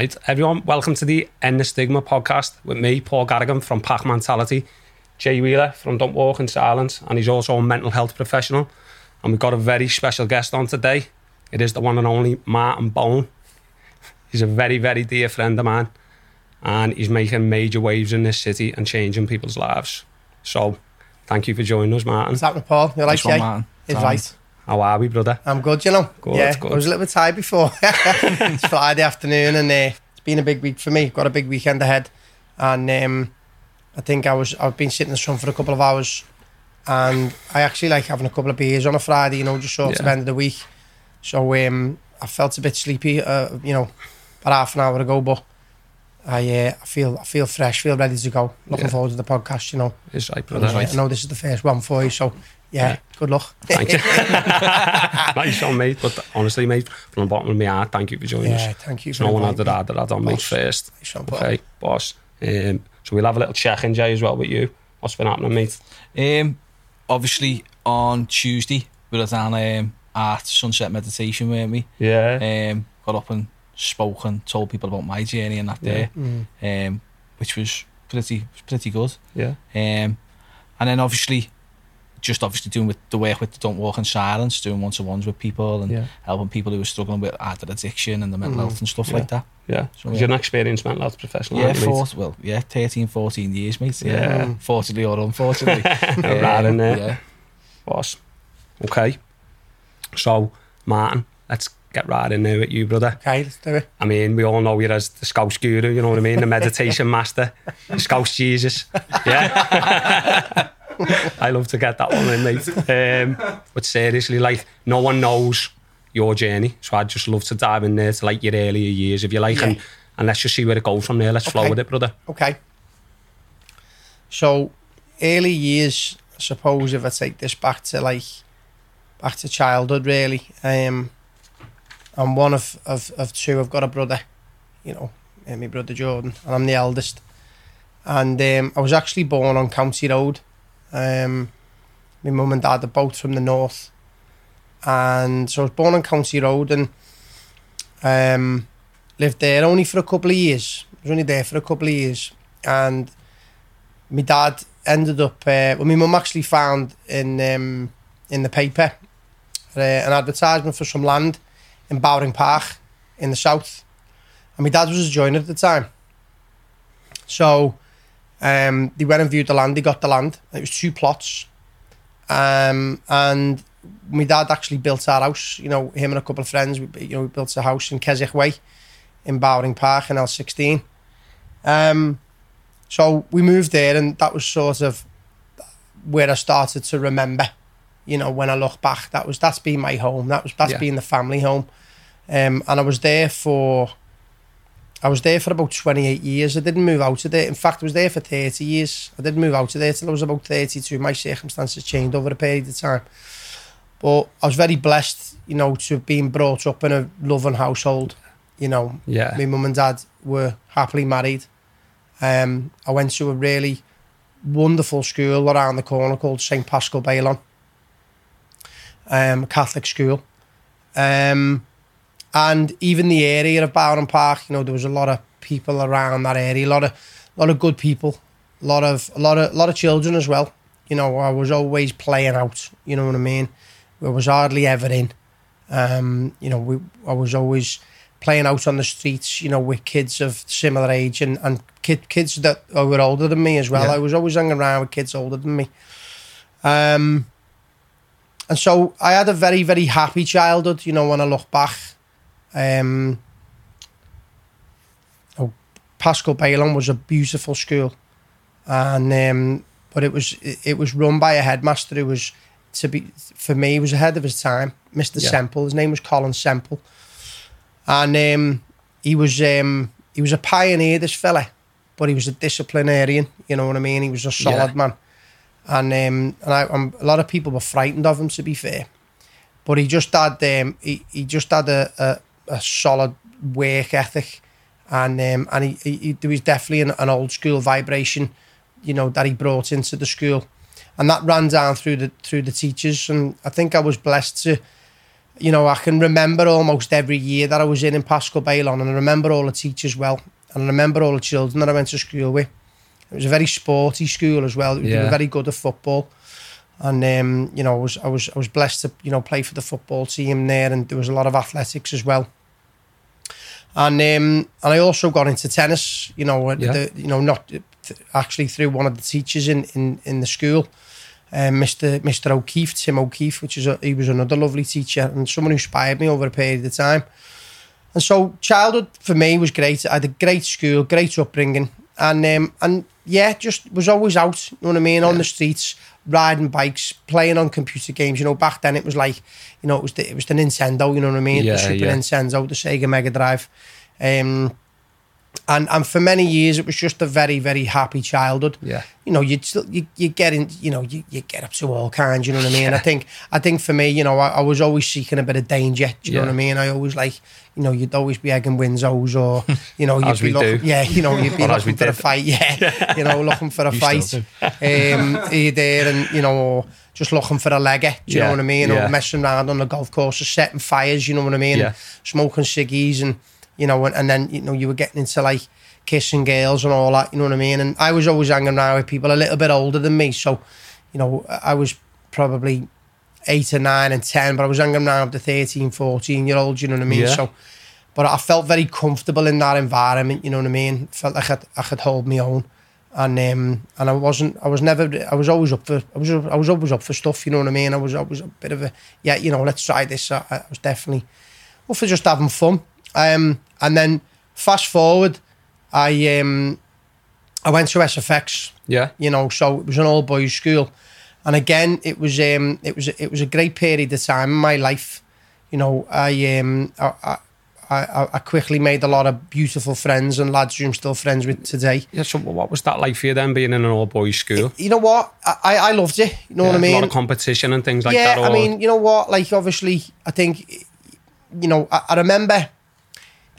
Right, everyone, welcome to the End the Stigma podcast with me, Paul Garrigan from PACT Mantality, Jay Wheeler from Don't Walk in Silence, and he's also a mental health professional. And we've got a very special guest on today. It is the one and only Martin Bone. He's a very, very dear friend of mine, and he's making major waves in this city and changing people's lives. So, thank you for joining us, Martin. What's happening, Paul? You like Nice Jay? Martin. He's right. How are we, brother? I'm good, you know. Good, yeah, good. I was a little bit tired before. it's Friday afternoon, and uh, it's been a big week for me. Got a big weekend ahead, and um, I think I was I've been sitting in the sun for a couple of hours, and I actually like having a couple of beers on a Friday, you know, just short of Yeah. end of the week. So um, I felt a bit sleepy, uh, you know, about half an hour ago, but. I, uh, I feel I feel fresh, feel ready to go. Looking Yeah. forward to the podcast, you know. It's right, brother. Uh, I know this is the first one for you, so yeah, Yeah. good luck. Thank you. nice one, mate. But honestly, mate, from the bottom of my heart, thank you for joining Yeah, us. thank you. There's for no one had inviting that had that on mate Boss. first. Nice one, Okay, boss. Um, so we'll have a little check in, Jay, as well with you. What's been happening, mate? Um, obviously on Tuesday we were down um, at Sunset Meditation, weren't we? Yeah. Um, got up and spoke and told people about my journey and that Yeah. day, Mm. um, which was pretty pretty good. yeah. Um, and then obviously, just obviously doing with the work with the Don't Walk in Silence, doing one to ones with people and Yeah. helping people who are struggling with either addiction and the mental Mm. health and stuff Yeah. like that. Yeah. So, So yeah. You're an experienced mental health professional, Yeah, aren't you, mate? four, well, yeah, 13, 14 years, mate. Yeah, Yeah. fortunately or unfortunately. right in there. Yeah. Boss. Okay. So, Martin, let's get right in there with you, brother. Okay, let's do it. I mean, we all know you as the Scouse guru, you know what I mean? The meditation master, Scouse Jesus. Yeah. I love to get that one in, mate. Um, but seriously, like, no one knows your journey. So I'd just love to dive in there to like your earlier years, if you like, and, Yeah. and let's just see where it goes from there. Let's flow with it, brother. Okay. So, early years, I suppose, if I take this back to like, back to childhood, really. Um, I'm one of, of, of two. I've got a brother, you know, my brother Jordan, and I'm the eldest. And um, I was actually born on County Road. Um, my mum and dad are both from the north. And so I was born on County Road and um, lived there only for a couple of years. I was only there for a couple of years. And my dad ended up, uh, well, my mum actually found in um, in the paper uh, an advertisement for some land in Bowring Park in the south. And my dad was a joiner at the time. So um, they went and viewed the land, they got the land. It was two plots. Um, and my dad actually built our house, you know, him and a couple of friends, we, you know, we built a house in Keswick Way in Bowring Park in L16. Um, so we moved there, and that was sort of where I started to remember. You know, when I look back, that was that's been my home. That was that's Yeah. been the family home, um, and I was there for. I was there for about twenty eight years. I didn't move out of there. In fact, I was there for thirty years. I didn't move out of there till I was about thirty two. My circumstances changed over a period of time, but I was very blessed, you know, to have been brought up in a loving household. You know, Yeah. my mum and dad were happily married. Um, I went to a really wonderful school around the corner called St Paschal Baylon, um, Catholic school. Um, and even the area of Bowring Park, you know, there was a lot of people around that area, a lot of, lot of good people, a lot of, a lot of, a lot of children as well. You know, I was always playing out. You know what I mean? I was hardly ever in. Um, you know, we, I was always playing out on the streets, you know, with kids of similar age and, and kid, kids that were older than me as well. Yeah. I was always hanging around with kids older than me. Um, and so I had a very, very happy childhood, you know, when I look back. Um, oh, Paschal Baylon was a beautiful school. And um, but it was it, it was run by a headmaster who was to be for me he was ahead of his time, Mr. Yeah. Semple. His name was Colin Semple and um, he was um, he was a pioneer, this fella, but he was a disciplinarian. You know what I mean? He was a solid Yeah. man, and um, and I, um, a lot of people were frightened of him. To be fair, but he just had um, he, he just had a, a, a solid work ethic, and um, and he, he, he there was definitely an, an old school vibration, you know, that he brought into the school, and that ran down through the through the teachers, and I think I was blessed to you know, I can remember almost every year that I was in in Paschal Baylon, and I remember all the teachers well, and I remember all the children that I went to school with. It was a very sporty school as well. They Yeah. were very good at football, and um, you know, I was I was I was blessed to you know play for the football team there, and there was a lot of athletics as well. And um, and I also got into tennis. You know, Yeah. the, you know, not actually through one of the teachers in in, in the school, um, Mr. Mr. O'Keefe, Tim O'Keefe, which is a, he was another lovely teacher and someone who inspired me over a period of time. And so childhood for me was great. I had a great school, great upbringing, and um, and yeah, just was always out. You know what I mean? On the streets, riding bikes, playing on computer games. You know, back then it was like, you know, it was the, it was the Nintendo. You know what I mean? Yeah, the Super yeah. Nintendo, the Sega Mega Drive. Um, and and for many years it was just a very very happy childhood Yeah. you know, you'd still you, you get in, you know, you, you get up to all kinds, you know what I mean? I think I think for me, you know, I, I was always seeking a bit of danger. Do you know what I mean? I always like, you know, you'd always be egging Windsors or, you know, you'd be looking, do. yeah, you know, you'd be looking for a fight, yeah, you know, looking for a You fight. Um, you there and you know, or just looking for a legger, do you Yeah, know what I mean? yeah. Or messing around on the golf course, or setting fires, you know what I mean? Yeah. Smoking ciggies and you know, and, and then you know you were getting into like kissing girls and all that, you know what I mean? And I was always hanging around with people a little bit older than me, so you know, I was probably eight or nine and ten, but I was hanging around with the 13, 14 year olds, you know what I mean? Yeah. So, but I felt very comfortable in that environment, you know what I mean? Felt like I could, I could hold my own. And um, and I wasn't, I was never, I was always up for, I was, I was always up for stuff, you know what I mean? I was always a bit of a, yeah, you know, let's try this. I, I was definitely up for just having fun. Um, and then fast forward, I um, I went to SFX Yeah. you know, so it was an all boys school, and again, it was um, it was it was a great period of time in my life. You know, I um, I, I, I, quickly made a lot of beautiful friends and lads who I'm still friends with today. Yeah. So what was that like for you then, being in an all boys school? You know what? I, I loved it. You know what I mean? A lot of competition and things like yeah, that. Yeah. I mean, you know what? Like, obviously, I think, you know, I, I remember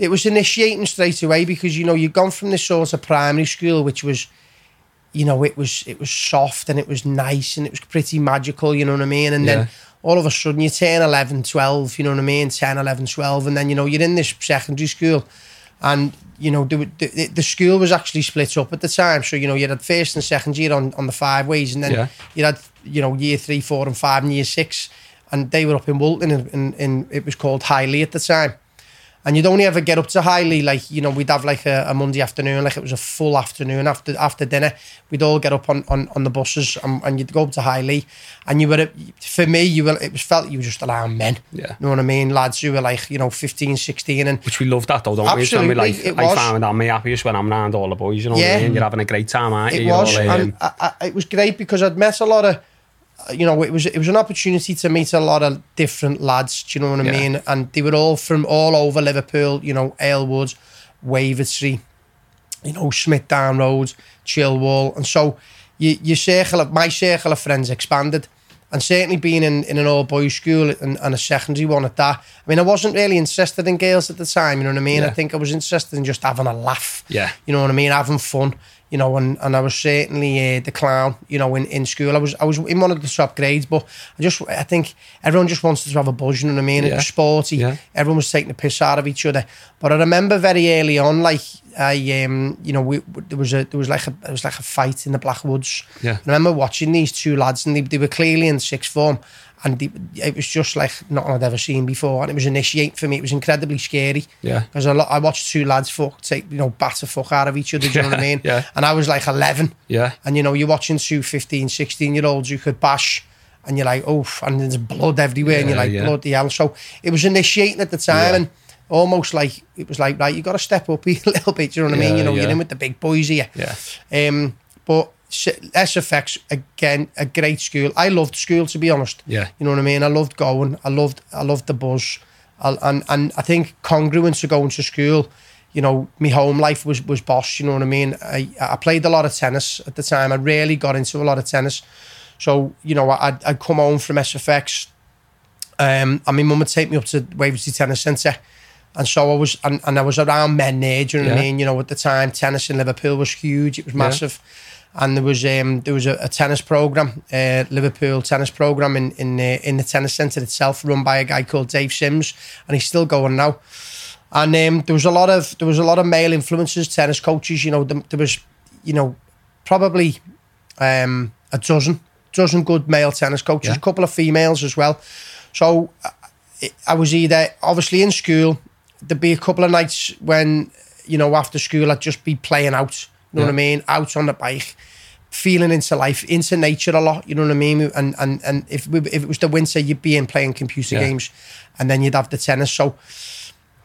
it was initiating straight away because you know you've gone from this sort of primary school, which was, you know, it was it was soft and it was nice and it was pretty magical. You know what I mean? And Yeah. then all of a sudden you turn 11, 12, You know what I mean? 10, 11, 12, and then you know you're in this secondary school. And you know the, the the school was actually split up at the time, so you know you had first and second year on, on the five ways, and then Yeah. you had you know year three, four, and five, and year six, and they were up in Woolton, and, and, and it was called Highley at the time. And you'd only ever get up to Highley, like you know, we'd have like a, a Monday afternoon, like it was a full afternoon after after dinner. We'd all get up on, on, on the buses, and, and you'd go up to Highley, and you were for me, you were it was felt you were just around men. Yeah. you know what I mean, lads who were like you know 15, 16, and Which we love that though, don't we? Absolutely, we like, it I found I'm happiest when I'm around all the boys, you know Yeah. what I mean? You're having a great time, aren't you? it was, and I, I, it was great because I'd met a lot of, you know, it was it was an opportunity to meet a lot of different lads. Do you know what I Yeah. mean? And they were all from all over Liverpool. You know, Halewood, Wavertree, you know, Smithdown Road, Childwall, and so you, your circle of my circle of friends expanded. And certainly being in, in an all boys school and, and a secondary one at that. I mean, I wasn't really interested in girls at the time, you know what I mean? I think I was interested in just having a laugh. Yeah. You know what I mean? Having fun. You know, and, and I was certainly uh, the clown. You know, in, in school, I was I was in one of the top grades, but I just I think everyone just wants to have a buzz. You know what I mean? It was sporty. Yeah. Everyone was taking the piss out of each other. But I remember very early on, like I um, you know, we, there was a there was like a there was like a fight in the Blackwoods. Yeah. I remember watching these two lads, and they, they were clearly in sixth form, and it was just like nothing I'd ever seen before, and it was initiating for me. It was incredibly scary. Yeah. Because I, I watched two lads fuck take you know batter fuck out of each other. Do you know what I Yeah, mean? yeah. And I was like eleven, yeah. and you know you're watching two 15, 16 year olds who could bash. And you're like, oh, and there's blood everywhere, and you're like, yeah. bloody hell. So it was initiating at the time, Yeah. and almost like it was like, right, you got to step up a little bit. Do You know what I mean? You know, yeah. you're in with the big boys here. Yeah. Um, but SFX again, a great school. I loved school to be honest. Yeah. You know what I mean? I loved going. I loved. I loved the buzz, I, and and I think congruent to going to school. You know, my home life was was boss. You know what I mean? I I played a lot of tennis at the time. I really got into a lot of tennis. So you know, I'd, I'd come home from SFX, um, and my mum would take me up to Wavertree Tennis Centre. And so I was, and, and I was around men there, do you know what I mean? You know, at the time, tennis in Liverpool was huge. It was massive. And there was um, there was a, a tennis program, uh, Liverpool tennis program in in uh, in the tennis centre itself, run by a guy called Dave Sims, and he's still going now. And um, there was a lot of there was a lot of male influences, tennis coaches. You know, there, there was you know probably um, a dozen dozen good male tennis coaches, Yeah. a couple of females as well. So I- I was either obviously in school. There'd be a couple of nights when you know after school I'd just be playing out. You know what I mean? Out on the bike, feeling into life, into nature a lot. You know what I mean? And and and if we, if it was the winter, you'd be in playing computer Yeah. games, and then you'd have the tennis. So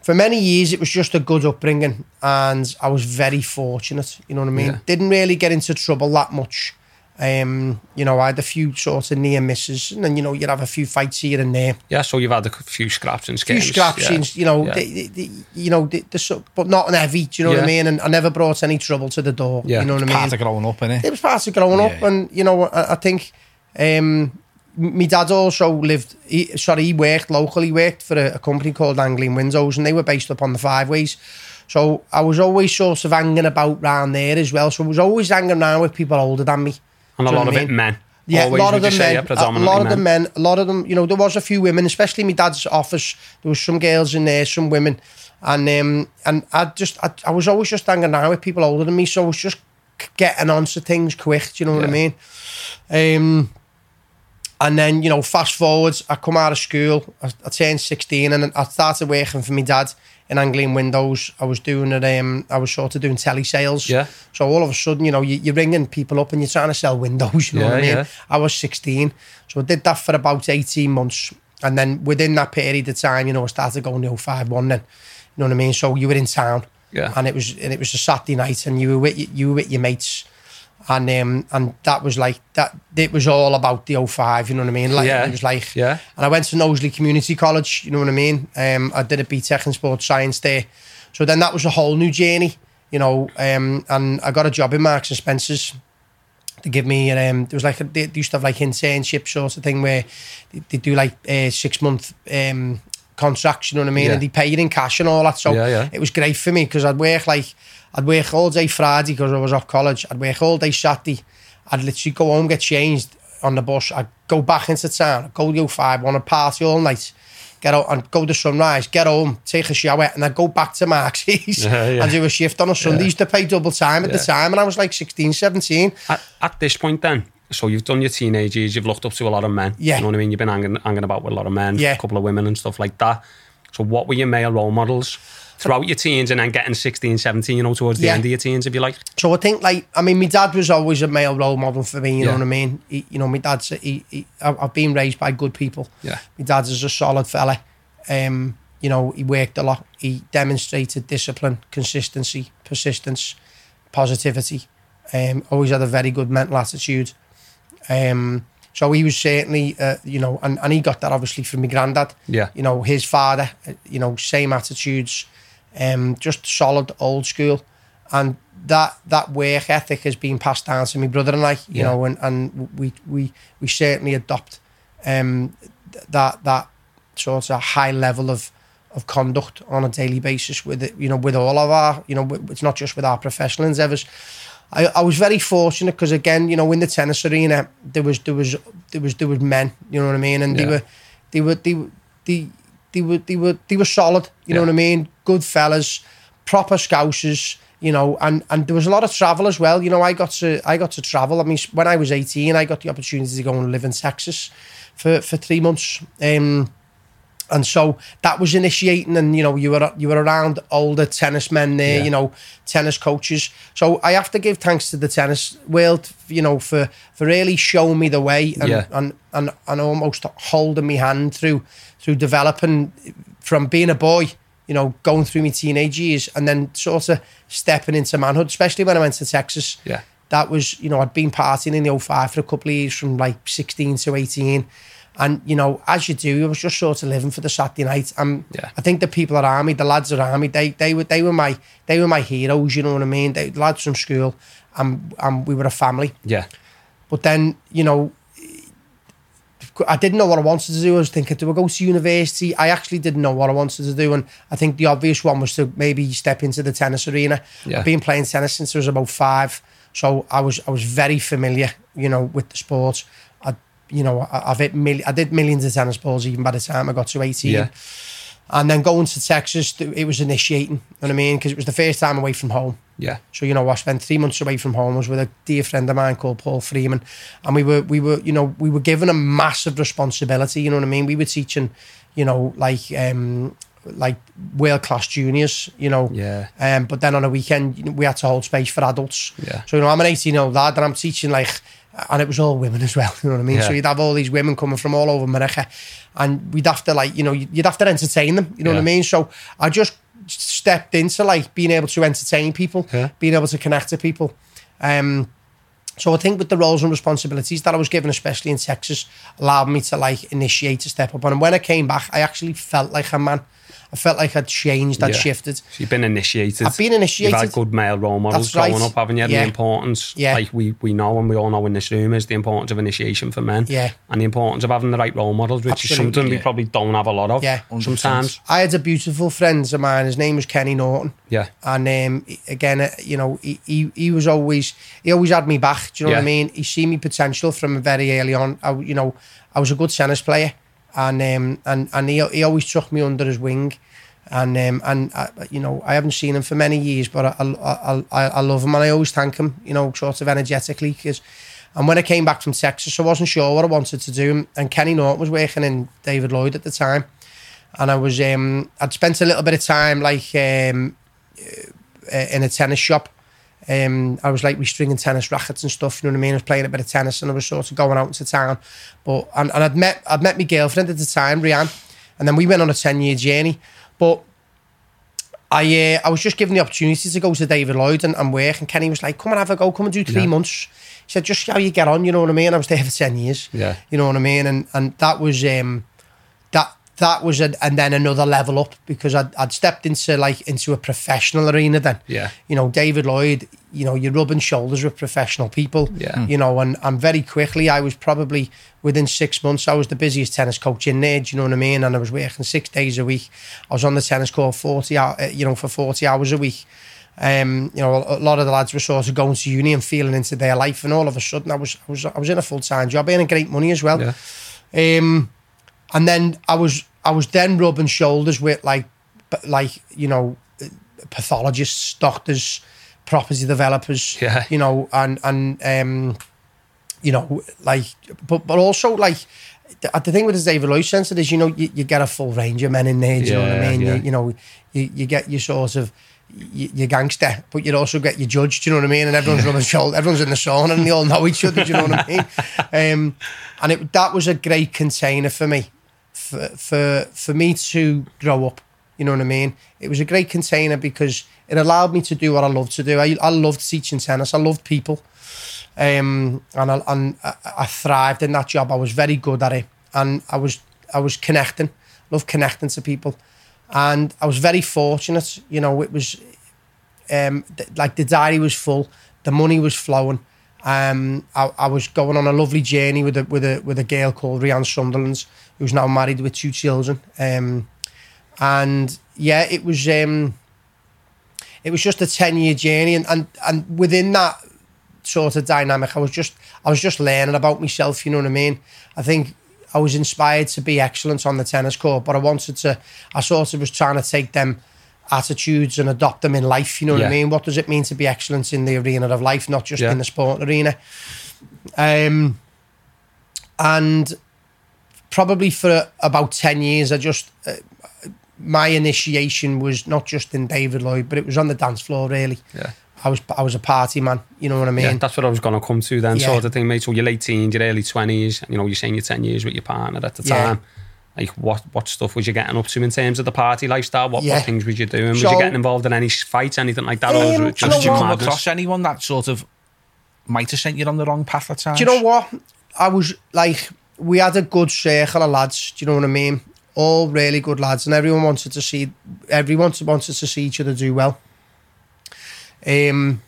for many years it was just a good upbringing and I was very fortunate, you know what I mean? Yeah. Didn't really get into trouble that much. Um, you know, I had a few sort of near misses and then, you know, you'd have a few fights here and there. Yeah, so you've had a few scraps and A few scraps, yeah. and, you know, Yeah. the, the, the, you know, the, the, but not an heavy, do you know what I mean? And I never brought any trouble to the door, Yeah. you know what I mean? Part of growing up, innit? it was part of growing up, Yeah. and you know, I, I think um, my dad also lived. He, sorry, he worked locally. He worked for a, a company called Anglian Windows, and they were based up on the Five Ways. So I was always sort of hanging about round there as well. So I was always hanging around with people older than me. And a lot of I it men. Yeah, Always, a lot of them men. A, lot of them men. A lot of them. You know, there was a few women, especially my dad's office. There was some girls in there, some women, and um, and I just I, I was always just hanging around with people older than me, so I was just getting onto things quick. Do you know what I mean? Um, and then you know, fast forwards, I come out of school. I, I turned sixteen, and I started working for my dad in Anglian Windows. I was doing it. Um, I was sort of doing telesales. Yeah. So all of a sudden, you know, you, you're ringing people up and you're trying to sell windows. You know Yeah, what I mean? yeah. I was 16. So I did that for about 18 months. And then within that period of time, you know, I started going to 051 then. You know what I mean? So you were in town. Yeah. And it was and it was a Saturday night and you were with you were with your mates. And um and that was like that it was all about the 05, you know what I mean? Like Yeah. it was like Yeah. and I went to Knowsley Community College, you know what I mean? Um, I did a BTEC in sports science there. So then that was a whole new journey, you know, um, and I got a job in Marks and Spencer's to give me, um, there was like, a, they used to have like internship sort of thing where they, they do like uh, six month um, contracts, you know what I mean? Yeah. And they pay you in cash and all that. So Yeah, yeah. it was great for me because I'd work like, I'd work all day Friday because I was off college. I'd work all day Saturday. I'd literally go home, get changed on the bus. I'd go back into town, I'd go to 05, want to party all night, get out and go to sunrise, get home, take a shower, and I'd go back to Marx's Yeah, yeah. and do a shift on a Sunday. Yeah. Used to pay double time at the time, and I was like 16, 17. At, at this point, then, so you've done your teenage years, you've looked up to a lot of men. Yeah. You know what I mean? You've been hanging, hanging about with a lot of men, Yeah. a couple of women and stuff like that. So, what were your male role models throughout your teens and then getting 16, 17, you know, towards the Yeah. end of your teens, if you like? So I think, like, I mean, my dad was always a male role model for me. You know what I mean? He, you know, my dad's. He, he, I've I've been raised by good people. Yeah. My dad's is a solid fella. Um, you know, he worked a lot. He demonstrated discipline, consistency, persistence, positivity. Um, always had a very good mental attitude. Um, so he was certainly, uh, you know, and, and he got that obviously from my granddad. Yeah. You know, his father, uh, you know, same attitudes, um, just solid old school. And that that work ethic has been passed down to my brother and I, you Yeah. know, and, and we we we certainly adopt um, th- that that sort of high level of of conduct on a daily basis with it, you know, with all of our, you know, it's not just with our professional endeavours. I, I was very fortunate because again, you know, in the tennis arena, there was there was there was there was men, you know what I mean, and Yeah. they were they were they were they, they were they were they were solid, you know what I mean, good fellas, proper scousers, you know, and and there was a lot of travel as well. You know, I got to I got to travel. I mean, when I was eighteen, I got the opportunity to go and live in Texas for for three months. Um, and so that was initiating and you know you were you were around older tennis men there Yeah. you know tennis coaches so i have to give thanks to the tennis world you know for for really showing me the way and Yeah. and, and and almost holding me hand through through developing from being a boy you know going through my teenage years and then sort of stepping into manhood especially when i went to texas Yeah. that was, you know, I'd been partying in the 05 for a couple of years from like 16 to 18. And, you know, as you do, I was just sort of living for the Saturday night. Um, Yeah. I think the people around me, the lads around me, they they were they were my they were my heroes, you know what I mean? They lads from school and and we were a family. Yeah. But then, you know, I didn't know what I wanted to do. I was thinking, do I go to university? I actually didn't know what I wanted to do, and I think the obvious one was to maybe step into the tennis arena. Yeah. I've been playing tennis since I was about five, so I was I was very familiar, you know, with the sport. You know, I, I've hit mil- I did millions of tennis balls even by the time I got to eighteen. Yeah. And then going to Texas, it was initiating. You know what I mean? Because it was the first time away from home. Yeah. So you know, I spent three months away from home. I was with a dear friend of mine called Paul Freeman, and we were we were you know we were given a massive responsibility. You know what I mean? We were teaching, you know, like um like world class juniors. You know, Yeah. Um, but then on a weekend you know, we had to hold space for adults. Yeah. So you know, I'm an 18 year old lad, and I'm teaching like, and it was all women as well. You know what I mean? So you'd have all these women coming from all over America, and we'd have to like, you know, you'd have to entertain them. You know what I mean? So I just stepped into like being able to entertain people, Yeah. being able to connect to people. Um, so I think with the roles and responsibilities that I was given, especially in Texas, allowed me to like initiate a step up. And when I came back, I actually felt like a man. I felt like I'd changed, I'd Yeah. shifted. So you've been initiated. I've been initiated. You've had good male role models That's right. growing up, haven't you? Yeah. The importance, Yeah. like we, we know and we all know in this room, is the importance of initiation for men. Yeah. And the importance of having the right role models, which is Absolutely. something we probably don't have a lot of Yeah. sometimes. I had a beautiful friend of mine. His name was Kenny Norton. Yeah. And um, again, uh, you know, he, he, he was always he always had me back. Do you know what I mean? He seen me potential from very early on. I, you know, I was a good tennis player, and um, and and he, he always took me under his wing. And um, and uh, you know, I haven't seen him for many years, but I I, I, I love him, and I always thank him. You know, sort of energetically, because. And when I came back from Texas, I wasn't sure what I wanted to do. And Kenny Norton was working in David Lloyd at the time and I was um I'd spent a little bit of time like um uh, in a tennis shop. Um, I was like restringing tennis rackets and stuff. You know what I mean? I was playing a bit of tennis, and I was sort of going out into town. But and, and I'd met I'd met my girlfriend at the time, Rianne, and then we went on a ten year journey. But I uh, I was just given the opportunity to go to David Lloyd and, and work, and Kenny was like, "Come and have a go, come and do three Yeah. months." He said, "Just see how you get on." You know what I mean? I was there for ten years. Yeah. You know what I mean? And and that was um that that was a, and then another level up because I'd, I'd stepped into like into a professional arena then Yeah. you know David Lloyd you know you're rubbing shoulders with professional people Yeah. you know and, and very quickly I was probably within six months I was the busiest tennis coach in there do you know what I mean and I was working six days a week I was on the tennis court 40 hour, uh, you know for 40 hours a week um, you know, a lot of the lads were sort of going to uni and feeling into their life, and all of a sudden, I was, I was, I was in a full time job, earning great money as well. Yeah. Um, and then I was I was then rubbing shoulders with like like you know pathologists, doctors, property developers, Yeah. you know, and and um, you know like but but also like. The, the thing with the David Lloyd Centre is, you know, you, you get a full range of men in there. Do you know what I mean? yeah. You, you know, you, you get your sort of y- your gangster, but you'd also get your judge. Do you know what I mean? And everyone's rubbing shoulder, everyone's in the sauna, and they all know each other. Do you know what I mean? Um, and it, that was a great container for me, for for me to grow up. You know what I mean? It was a great container because it allowed me to do what I love to do. I, I loved teaching tennis. I loved people, um, and I, and I, I thrived in that job. I was very good at it, and I was I was connecting. Love connecting to people, and I was very fortunate. You know, it was um, th- like the diary was full, the money was flowing. Um, I, I was going on a lovely journey with a with a with a girl called Rianne Sunderland, who's now married with two children. Um, and yeah, it was um, it was just a ten year journey, and, and and within that sort of dynamic, I was just I was just learning about myself. You know what I mean? I think I was inspired to be excellent on the tennis court, but I wanted to. I sort of was trying to take them attitudes and adopt them in life. You know what I mean? What does it mean to be excellent in the arena of life, not just Yeah. in the sport arena? Um, and probably for about 10 years, I just, uh, my initiation was not just in David Lloyd, but it was on the dance floor, really. Yeah. I was, I was a party man, you know what I mean? Yeah, that's what I was going to come to then, Yeah. sort of thing, mate. So your late teens, your early 20s, you know, you're saying you're 10 years with your partner at the Yeah. time. Like, what what stuff was you getting up to in terms of the party lifestyle? What, Yeah. what things was you doing? Was So- you getting involved in any fights, anything like that? or was Um, it do you just Did know you come across anyone that sort of might have sent you on the wrong path at times? Do you know what? I was like, we had a good circle of lads. Do you know what I mean? All really good lads, and everyone wanted to see everyone wanted to see each other do well. Um,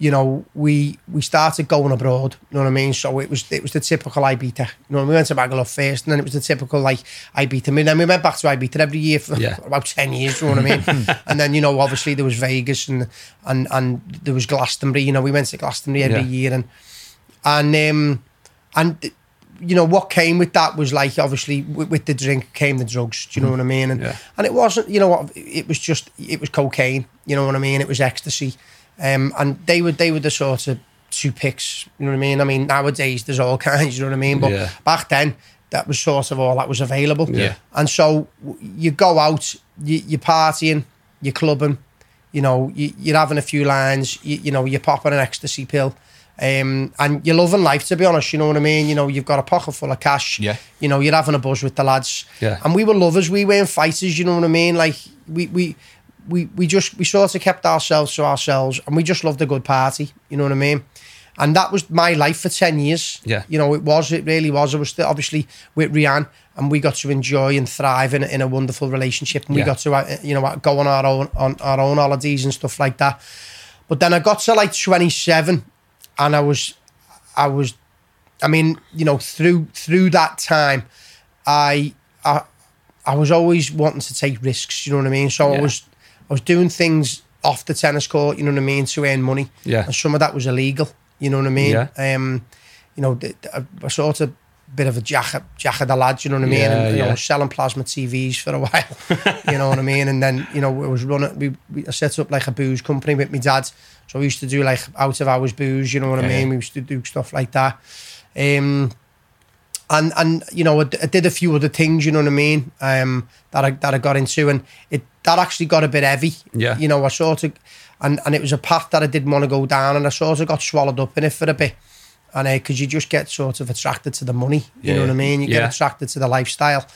you know, we we started going abroad. You know what I mean? So it was it was the typical Ibiza. You know, we went to Magaluf first, and then it was the typical like Ibiza. And then we went back to Ibiza every year for Yeah. about ten years. You know what I mean? and then you know, obviously there was Vegas and and and there was Glastonbury. You know, we went to Glastonbury every Yeah. year, and and um and you know what came with that was like obviously with, with the drink came the drugs. Do you know what I mean? And Yeah. and it wasn't you know what it was just it was cocaine. You know what I mean? It was ecstasy, um, and they were they were the sort of two picks. You know what I mean? I mean nowadays there's all kinds. You know what I mean? But Yeah. back then that was sort of all that was available. Yeah. And so you go out, you, you're partying, you're clubbing, you know, you, you're having a few lines, you, you know, you're popping an ecstasy pill. Um, and you're loving life, to be honest. You know what I mean? You know, you've got a pocket full of cash. Yeah. You know, you're having a buzz with the lads. Yeah. And we were lovers. We weren't fighters. You know what I mean? Like we we we we just we sort of kept ourselves to ourselves, and we just loved a good party. You know what I mean? And that was my life for ten years. Yeah. You know, it was. It really was. I was still, obviously with Rianne, and we got to enjoy and thrive in, a- in a wonderful relationship, and we Yeah. got to uh, you know go on our own on our own holidays and stuff like that. But then I got to like 27 and I was I was I mean, you know, through through that time I I I was always wanting to take risks, you know what I mean? So I was I was doing things off the tennis court, you know what I mean, to earn money. Yeah. And some of that was illegal, you know what I mean? Yeah. Um you know, th- sort of bit of a jack of, jack of the lads, you know what I mean? Yeah, and you yeah. know, selling plasma TVs for a while, you know what I mean? And then, you know, it was running, we, we I set up like a booze company with my dad. So we used to do like out of hours booze, you know what I mean? We used to do stuff like that. Um, and and you know, I, I did a few other things, you know what I mean? Um, that I that I got into, and it that actually got a bit heavy. Yeah. You know, I sort of, and and it was a path that I didn't want to go down, and I sort of got swallowed up in it for a bit. And uh, because you just get sort of attracted to the money, you Yeah, know what I mean? You Yeah. get attracted to the lifestyle.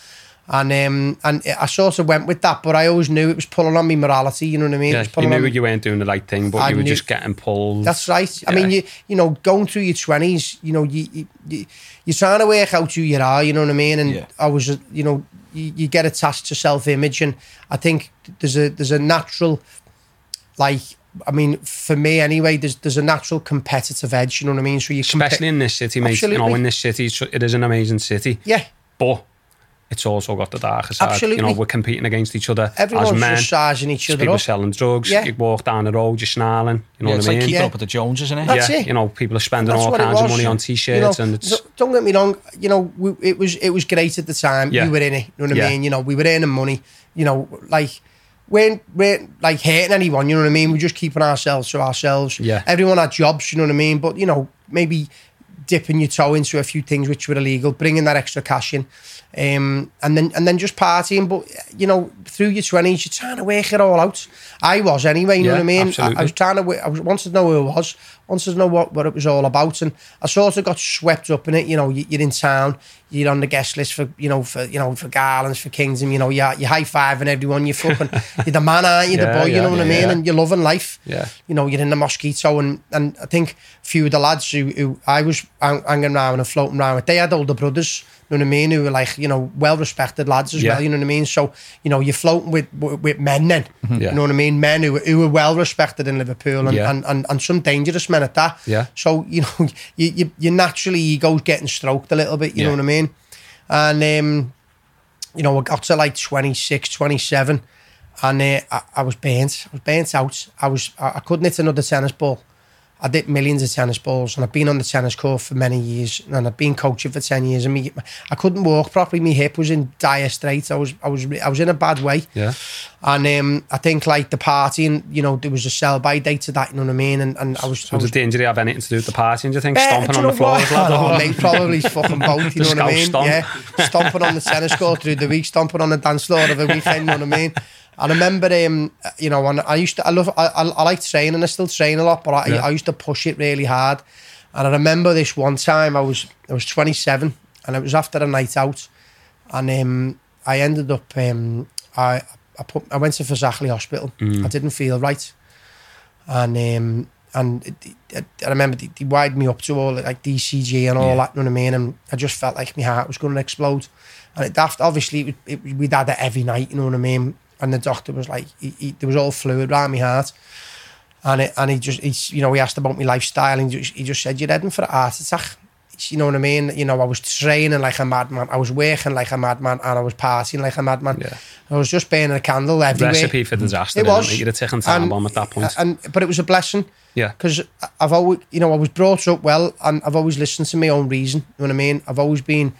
And um, and I sort of went with that, but I always knew it was pulling on me morality. You know what I mean? It Yeah, was you knew on- you weren't doing the right thing, but I you were knew- just getting pulled. that's right. I mean, you you know, going through your twenties, you know, you, you you you're trying to work out who you are. You know what I mean? And Yeah. I was, uh, you know, you, you get attached to self image, and I think there's a there's a natural, like, I mean, for me anyway, there's there's a natural competitive edge. You know what I mean? So you compe- Especially in this city, mate. Absolutely. You know, in this city, it's- it is an amazing city, yeah, but it's also got the darker side. You know, we're competing against each other everyone's as men. just sizing each There's other people up. selling drugs. Yeah. You walk down the road, you're snarling. You know yeah, what it's I like mean? keeping Yeah. up with the Joneses, isn't it? That's yeah, it. you know, people are spending That's all kinds of money on t-shirts, know, and it's don't get me wrong. You know, we, it was it was great at the time. Yeah. You were in it. You know what Yeah. I mean? You know, we were earning money. You know, like we weren't, we weren't like hating anyone. You know what I mean? We are just keeping ourselves to ourselves. Yeah. Everyone had jobs. You know what I mean? But you know, maybe dipping your toe into a few things which were illegal, bringing that extra cash in, um, and then and then just partying. But you know, through your twenties, you're trying to work it all out. I was anyway. You know what I mean? I. I was trying to. I was wanted to know who I was. Wanted to know what, what it was all about, and I sort of got swept up in it. You know, you, you're in town, you're on the guest list for you know for you know for Garlands, for Kingdom. You know, you you high fiving everyone. You're fucking, you're the man, aren't you? The Yeah, boy. You know what I mean? yeah. And you're loving life yeah, you know, you're in the mosquito, and and I think a few of the lads who, who I was hanging around and floating around with, they had older brothers, you know what I mean, who were like, you know, well respected lads as Yeah. well, you know what I mean. So, you know, you're floating with with, with men then, mm-hmm. Yeah. you know what I mean, men who, were- who were well respected in Liverpool and, Yeah. and, and, and some dangerous men at that. Yeah. So, you know, you, you, you naturally ego's getting stroked a little bit, you know what I mean? And, um, you know, I got to like 26, 27 and uh, I, I was burnt. I was burnt out. I was I, I couldn't hit another tennis ball. I did millions of tennis balls, and I've been on the tennis court for many years, and I've been coaching for ten years. And me, I couldn't walk properly. My hip was in dire straits. I was I was I was in a bad way. yeah. And um, I think like the partying, you know, there was a sell by date to that. You know what I mean? And and I was. I So was did the injury have anything to do with the partying, do you think? Eh, Stomping do on the floor? Oh, mate, probably fucking both. You know what I mean? stomp. Yeah, stomping on the tennis court through the week, stomping on the dance floor of the weekend. You know what I mean? I remember, um, you know, and I used to, I love, I, I, I like training. And I still train a lot, but I, Yeah. I used to push it really hard. And I remember this one time I was, I was 27, and it was after a night out, and um, I ended up, um, I, I put, I went to Fazakerley Hospital. Mm. I didn't feel right, and um, and it- it- I remember they, they wired me up to all like ECG and all Yeah. that. You know what I mean? And I just felt like my heart was going to explode. And it daft, obviously, it, it, we'd had it every night. You know what I mean? And the doctor was like, he, he, there was all fluid around my heart. And it, and he just he's you know he asked about my lifestyle and he just, he just said you're heading for a heart attack. You know what I mean? You know I was training like a madman, I was working like a madman, and I was partying like a madman. Yeah. I was just burning a candle everywhere. Recipe for disaster. It was. You're a ticking time And- bomb at that point. and but it was a blessing yeah. because I've always, you know, I was brought up well, and I've always listened to my own reason. You know what I mean? I've always been,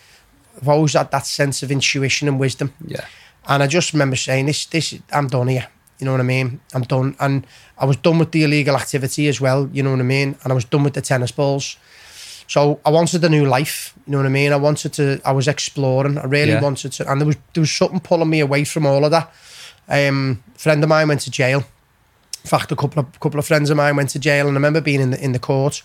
I've always had that sense of intuition and wisdom. Yeah. And I just remember saying, "This, this, I'm done here." You know what I mean? I'm done, and I was done with the illegal activity as well. You know what I mean? And I was done with the tennis balls. So I wanted a new life. You know what I mean? I wanted to. I was exploring. I really Yeah. wanted to, and there was there was something pulling me away from all of that. Um, a friend of mine went to jail. In fact, a couple of couple of friends of mine went to jail, and I remember being in the in the court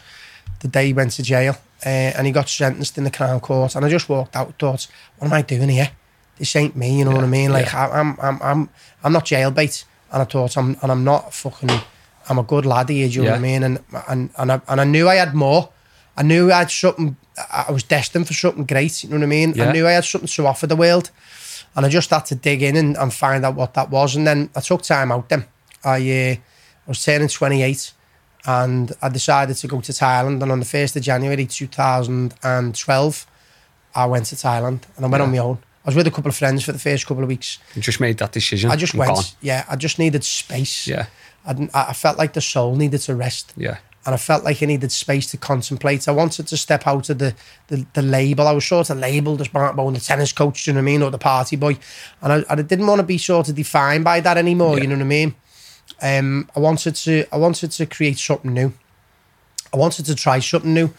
the day he went to jail, uh, and he got sentenced in the Crown Court. And I just walked out, thought, "What am I doing here? This ain't me." You know what I mean? Like I, I'm I'm I'm I'm not jailbait, and I thought I'm and I'm not fucking. I'm a good lad here. Do you know what I mean? And and and I, and I knew I had more. I knew I had something. I was destined for something great. You know what I mean? Yeah. I knew I had something to offer the world, and I just had to dig in and, and find out what that was. And then I took time out. Then I uh, I was turning 28, and I decided to go to Thailand. And on the first of January 2012, I went to Thailand, and I went Yeah. on my own. I was with a couple of friends for the first couple of weeks. You just made that decision. I just and went. gone. Yeah, I just needed space. Yeah. I, I felt like the soul needed to rest Yeah. and I felt like I needed space to contemplate. I wanted to step out of the the, the label. I was sort of labelled as Martin Bone, the tennis coach, do you know what I mean, or the party boy, and I, I didn't want to be sort of defined by that anymore. Yeah. You know what I mean? Um, I wanted to I wanted to create something new. I wanted to try something new,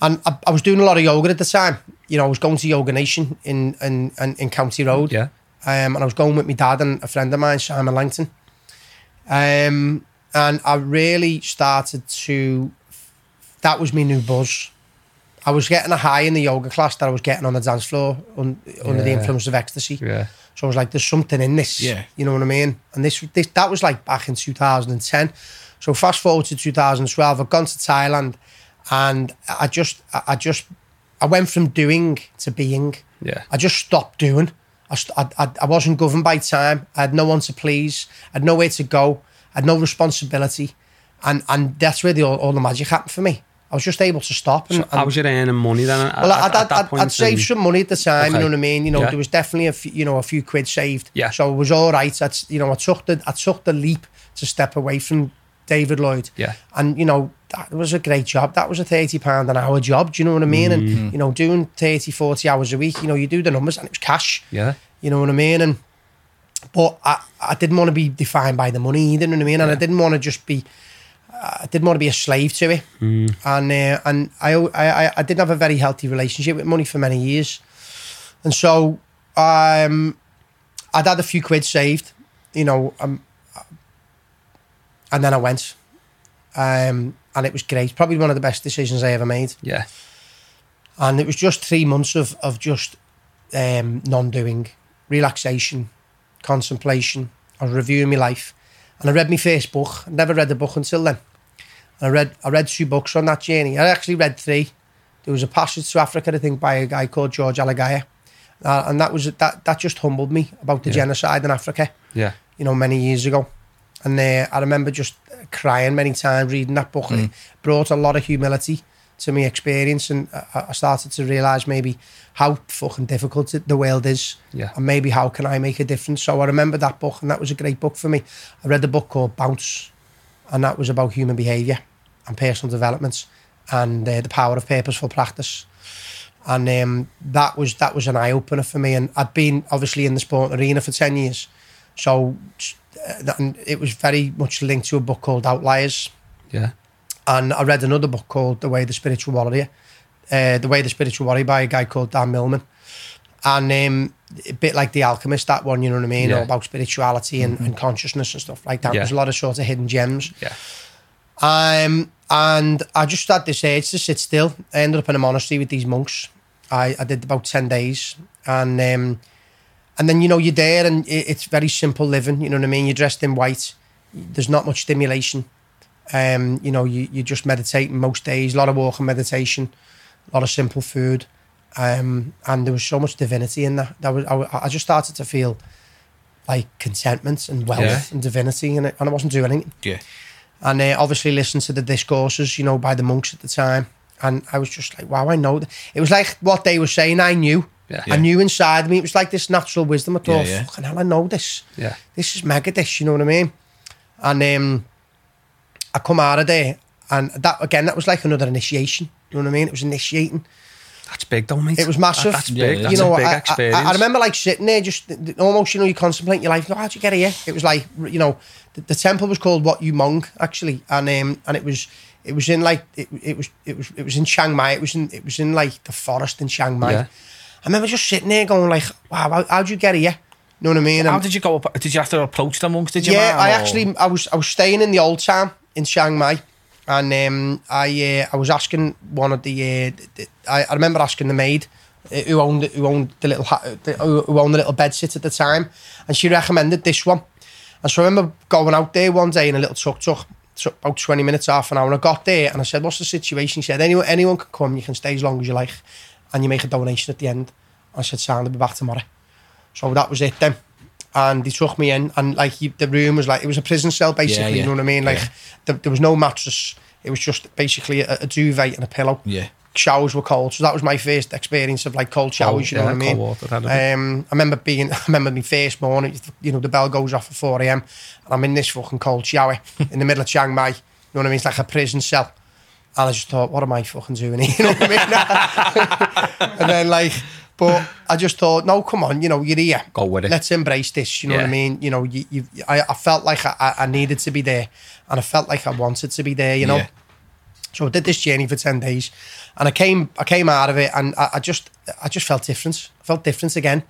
and I, I was doing a lot of yoga at the time. You know, I was going to Yoga Nation in in in, in County Road. Yeah. Um, and I was going with my dad and a friend of mine, Simon Langton. Um, and I really started to. That was my new buzz. I was getting a high in the yoga class that I was getting on the dance floor un, under the influence of ecstasy. Yeah. So I was like, "There's something in this." Yeah. you know what I mean. And this, this that was like back in 2010. So fast forward to 2012, I've gone to Thailand, and I just, I just, I went from doing to being. Yeah. I just stopped doing. I, st- I, I, I wasn't governed by time. I had no one to please. I had nowhere to go. I had no responsibility. And and that's where the, all, all the magic happened for me. I was just able to stop. And, So how and- was you earning money then? At, well, I'd, at I'd, I'd, saved some money at the time. You know what I mean? You know, Yeah. there was definitely a few, you know a few quid saved. Yeah. So it was all right. I'd, you know, I took the I took the leap to step away from David Lloyd. Yeah. And you know that was a great job. That was a thirty pound an hour job. Do you know what I mean? Mm-hmm. And you know, doing 30, 40 hours a week. You know, you do the numbers, and it was cash. Yeah. You know what I mean? And but I, I didn't want to be defined by the money either. You know what I mean? And I didn't want to just be. I didn't want to be a slave to it. Mm. And uh, and I, I I didn't have a very healthy relationship with money for many years, and so um, I'd had a few quid saved, you know, um, and then I went, um, and it was great. Probably one of the best decisions I ever made Yeah. and it was just three months of of just um, non-doing, relaxation, contemplation. I was reviewing my life, and I read my first book. I never read a book until then. And I read I read two books on that journey. I actually read three. There was a passage to Africa, I think, by a guy called George Alagiah, uh, and that was that that just humbled me about the Yeah. genocide in Africa. Yeah. You know, many years ago. And uh, I remember just crying many times reading that book. and It brought a lot of humility to my experience, and I, I started to realise maybe how fucking difficult it, the world is, Yeah. and maybe how can I make a difference. So I remember that book, and that was a great book for me. I read the book called Bounce, and that was about human behaviour and personal development and uh, the power of purposeful practice. And um, that was that was an eye opener for me. And I'd been obviously in the sport arena for ten years, so that, it was very much linked to a book called Outliers. Yeah. And I read another book called The Way of the Spiritual Warrior, uh, The Way of the Spiritual Warrior by a guy called Dan Millman. And um, a bit like The Alchemist, that one, you know what I mean, Yeah. all about spirituality and, and consciousness and stuff like that. Yeah. There's a lot of sort of hidden gems. Yeah. Um, and I just had this urge to sit still. I ended up in a monastery with these monks. I, I did about 10 days. And um, and then, you know, you're there and it, it's very simple living. You know what I mean? You're dressed in white. There's not much stimulation. Um, you know, you, you just meditating most days. A lot of walking meditation. A lot of simple food. Um, and there was so much divinity in that. that was, I, I just started to feel like contentment and wealth Yeah. and divinity. And, it, and I wasn't doing anything. Yeah. and uh, obviously listened to the discourses, you know, by the monks at the time. And I was just like, wow, I know. That. It was like what they were saying. I knew. Yeah. I knew inside me. It was like this natural wisdom. I thought, Yeah, yeah. fucking hell, I know this. Yeah. This is mega this. You know what I mean? And um, I come out of there, and that again, that was like another initiation. You know what I mean? It was initiating. That's big, though, mate. It was massive. That- that's Yeah, big. yeah. That's you know, a big I, experience. I, I remember like sitting there, just th- th- almost, you know, you contemplate your life. How'd you get here? It was like, you know, the, the temple was called Wat Umong actually, and um, and it was it was in like it, it was it was it was in Chiang Mai. It was in it was in like the forest in Chiang Mai. Yeah. I remember just sitting there going like, wow, how, how'd you get here? You know what I mean? How And- did you go up? Did you have to approach the monks? Did you? yeah, man, I or- actually I was I was staying in the old town in Chiang Mai, and um, I uh, I was asking one of the, uh, the I, I remember asking the maid uh, who owned who owned the little ha- the, who owned the little bed sit at the time, and she recommended this one, and so I remember going out there one day in a little tuk tuk. took About 20 minutes, half an hour, and I got there and I said, What's the situation? She said, Anyone, anyone can come, you can stay as long as you like, and you make a donation at the end. I said, Sound, I'll be back tomorrow. So that was it then. And they took me in, and like you, the room was like it was a prison cell basically. yeah. You know what I mean? Like Yeah. there, there was no mattress. It was just basically a, a duvet and a pillow. Yeah. Showers were cold, so that was my first experience of like cold showers. you know yeah, what I mean? water, had a bit. Um, I remember being, I remember my first morning. You know, the bell goes off at four a.m. and I'm in this fucking cold shower in the middle of Chiang Mai. You know what I mean? It's like a prison cell. And I just thought, what am I fucking doing here? You know what I mean? and then like, but I just thought, no, come on, you know, you're here. Go with it. Let's embrace this. You know what I mean? You know, you, you I, I felt like I- I, needed to be there, and I felt like I wanted to be there. You know. Yeah. So I did this journey for ten days, and I came I came out of it, and I, I just I just felt different. I felt different again.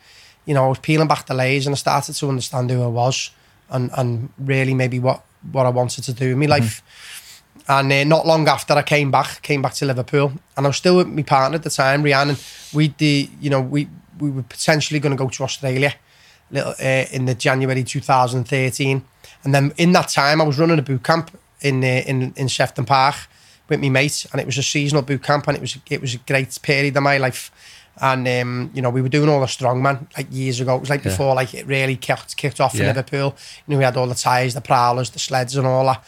You know, I was peeling back the layers, and I started to understand who I was, and and really maybe what what I wanted to do in my mm-hmm. life. And uh, not long after I came back, came back to Liverpool, and I was still with my partner at the time, Rhiannon. We the you know we we were potentially going to go to Australia, little uh, in the January 2013, and then in that time I was running a boot camp in uh, in in Sefton Park with my mates, and it was a seasonal boot camp, and it was it was a great period of my life. And um, you know, we were doing all the strongman like years ago. It was like Yeah. before like it really kicked kicked off in Liverpool. You know, we had all the tyres, the prowlers, the sleds, and all that.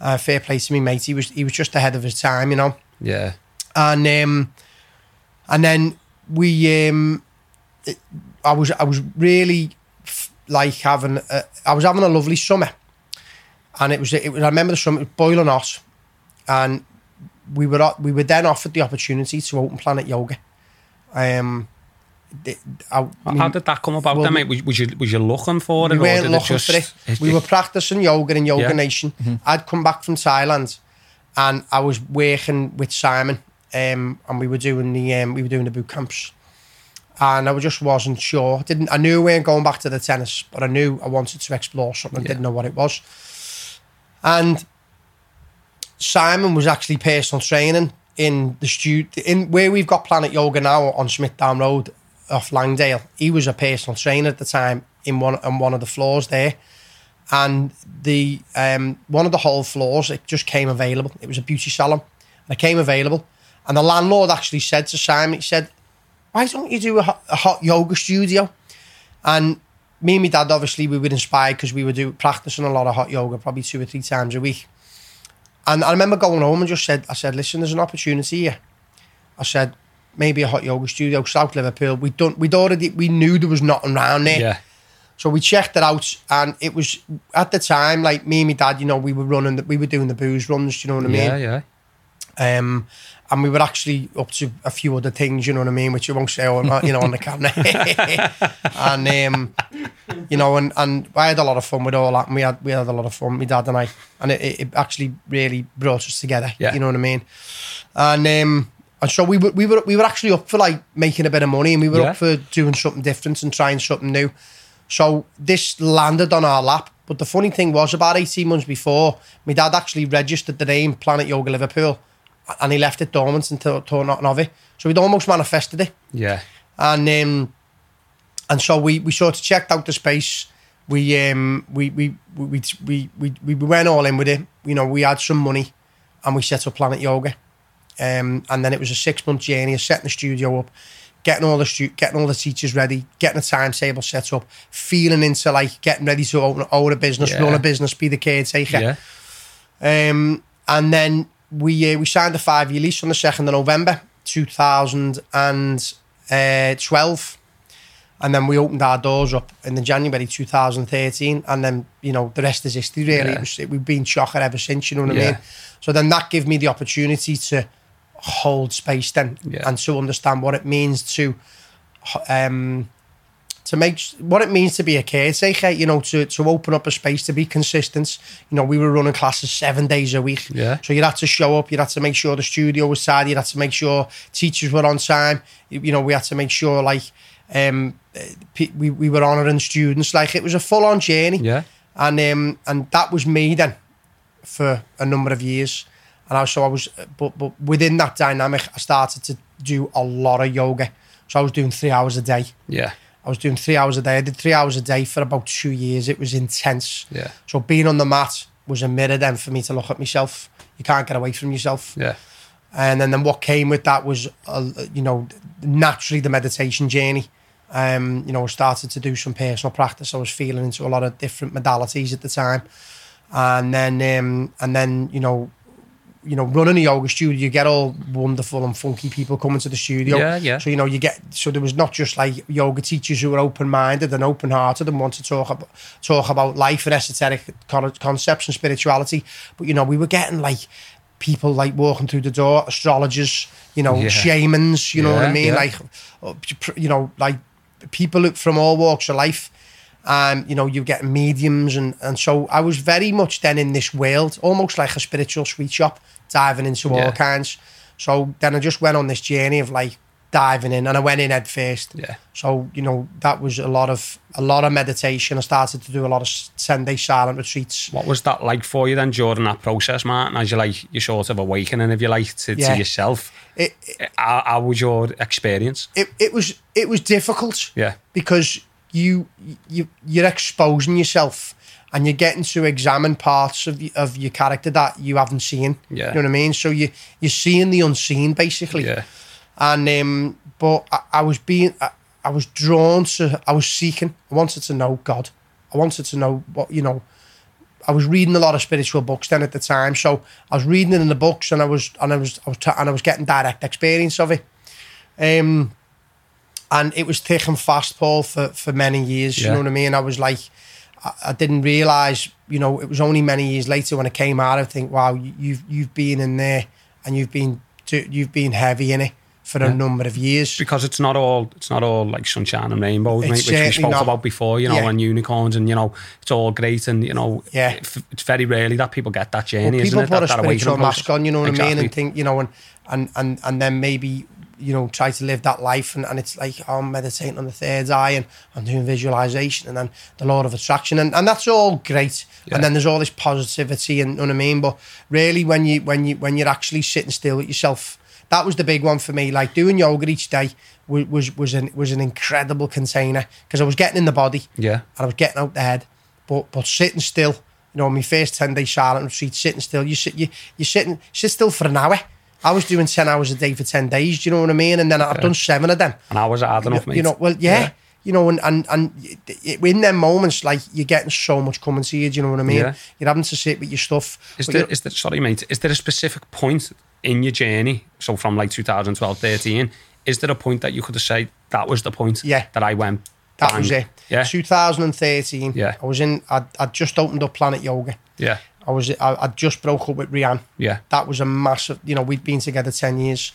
Uh, fair play to me, mate. He was he was just ahead of his time, you know. Yeah. And um, and then we um, it- I was I was really f- like having a, I was having a lovely summer, and it was it was I remember the summer it was boiling hot, and we were we were then offered the opportunity to open Planet Yoga. Um, the- I, How did that come about well, then, mate? Was, was you was you looking for it? we weren't did looking just, for it. We were practicing yoga in Yoga Yeah. Nation. I'd come back from Thailand, and I was working with Simon, um, and we were doing the um, we were doing the boot camps, and I just wasn't sure. Didn't I knew we weren't going back to the tennis, but I knew I wanted to explore something. I didn't know what it was, and Simon was actually personal training in the studio in where we've got Planet Yoga now on Smithdown Road off Langdale. He was a personal trainer at the time in one on one of the floors there, and the um, one of the whole floors it just came available. It was a beauty salon, and it came available. And the landlord actually said to Simon, he said, "Why don't you do a hot, a hot yoga studio?" And me and my dad, obviously, we were inspired because we were do, practicing a lot of hot yoga, probably two or three times a week. And I remember going home and just said, I said, listen, there's an opportunity here. I said, maybe a hot yoga studio, South Liverpool. We'd done, we'd already, we knew there was nothing around there. Yeah. So we checked it out, and it was at the time like me and my dad. You know, we were running, we were doing the booze runs. You know what I mean? Yeah, yeah. Um, and we were actually up to a few other things, you know what I mean, which you won't say, on, you know, on the camera. and um, you know, and, and I had a lot of fun with all that, and we had we had a lot of fun, my dad and I, and it, it, it actually really brought us together. Yeah. You know what I mean? And um, and so we were we were we were actually up for like making a bit of money, and we were Yeah. up for doing something different and trying something new. So this landed on our lap. But the funny thing was, about 18 months before, my dad actually registered the name Planet Yoga Liverpool and he left it dormant until until nothing of it. So we'd almost manifested it. Yeah. And um, and so we, we sort of checked out the space. We um we we we we we, we, we went all in with it. You know, we had some money and we set up Planet Yoga. Um, and then it was a six month journey of setting the studio up, getting all the stu- getting all the teachers ready, getting a timetable set up, feeling into like getting ready to own, own a business, Yeah. run a business, be the caretaker. Yeah. Um, and then we uh, we signed a five year lease on the second of November, two thousand and twelve. And then we opened our doors up in the January 2013, and then you know the rest is history. Really, Yeah. it was, we've been chocker ever since. You know what I mean? So then that gave me the opportunity to hold space then Yeah. and to understand what it means to um to make what it means to be a caretaker you know to to open up a space to be consistent you know we were running classes seven days a week Yeah. so you had to show up you had to make sure the studio was tidy you had to make sure teachers were on time you, know we had to make sure like um we, we were honouring students like it was a full-on journey Yeah. and um and that was me then for a number of years and I, so I was but but within that dynamic I started to do a lot of yoga so I was doing three hours a day Yeah. I was doing three hours a day I did three hours a day for about two years it was intense Yeah. so being on the mat was a mirror then for me to look at myself you can't get away from yourself Yeah. and then, then what came with that was, uh, you know, naturally the meditation journey. Um, you know, I started to do some personal practice. I was feeling into a lot of different modalities at the time, and then, um, and then, you know, you know, running a yoga studio, you get all wonderful and funky people coming to the studio. Yeah, yeah. So you know, you get so there was not just like yoga teachers who were open minded and open hearted and want to talk about talk about life and esoteric con- concepts and spirituality, but you know, we were getting like people like walking through the door, astrologers, you know, Yeah. shamans, you know what I mean, yeah. like you know, like people from all walks of life. Um, you know, you get mediums and and so I was very much then in this world, almost like a spiritual sweet shop, diving into all Yeah. kinds. So then I just went on this journey of like diving in, and I went in head first. Yeah. So you know that was a lot of a lot of meditation. I started to do a lot of ten day silent retreats. What was that like for you then during that process, Martin? As you like, you sort of awakening, if you like, to, Yeah. to yourself. It, uh, How, how was your experience? it it was it was difficult. Yeah. because you you you're exposing yourself and you're getting to examine parts of of your character that you haven't seen. Yeah. You know what I mean? So you you're seeing the unseen basically. Yeah. And um, but I, I was being I, I was drawn to I was seeking. I wanted to know God. I wanted to know what you know. I was reading a lot of spiritual books then at the time, so I was reading it in the books, and I was and I was I was t- and I was getting direct experience of it. Um, and it was thick and fast, Paul, for for many years. You know what I mean? I was like, I, didn't realize, you know, it was only many years later when I came out. I think, wow, you- you've you've been in there, and you've been to, you've been heavy in it for a number of years. Because it's not all it's not all like sunshine and rainbows, mate, which we spoke not. about before, you know, Yeah. and unicorns and you know, it's all great and you know Yeah. it- it's very rarely that people get that Well, journey, isn't people it? put that, a that spiritual awakening mask on, you know what I mean, and think, you know, and and and and then maybe you know try to live that life, and, and it's like oh, I'm meditating on the third eye, and I'm doing visualization, and then the law of attraction, and, and that's all great. Yeah. And then there's all this positivity, and you know what I mean. But really, when you when you when you're actually sitting still with yourself, that was the big one for me. Like doing yoga each day was was was an was an incredible container because I was getting in the body Yeah. and I was getting out the head, but but sitting still. You know, my first ten day silent retreat, sitting still. You sit, you you sitting sit still for an hour. I was doing ten hours a day for ten days. Do you know what I mean? And then I've done seven of them. And I was hard enough, mate. You know, well, yeah. You know, and and and in them moments, like you're getting so much coming to you. Do you know what I mean? Yeah. You're having to sit with your stuff. Is there, there, sorry, mate, is there a specific point in your journey, so from like 2012, 13, is there a point that you could have said that was the point Yeah. that I went that bang? was it. Yeah. 2013. Yeah. I was in. I'd, I'd just opened up Planet Yoga. Yeah. I was. I, I'd just broke up with Rianne. Yeah. that was a massive you know we'd been together 10 years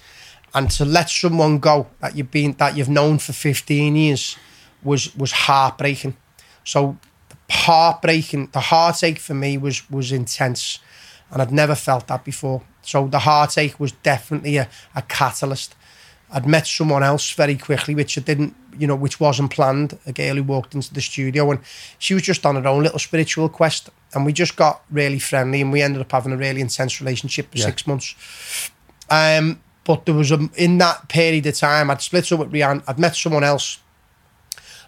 and to let someone go that you've been that you've known for 15 years was was heartbreaking so heartbreaking the heartache for me was was intense and I'd never felt that before so the heartache was definitely a, a catalyst I'd met someone else very quickly, which I didn't, you know, which wasn't planned. A girl who walked into the studio and she was just on her own little spiritual quest. And we just got really friendly and we ended up having a really intense relationship for Yeah. six months. Um, but there was a, in that period of time, I'd split up with Rianne, I'd met someone else.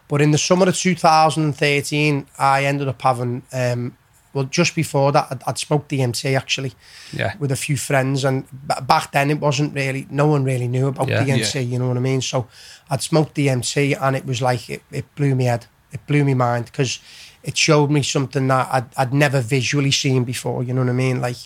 But in the summer of 2013, I ended up having, um, well, just before that, I'd, I'd smoked DMT actually Yeah. with a few friends, and b- back then it wasn't really no one really knew about Yeah. DMT. You know what I mean? So I'd smoked DMT, and it was like it, it blew me head. It blew me mind because it showed me something that I'd, I'd never visually seen before. You know what I mean? Like,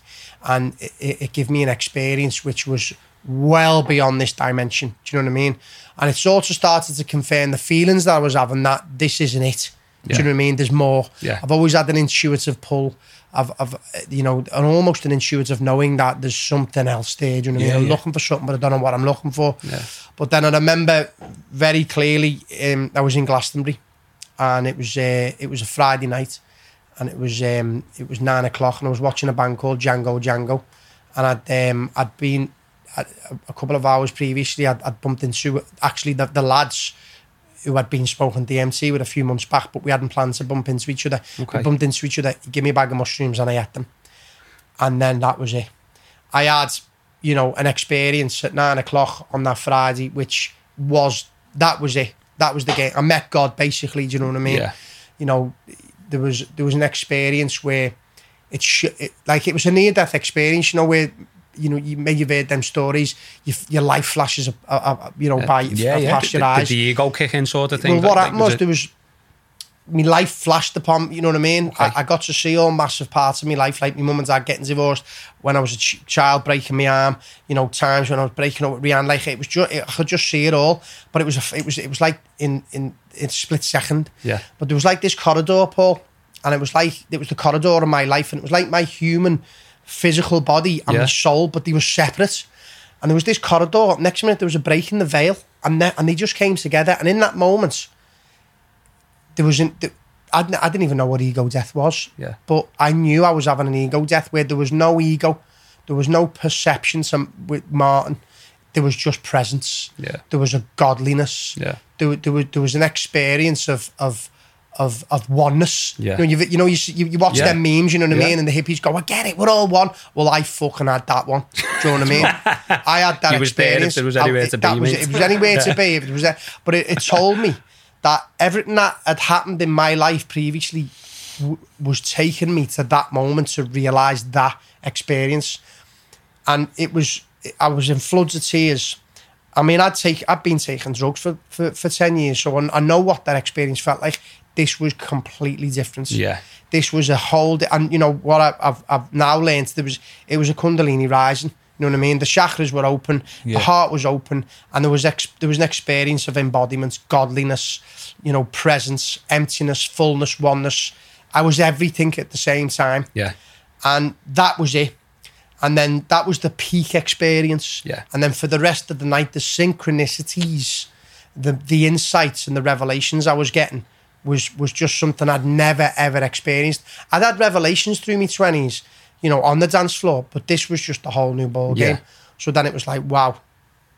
and it, it, it gave me an experience which was well beyond this dimension. Do you know what I mean? And it sort of started to confirm the feelings that I was having that this isn't it. Do you know what I mean? There's more. Yeah. I've always had an intuitive pull. I've, I've, you know, an almost an intuitive knowing that there's something else there. Do you know what I mean? I'm yeah. looking for something, but I don't know what I'm looking for. Yeah. But then I remember very clearly, um, I was in Glastonbury, and it was uh, it was a Friday night, and it was um, it was nine o'clock, and I was watching a band called Django Django, and I'd um, I'd been a, a couple of hours previously, I'd, I'd bumped into actually the, the lads who had been spoken to DMT with a few months back, but we hadn't planned to bump into each other. Okay. We bumped into each other. He gave me a bag of mushrooms, and I ate them, and then that was it. I had, you know, an experience at nine o'clock on that Friday, which was that was it. That was the game. I met God basically. Do you know what I mean? Yeah. You know, there was there was an experience where it, sh- it like it was a near death experience. You know where. You know, you may have heard them stories. Your, your life flashes, uh, uh, you know, by Yeah, yeah. past your eyes. the ego kick in sort of thing? Well, what happened was, it- there was my life flashed upon. You know what I mean? Okay. I, I got to see all massive parts of my life, like my mum and dad getting divorced when I was a ch- child, breaking my arm. You know, times when I was breaking up with Rihanna. Like it was just, I could just see it all. But it was, a it was, it was like in in in a split second. Yeah. But there was like this corridor, Paul, and it was like it was the corridor of my life, and it was like my human physical body and Yeah. my soul, but they were separate. And there was this corridor. Next minute, there was a break in the veil, and they, and they just came together. And in that moment, there was an, I, didn't- I didn't even know what ego death was. Yeah. But I knew I was having an ego death where there was no ego, there was no perception. Some with Martin, there was just presence. Yeah. There was a godliness. Yeah. There, there was there was an experience of of of of oneness. Yeah. You know, you, you know, you, you, you watch Yeah. them memes, you know what I Yeah. mean, and the hippies go, "I get it, we're all one." Well, I fucking had that one. Do you know what I mean? I had that You was there experience. was I- anywhere it- that be, was- It was anywhere to be. It was there, but it, it told me that everything that had happened in my life previously w- was taking me to that moment to realise that experience, and it was. I was in floods of tears. I mean, I'd take, I've been taking drugs for, for, for 10 years, so I, I know what that experience felt like. This was completely different. Yeah. This was a whole, di- and you know what I, I've, I've now learned, there was, it was a Kundalini rising. You know what I mean? The chakras were open, Yeah. the heart was open, and there was ex, there was an experience of embodiment, godliness, you know, presence, emptiness, fullness, oneness. I was everything at the same time Yeah. and that was it. And then that was the peak experience. Yeah. And then for the rest of the night, the synchronicities, the the insights and the revelations I was getting was was just something I'd never ever experienced. I'd had revelations through my twenties, you know, on the dance floor, but this was just a whole new ball Yeah. game. So then it was like, wow.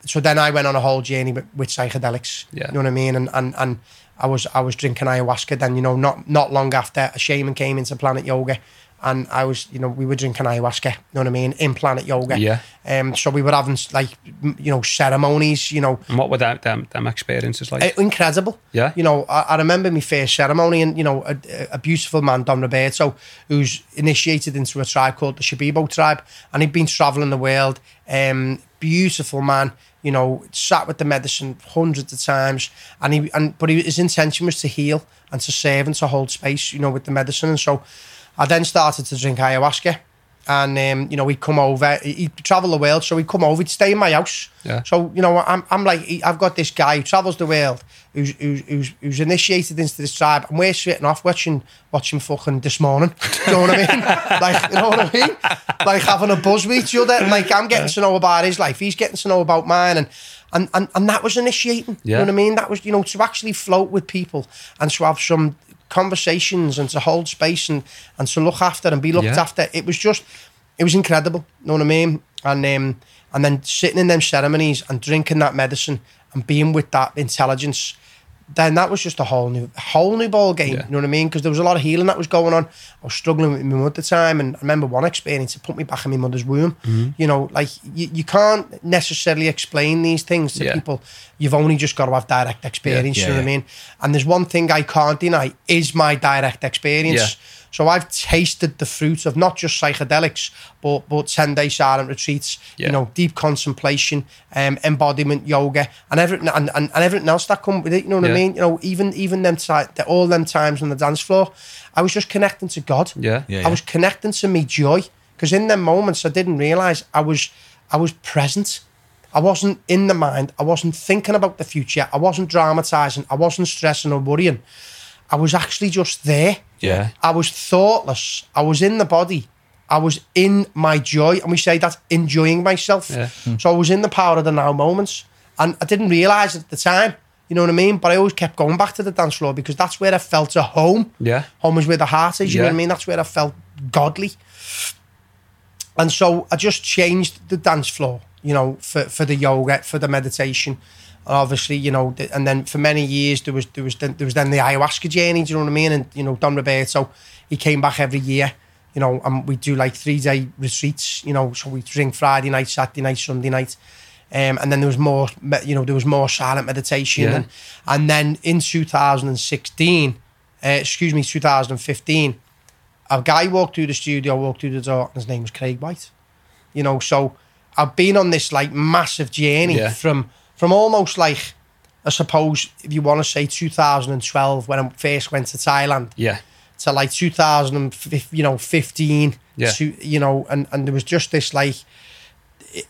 So then I went on a whole journey with, with psychedelics. Yeah. You know what I mean? And and and I was I was drinking ayahuasca. Then you know, not not long after, a shaman came into Planet Yoga, and I was you know we were drinking ayahuasca. You know what I mean? In Planet Yoga. Yeah. Um. So we were having like you know ceremonies. You know, And what were that, them, them experiences like? uh, incredible. Yeah. You know, I, I remember my first ceremony, and you know, a, a beautiful man, Don Roberto, who's initiated into a tribe called the Shipibo tribe, and he'd been traveling the world. Um, beautiful man. You know, sat with the medicine hundreds of times, and he and but he, his intention was to heal and to serve and to hold space. You know, with the medicine, and so I then started to drink ayahuasca. And um, you know, he'd come over. he- He'd travel the world, so he'd come over. He'd stay in my house. Yeah. So you know, I'm, I'm like, I've got this guy who travels the world, who's who's who's, who's initiated into this tribe, and we're sitting off watching watching fucking this morning. Do you know what I mean? like, you know what I mean? Like having a buzz with each other, and like I'm getting to know about his life, he's getting to know about mine, and and and, and that was initiating. You know what I mean? That was you know to actually float with people and to have some conversations and to hold space and and to look after and be looked Yeah. after. It was just it was incredible. You know what I mean? And um, and then sitting in them ceremonies and drinking that medicine and being with that intelligence, then that was just a whole new whole new ball game. Yeah. You know what I mean? Because there was a lot of healing that was going on. I was struggling with my mum at the time, and I remember one experience. It put me back in my mother's womb. Mm-hmm. You know, like you, you can't necessarily explain these things to Yeah. people. You've only just got to have direct experience. Yeah, you know what I mean? And there's one thing I can't deny is my direct experience. Yeah. So I've tasted the fruit of not just psychedelics, but but ten day silent retreats. Yeah. You know, deep contemplation, um, embodiment yoga, and everything and, and, and everything else that come with it. You know what I mean? You know, even even them ti- the, all them times on the dance floor, I was just connecting to God. Yeah. Yeah, I was connecting to me joy because in them moments I didn't realize I was I was present. I wasn't in the mind. I wasn't thinking about the future. I wasn't dramatizing. I wasn't stressing or worrying. I was actually just there. Yeah. I was thoughtless. I was in the body. I was in my joy. And we say that's enjoying myself. Yeah. Hmm. So I was in the power of the now moments. And I didn't realize it at the time. You know what I mean? But I always kept going back to the dance floor because that's where I felt at home. Yeah. Home is where the heart is. You know what I mean? That's where I felt godly. And so I just changed the dance floor, you know, for, for the yoga, for the meditation. And obviously, you know, and then for many years there was there was then, there was then the ayahuasca journey. Do you know what I mean? And you know, Don Roberto, he came back every year. You know, and we do like three day retreats. You know, so we drink Friday night, Saturday night, Sunday night. Um, and then there was more, you know, there was more silent meditation. Yeah. And, and then in 2016, uh, excuse me, 2015, a guy walked through the studio, walked through the door, and his name was Craig White. You know, so I've been on this like massive journey Yeah. from from almost like I suppose if you want to say 2012 when I first went to Thailand Yeah. to like 2015, you know, 15. Yeah. To, you know, and and there was just this like.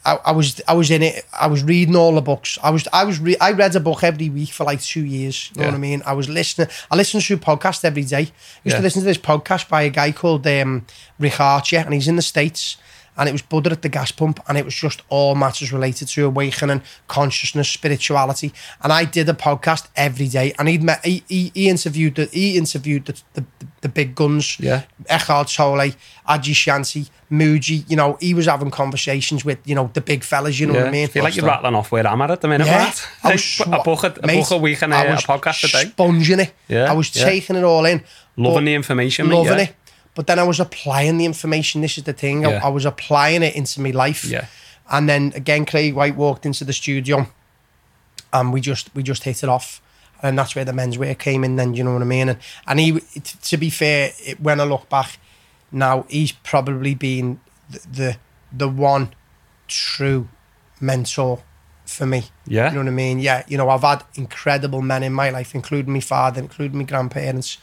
I, I was I was in it. I was reading all the books. I was I was re- I read a book every week for like two years. You know Yeah. what I mean? I was listening. I listened to a podcast every day. I used Yeah. to listen to this podcast by a guy called um, Rick Archer, and he's in the states. And it was Buddha at the gas pump, and it was just all matters related to awakening, consciousness, spirituality. And I did a podcast every day, and he'd met, he, he, he interviewed the he interviewed the, the, the big guns, Yeah. Eckhart Tolle, Aji Shanti, Mooji. You know, he was having conversations with you know the big fellas. You know yeah. what I mean? I feel like you're rattling off where I'm at at the minute, Yeah, Matt. I was a book a, mate, book a week and a, a podcast a day. sponging it. Yeah, I was yeah. taking it all in, Loving the information, mate, loving yeah. it. But then I was applying the information. This is the thing. I, I was applying it into my life. Yeah. And then again, Craig White walked into the studio, and we just we just hit it off. And that's where the menswear came in. Then you know what I mean. And and he, t- to be fair, it, when I look back, now he's probably been the the, the one true mentor for me. Yeah. You know what I mean? Yeah. You know, I've had incredible men in my life, including my father, including my grandparents,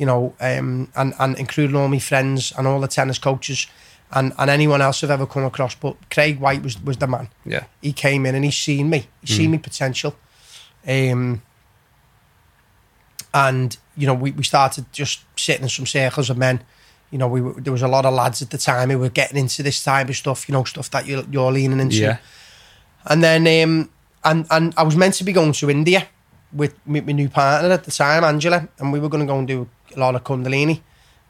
you know, um, and, and including all my friends and all the tennis coaches and, and anyone else I've ever come across. But Craig White was, was the man. Yeah. He came in and he's seen me. He's seen me potential. Um, and, you know, we, we started just sitting in some circles of men. You know, we were, there was a lot of lads at the time who were getting into this type of stuff, you know, stuff that you're, you're leaning into. Yeah. And then, um, and and I was meant to be going to India with, with my new partner at the time, Angela, and we were going to go and do a lot of Kundalini.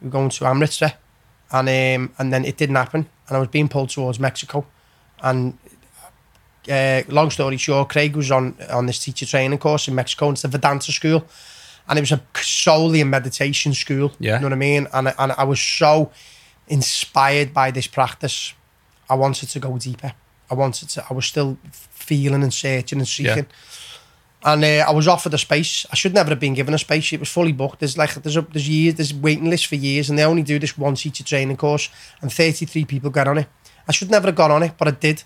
We were going to Amritsar, and um, and then it didn't happen, and I was being pulled towards Mexico, and uh, long story short, Craig was on on this teacher training course in Mexico. and It's the Vedanta school, and it was a solely a meditation school. Yeah. you know what I mean. And I- and I was so inspired by this practice. I wanted to go deeper. I wanted to. I was still feeling and searching and seeking. And uh, I was offered a space. I should never have been given a space. It was fully booked. There's like there's a, there's years there's waiting list for years, and they only do this one teacher training course, and 33 people get on it. I should never have got on it, but I did.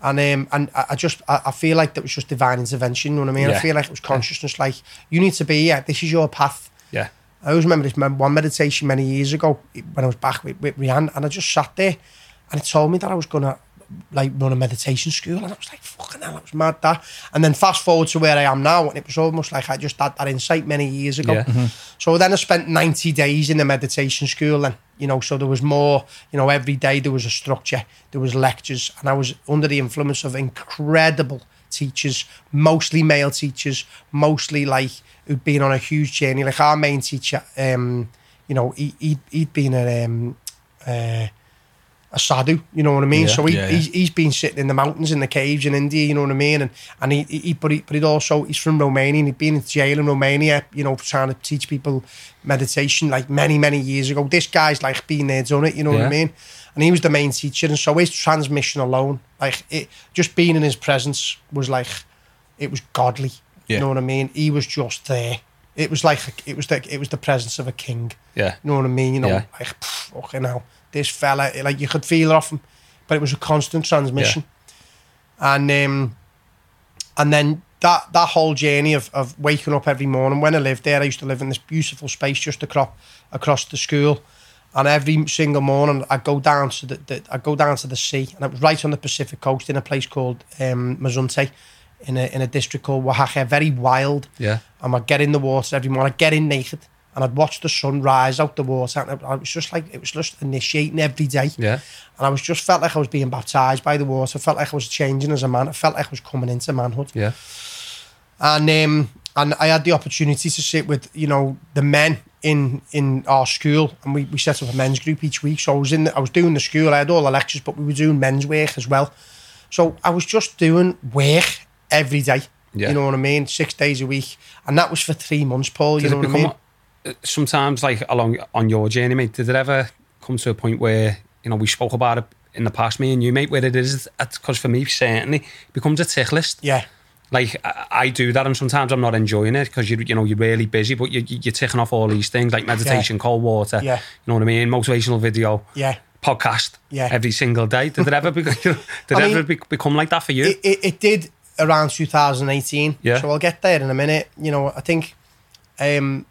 And um, and I just I, I feel like that was just divine intervention. You know what I mean? I feel like it was consciousness. Like you need to be. Yeah, this is your path. Yeah. I always remember this one meditation many years ago when I was back with, with Rianne, and I just sat there, and it told me that I was gonna like run a meditation school, and I was like, "Fucking hell, I was mad that." And then fast forward to where I am now, and it was almost like I just had that insight many years ago. Yeah. So then I spent ninety days in the meditation school, and you know, so there was more. You know, every day there was a structure, there was lectures, and I was under the influence of incredible teachers, mostly male teachers, mostly like who'd been on a huge journey. Like our main teacher, um, you know, he, he he'd been a um, uh, a sadhu, you know what I mean. Yeah. so he, Yeah, yeah. he's he's been sitting in the mountains in the caves in India, you know what I mean. And and he, he but he, but he'd also he's from Romania and he'd been in jail in Romania, you know, trying to teach people meditation like many many years ago. This guy's like been there, done it, you know what I mean. And he was the main teacher, and so his transmission alone, like it, just being in his presence was like, it was godly. Yeah. You know what I mean? He was just there. It was like it was like it was the presence of a king. Yeah. You know what I mean? You know, Yeah. like pff, fucking hell, this fella, like you could feel it off him, but it was a constant transmission. And um, and then that that whole journey of, of waking up every morning. When I lived there, I used to live in this beautiful space just across across the school. And every single morning, I'd go down to the, the I'd go down to the sea, and it was right on the Pacific coast in a place called um, Mazunte, in a in a district called Oaxaca. Very wild, Yeah. and I'd get in the water every morning. I'd get in naked and I'd watch the sun rise out the water. And I was just like, it was just initiating every day. Yeah. And I was just felt like I was being baptized by the water. I felt like I was changing as a man. I felt like I was coming into manhood. Yeah. And um, and I had the opportunity to sit with, you know, the men in in our school and we, we set up a men's group each week. So I was in the, I was doing the school, I had all the lectures, but we were doing men's work as well. So I was just doing work every day. Yeah. You know what I mean? Six days a week. And that was for three months, Paul. You know what I mean? Sometimes like along on your journey, mate? Did it ever come to a point where you know we spoke about it in the past, me and you, mate, where it is? Because for me, certainly, it becomes a tick list. Yeah. Like I, I do that, and sometimes I'm not enjoying it because you you know you're really busy, but you, you're ticking off all these things like meditation, cold water. Yeah. You know what I mean? Motivational video. Yeah. Podcast. Yeah. Every single day. Did it ever be, did it mean, ever be, become like that for you? It, it, it did around 2018. Yeah. So I'll get there in a minute. You know, I think um,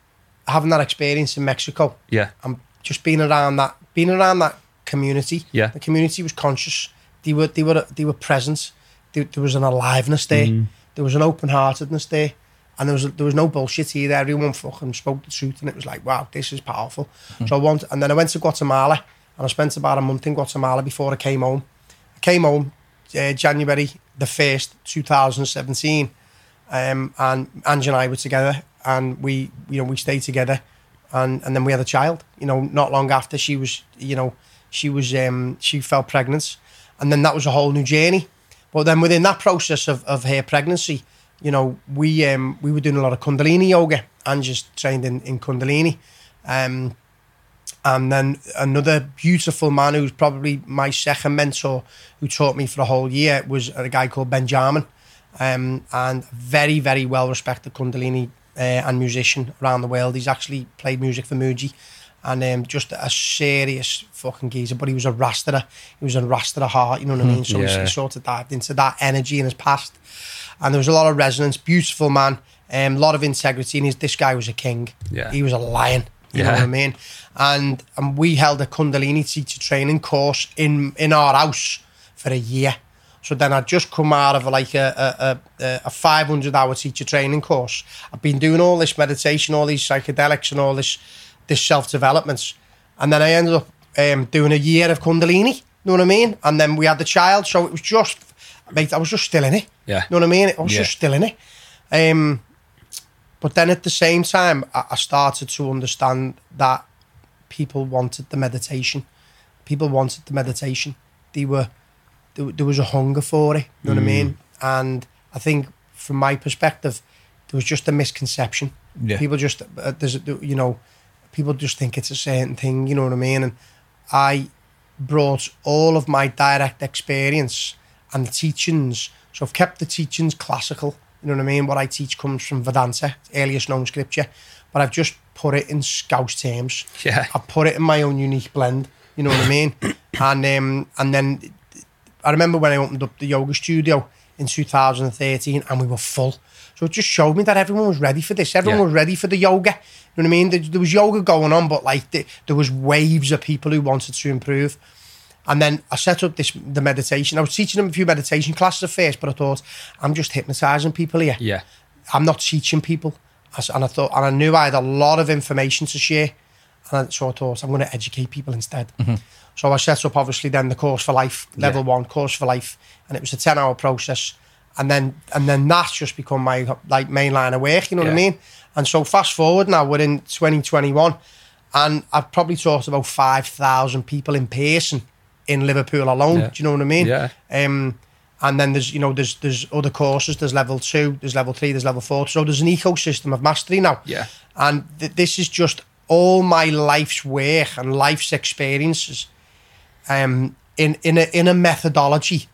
having that experience in Mexico yeah. and just being around that, being around that community. Yeah. The community was conscious. They were, they were, they were present. There, there was an aliveness there. Mm-hmm. There was an open heartedness there. And there was there was no bullshit either. Everyone fucking spoke the truth, and it was like, wow, this is powerful. So I want, and then I went to Guatemala, and I spent about a month in Guatemala before I came home. I came home uh, January the first, two thousand seventeen, um, and Angie and I were together, and we you know we stayed together, and and then we had a child. You know, not long after she was you know she was um, she fell pregnant, and then that was a whole new journey. But then within that process of, of her pregnancy, you know, we um, we were doing a lot of Kundalini yoga and just trained in, in Kundalini. Um, and then another beautiful man who's probably my second mentor who taught me for a whole year was a guy called Benjamin. Um, and very, very well respected Kundalini uh, and musician around the world. He's actually played music for Mooji and um, just a serious fucking geezer. But he was a rasterer. He was a rasterer heart, you know what I mean? So he- yeah. he sort of dived into that energy in his past. And there was a lot of resonance. Beautiful man, a um, lot of integrity. And he's, this guy was a king. Yeah. He was a lion. You know what I mean? And and we held a Kundalini teacher training course in in our house for a year. So then I'd just come out of like a a, a, a 500 hour teacher training course. I've been doing all this meditation, all these psychedelics, and all this this self development, and then I ended up um, doing a year of Kundalini. You know what I mean? And then we had the child, so it was just, mate, I was just still in it. Yeah. You know what I mean? I was Yeah. just still in it. Um, but then at the same time, I, I started to understand that people wanted the meditation. People wanted the meditation. They were there, there was a hunger for it. You know what I mean? And I think from my perspective, there was just a misconception. Yeah. People just uh, there's you know, people just think it's a certain thing. You know what I mean? And I brought all of my direct experience and the teachings. So I've kept the teachings classical. You know what I mean? What I teach comes from Vedanta, earliest known scripture, but I've just put it in Scouse terms. Yeah. I put it in my own unique blend. You know what I mean? And um, and then I remember when I opened up the yoga studio in 2013, and we were full. So it just showed me that everyone was ready for this. Everyone Yeah. was ready for the yoga. You know what I mean? There, there was yoga going on, but like the, there was waves of people who wanted to improve. And then I set up this the meditation. I was teaching them a few meditation classes at first, but I thought I'm just hypnotizing people here. Yeah. I'm not teaching people. And I thought, and I knew I had a lot of information to share. So I thought, I'm going to educate people instead. So I set up, obviously, then the course for life, level Yeah. one course for life, and it was a ten hour process. And then, and then that's just become my like main line of work. You know what I mean? And so fast forward now, we're in 2021, and I've probably taught about five thousand people in person in Liverpool alone. Yeah. Do you know what I mean? Yeah. Um, and then there's you know there's there's other courses. There's level two, there's level three, there's level four. So there's an ecosystem of mastery now. Yeah. And th- this is just all my life's work and life's experiences, um, in in a in a methodology,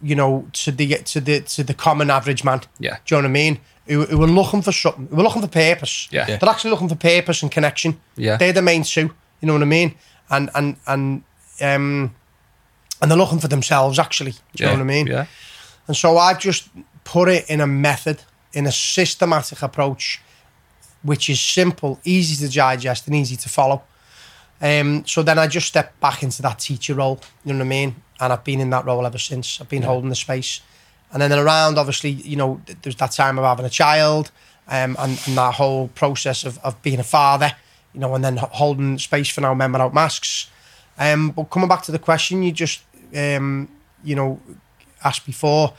you know, to the to the to the common average man. Yeah. Do you know what I mean? who, who are looking for something, who are looking for purpose. Yeah. Yeah. They're actually looking for purpose and connection. Yeah. They're the main two. You know what I mean? And and and um, and they're looking for themselves actually. Do you yeah. know what I mean? Yeah. And so I've just put it in a method, in a systematic approach, which is simple, easy to digest, and easy to follow. Um, so then I just stepped back into that teacher role, you know what I mean? And I've been in that role ever since. I've been holding the space. And then around, obviously, you know, there's that time of having a child um, and, and that whole process of, of being a father, you know, and then holding space for now men without masks. Um, but coming back to the question you just, um, you know, asked before,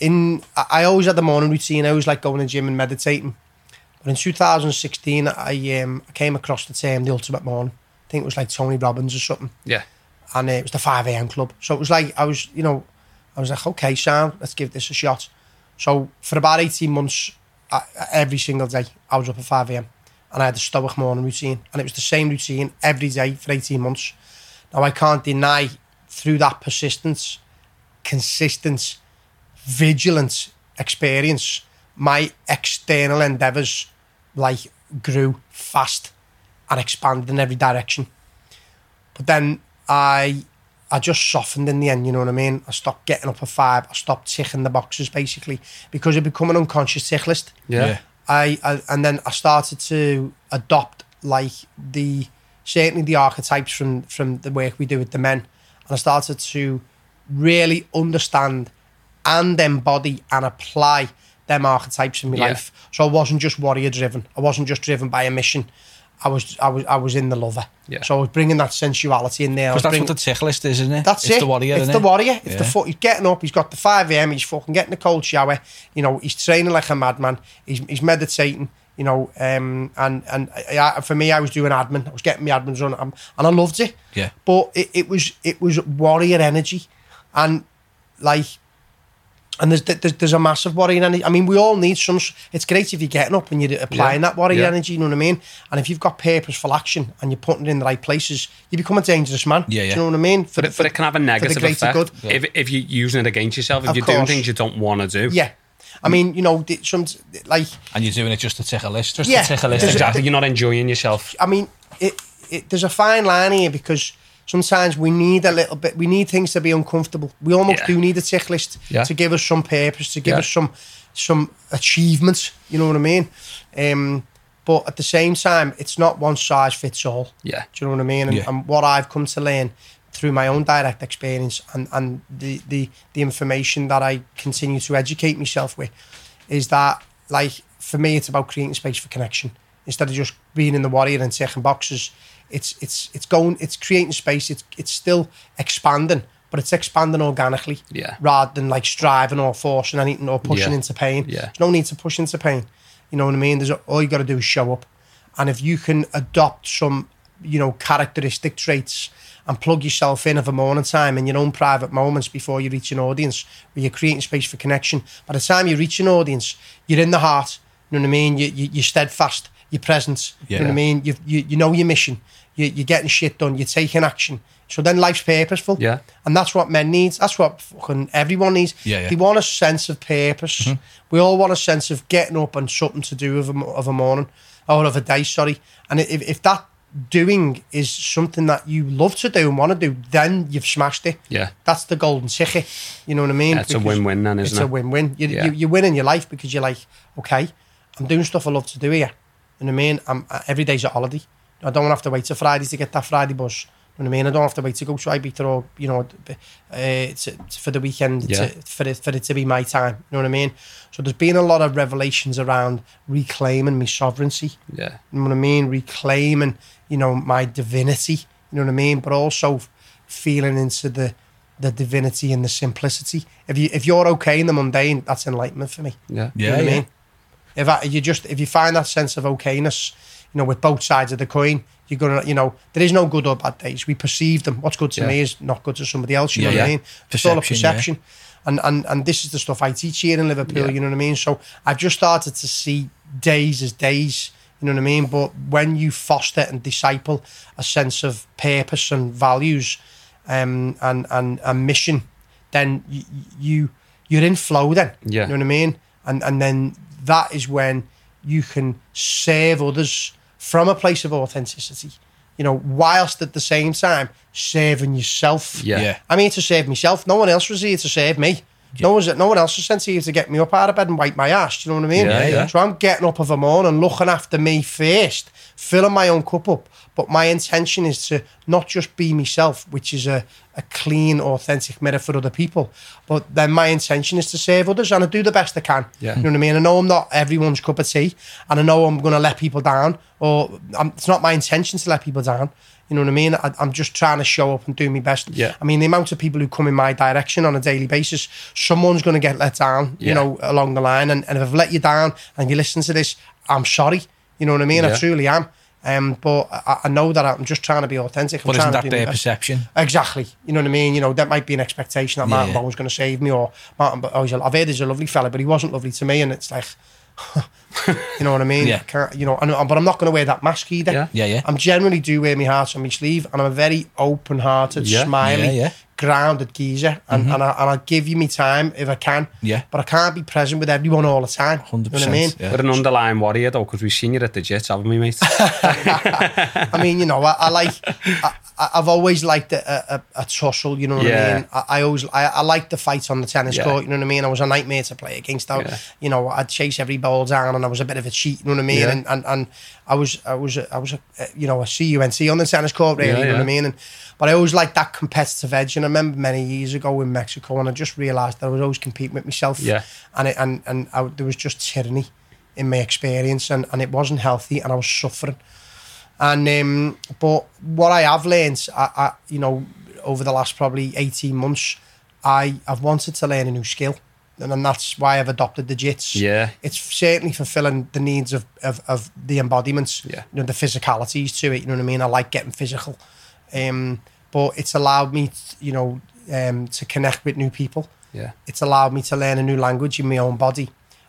in I I always had the morning routine. I always like going to the gym and meditating. But in 2016, I um, I came across the term the ultimate morning. I think it was like Tony Robbins or something, Yeah. and uh, it was the 5 a.m. club. So it was like I was, you know, I was like, okay, Sam, let's give this a shot. So for about 18 months, I, every single day, I was up at 5 a.m. and I had a stoic morning routine, and it was the same routine every day for 18 months. Now I can't deny through that persistence, consistent, vigilant experience, my external endeavours like grew fast and expanded in every direction. But then I I just softened in the end, you know what I mean? I stopped getting up at five, I stopped ticking the boxes basically because it become an unconscious tick list. Yeah. Yeah. I, I and then I started to adopt like the certainly the archetypes from from the work we do with the men, and I started to really understand and embody and apply them archetypes in my Yeah. life. So I wasn't just warrior driven. I wasn't just driven by a mission. I was I was I was in the lover. Yeah. So I was bringing that sensuality in there. Because that's bringing- what the tick list is, isn't it? that's it's it. the warrior, it's isn't the it? warrior. It's the foot. He's getting up. He's got the five a.m. He's fucking getting a cold shower. You know, he's training like a madman. He's he's meditating. You know, um, and and I, for me, I was doing admin. I was getting my admin done, um, and I loved it. Yeah. But it, it was it was warrior energy, and like, and there's there's, there's a massive warrior energy. I mean, we all need some. It's great if you're getting up and you're applying Yeah. that warrior Yeah. energy. You know what I mean? And if you've got purposeful action and you're putting it in the right places, you become a dangerous man. Yeah, Do yeah. you know what I mean? For But it, but it can have a negative effect good. if, if you're using it against yourself. If Of you're doing things you don't want to do. Yeah. I mean, you know, some like And you're doing it just to tick a list. Just Yeah. to tick a list. There's a- Exactly. You're not enjoying yourself. I mean, it, it, there's a fine line here because sometimes we need a little bit. We need things to be uncomfortable. We almost Yeah. do need a tick list Yeah. to give us some purpose, to give Yeah. us some some achievement. You know what I mean? Um, but at the same time, it's not one size fits all. Yeah. Do you know what I mean? And, Yeah. and what I've come to learn through my own direct experience and, and the, the, the information that I continue to educate myself with is that, like, for me, it's about creating space for connection instead of just being in the warrior and ticking boxes. It's it's it's going, it's creating space. It's it's still expanding, but it's expanding organically Yeah. rather than like striving or forcing anything or pushing Yeah. into pain. Yeah. There's no need to push into pain. You know what I mean? There's all you got to do is show up, and if you can adopt some, you know, characteristic traits and plug yourself in of a morning time in your own private moments before you reach an audience, where you're creating space for connection. By the time you reach an audience, you're in the heart. You know what I mean? You, you, you're steadfast. You're present. You know what I mean? You, you, you know your mission. You, you're getting shit done. You're taking action. So then life's purposeful. Yeah. And that's what men needs. That's what fucking everyone needs. Yeah, yeah. They want a sense of purpose. We all want a sense of getting up and something to do of a, of a morning or of a day, sorry. And if, if that doing is something that you love to do and want to do, then you've smashed it. Yeah. That's the golden ticket. You know what I mean? Yeah, it's a win-win then, isn't it's it? It's a win-win. You, Yeah. you, you win in your life because you're like, okay, I'm doing stuff I love to do here. You know what I mean? I'm, uh, every day's a holiday. I don't have to wait till Friday to get that Friday bus. You know what I mean? I don't have to wait to go to Ibiza or, you know, uh, to, to- for the weekend Yeah. to, for, it, for it to be my time. You know what I mean? So there's been a lot of revelations around reclaiming my sovereignty. Yeah. You know what I mean? Reclaiming, you know, my divinity. You know what I mean? But also feeling into the the divinity and the simplicity. If you if you're okay in the mundane, that's enlightenment for me. Yeah. yeah. You know what yeah. I mean? If I, you just if you find that sense of okayness, you know, with both sides of the coin, you're gonna, you know, there is no good or bad days. We perceive them. What's good to Yeah. me is not good to somebody else. You Yeah, know what I mean? It's all a Perception. And, and and this is the stuff I teach here in Liverpool. You know what I mean? So I've just started to see days as days. You know what I mean? But when you foster and disciple a sense of purpose and values, um, and and and mission, then you, you you're in flow. Then Yeah. you know what I mean? And and then that is when you can serve others from a place of authenticity. You know, whilst at the same time serving yourself. Yeah. Yeah. I'm here to save myself. No one else was here to save me. No one's no one else was sent here to get me up out of bed and wipe my ass. Do you know what I mean? Yeah, yeah. So I'm getting up of a morning, looking after me first, filling my own cup up. But my intention is to not just be myself, which is a, a clean, authentic mirror for other people, but then my intention is to save others and I do the best I can. Yeah. You know what I mean? I know I'm not everyone's cup of tea and I know I'm going to let people down or I'm, it's not my intention to let people down. You know what I mean? I, I'm just trying to show up and do my best. Yeah. I mean, the amount of people who come in my direction on a daily basis, someone's going to get let down, yeah. you know, along the line. And, and if I've let you down and you listen to this, I'm sorry. You know what I mean? Yeah. I truly am. Um, but I, I know that I'm just trying to be authentic. I'm But isn't that their perception? Exactly. You know what I mean? You know, that might be an expectation that Martin Yeah. Bowen's going to save me or Martin, Bo- oh, I've heard he's a lovely fella, but he wasn't lovely to me. And it's like, you know what I mean? Yeah. Can't, you know, and, but I'm not going to wear that mask either. Yeah. Yeah, yeah. I'm generally do wear my heart on my sleeve and I'm a very open hearted, Yeah. smiley, Yeah, yeah. Grounded geezer. And, mm-hmm. and, I, and I'll give you me time if I can. Yeah. But I can't be present with everyone all the time. You know 100%. what I mean? Yeah. We're an underlying warrior though, because we've seen you at the jits, haven't we, mate? I mean, you know, I, I like, I, I- I've always liked a, a, a tussle, you know what I mean? I, I always, I, I like the fight on the tennis Yeah. court, you know what I mean? I was a nightmare to play against. I, Yeah. You know, I'd chase every ball down and I was a bit of a cheat, you know what I mean? Yeah. And, and, and I was, I was, I was, a, you know, a CUNC on the tennis court, really, Yeah, you know what. I mean? And, but I always liked that competitive edge. And I remember many years ago in Mexico and I just realised that I was always competing with myself. Yeah. And, it, and, and I, there was just tyranny in my experience and, and it wasn't healthy and I was suffering. And um, but what I have learned, I, I, you know, over the last probably eighteen months, I I've wanted to learn a new skill, and then that's why I've adopted the jits. Yeah. it's certainly fulfilling the needs of of, of the embodiments. Yeah. you know, the physicalities to it. You know what I mean? I like getting physical, um, but it's allowed me, t- you know, um, to connect with new people yeah. it's allowed me to learn a new language in my own body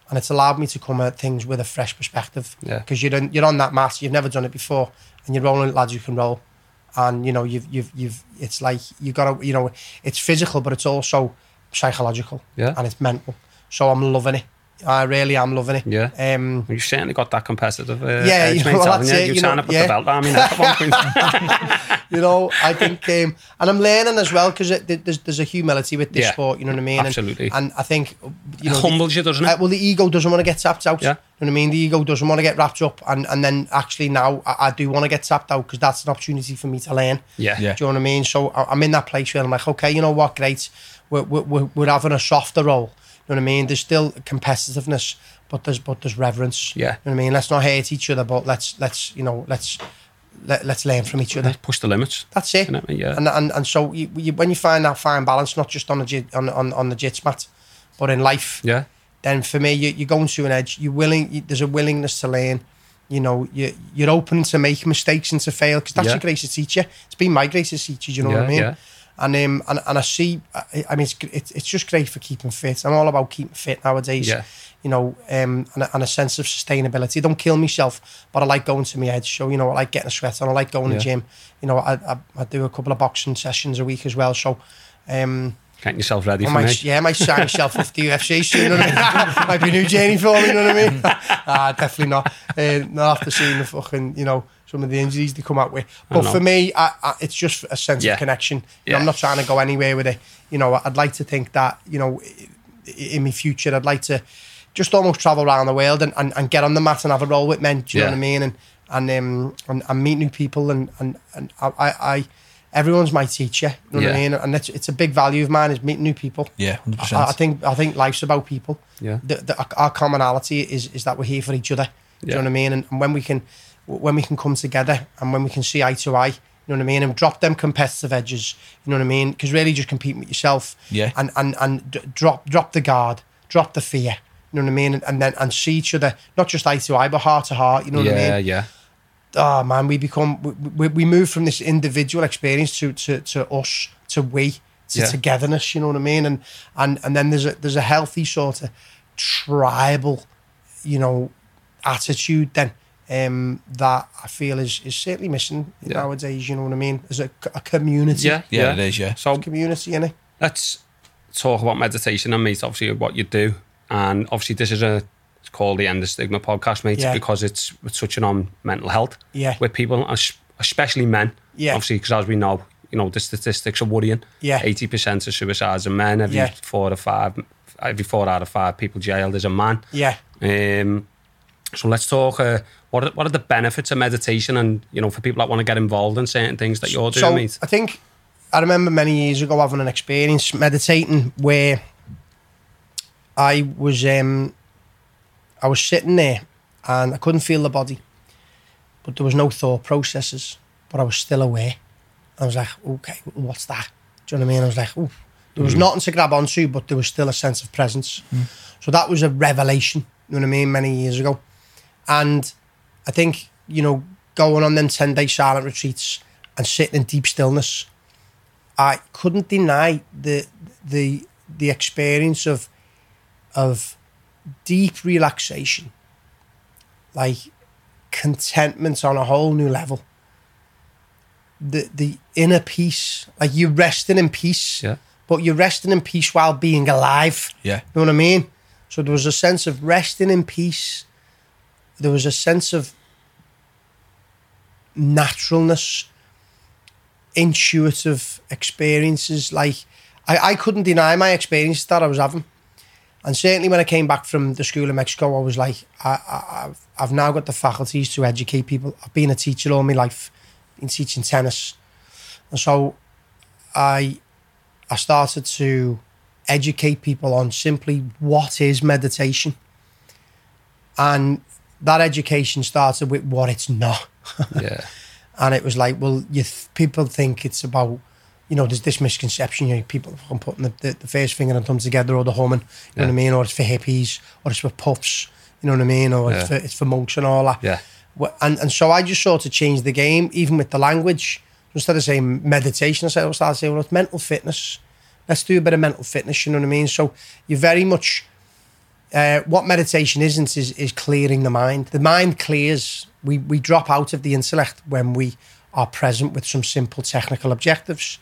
and it's allowed me to come at things with a fresh perspective Yeah. because you're, in, you're on that mat you've never done it before and you're rolling lads you can roll and you know you've you've you've it's like you gotta you know it's physical but it's also psychological Yeah. and it's mental so I'm loving it I really am loving it Yeah. um You've certainly got that competitive uh, Yeah, edge, you mate, know, haven't that's you? it, You've you trying know, to put yeah. the belt down me neck at one point. you know I think um and I'm learning as well because there's there's a humility with this Yeah. sport you know what I mean Absolutely. and, I think you know it the- humbles you, doesn't it? Uh, well, the ego doesn't want to get tapped out. Yeah. You know what I mean? The ego doesn't want to get wrapped up. And, and then actually now I, I do want to get tapped out because that's an opportunity for me to learn. yeah. Yeah. Do you know what I mean? So I- I'm in that place where I'm like, okay, you know what? Great. We're, we're, we're having a softer role. You know what I mean? There's still competitiveness, but there's but there's reverence. Yeah. You know what I mean? Let's not hate each other, but let's let's you know let's let, let's learn from each other. Let's push the limits. That's it. You know what I mean? Yeah. And, and and so you, you, when you find that fine balance, not just on the jit- on on, on the jits mat, but in life, Yeah. then for me, you, you're going to an edge. You're willing. You, there's a willingness to learn. You know, you, you're open to make mistakes and to fail because that's Yeah. your greatest teacher. It's been my greatest teacher. Do you know what I mean? yeah. And um, and, and I see. I, I mean, it's, it's it's just great for keeping fit. I'm all about keeping fit nowadays. Yeah. You know, um, and, a, and a sense of sustainability. I don't kill myself, but I like going to my head. So you know, I like getting a sweat on. I like going to the gym. You know, I, I I do a couple of boxing sessions a week as well. So. Um, Getting yourself ready I for might, me. yeah, I might sign myself off the UFC soon. You know I mean? might be a new journey for me. You know what I mean? ah, definitely not. Uh, not after seeing the fucking, you know, some of the injuries they come out with. But for me, I, I, it's just a sense Yeah. of connection. You know, I'm not trying to go anywhere with it. You know, I'd like to think that, you know, in my future, I'd like to just almost travel around the world and, and, and get on the mat and have a roll with men. Do you know what I mean? And and um and, and meet new people and and and I, I, everyone's my teacher. You know what I mean? And it's, it's a big value of mine is meeting new people. Yeah, hundred I, I think I think life's about people. Yeah. The, the, our commonality is is that we're here for each other. Do you know what I mean? And, and when we can when we can come together and when we can see eye to eye, you know what I mean, and drop them competitive edges. You know what I mean? Because really, just compete with yourself. Yeah. And and and d- drop drop the guard, drop the fear. You know what I mean? And, and then and see each other not just eye to eye, but heart to heart. You know what I yeah, mean? yeah. oh man, we become we, we, we move from this individual experience to to, to us to we to Yeah. togetherness. You know what I mean? And and and then there's a there's a healthy sort of tribal, you know, attitude then. Um, that I feel is, is certainly missing Yeah. nowadays. You know what I mean? As a, a community, Yeah, Yeah, it is. Yeah, So community in it. let's talk about meditation and mate, obviously what you do. And obviously this is a, It's called the End of Stigma podcast, mate, Yeah. because it's we're touching on mental health Yeah. with people, especially men. Yeah. Obviously, because as we know, you know, the statistics are worrying. Yeah. 80% of suicides are men. Every Yeah. four or five, every four out of five people jailed is a man. Yeah. Um, so let's talk. Uh, what are, what are the benefits of meditation, and you know, for people that want to get involved in certain things that you're doing, so mate? I think I remember many years ago having an experience meditating where I was um I was sitting there and I couldn't feel the body, but there was no thought processes, but I was still aware. I was like, okay, what's that? Do you know what I mean? I was like, oh, there was nothing to grab onto, but there was still a sense of presence. So that was a revelation. You know what I mean? Many years ago, and I think you know going on them ten day silent retreats and sitting in deep stillness, I couldn't deny the the the experience of of deep relaxation, like contentment on a whole new level. The the inner peace, like you're resting in peace, Yeah. but you're resting in peace while being alive. Yeah. You know what I mean? So there was a sense of resting in peace. There was a sense of naturalness, intuitive experiences. Like I, I couldn't deny my experiences that I was having. And certainly when I came back from the school in Mexico, I was like, I, I've, I've now got the faculties to educate people. I've been a teacher all my life, been teaching tennis. And so I, I started to educate people on simply what is meditation. And that education started with what it's not. yeah, And it was like, well, you th- people think it's about, you know, there's this misconception, you know, people are putting the, the, the first finger and thumb together or the humming, you know what I mean? Or it's for hippies, or it's for puffs, you know what I mean? Or it's, for, it's for monks and all that. yeah, And, and so I just sort of changed the game, even with the language. Instead of saying meditation, I started saying, well, it's mental fitness. Let's do a bit of mental fitness, you know what I mean? So you very much, uh, what meditation isn't is, is clearing the mind. The mind clears. We, we drop out of the intellect when we are present with some simple technical objectives.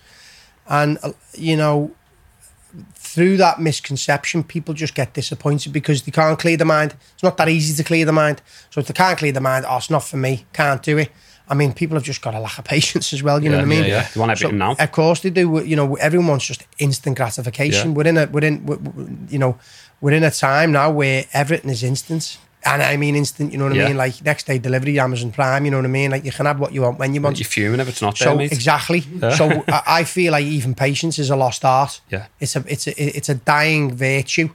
And, uh, you know, through that misconception, people just get disappointed because they can't clear the mind. It's not that easy to clear the mind. So if they can't clear the mind, oh, it's not for me, can't do it. I mean, people have just got a lack of patience as well. You know what I mean? yeah, yeah. They want everything now. Of course they do. You know, everyone wants just instant gratification. Yeah. We're in a, we're in, we- we- you know, we're in a time now where everything is instant. And I mean instant, you know what Yeah. I mean? Like next day delivery, Amazon Prime, you know what I mean? Like you can have what you want when you want. you're fuming if it's not So exactly. So I, I feel like even patience is a lost art. Yeah. It's a it's a it's a dying virtue,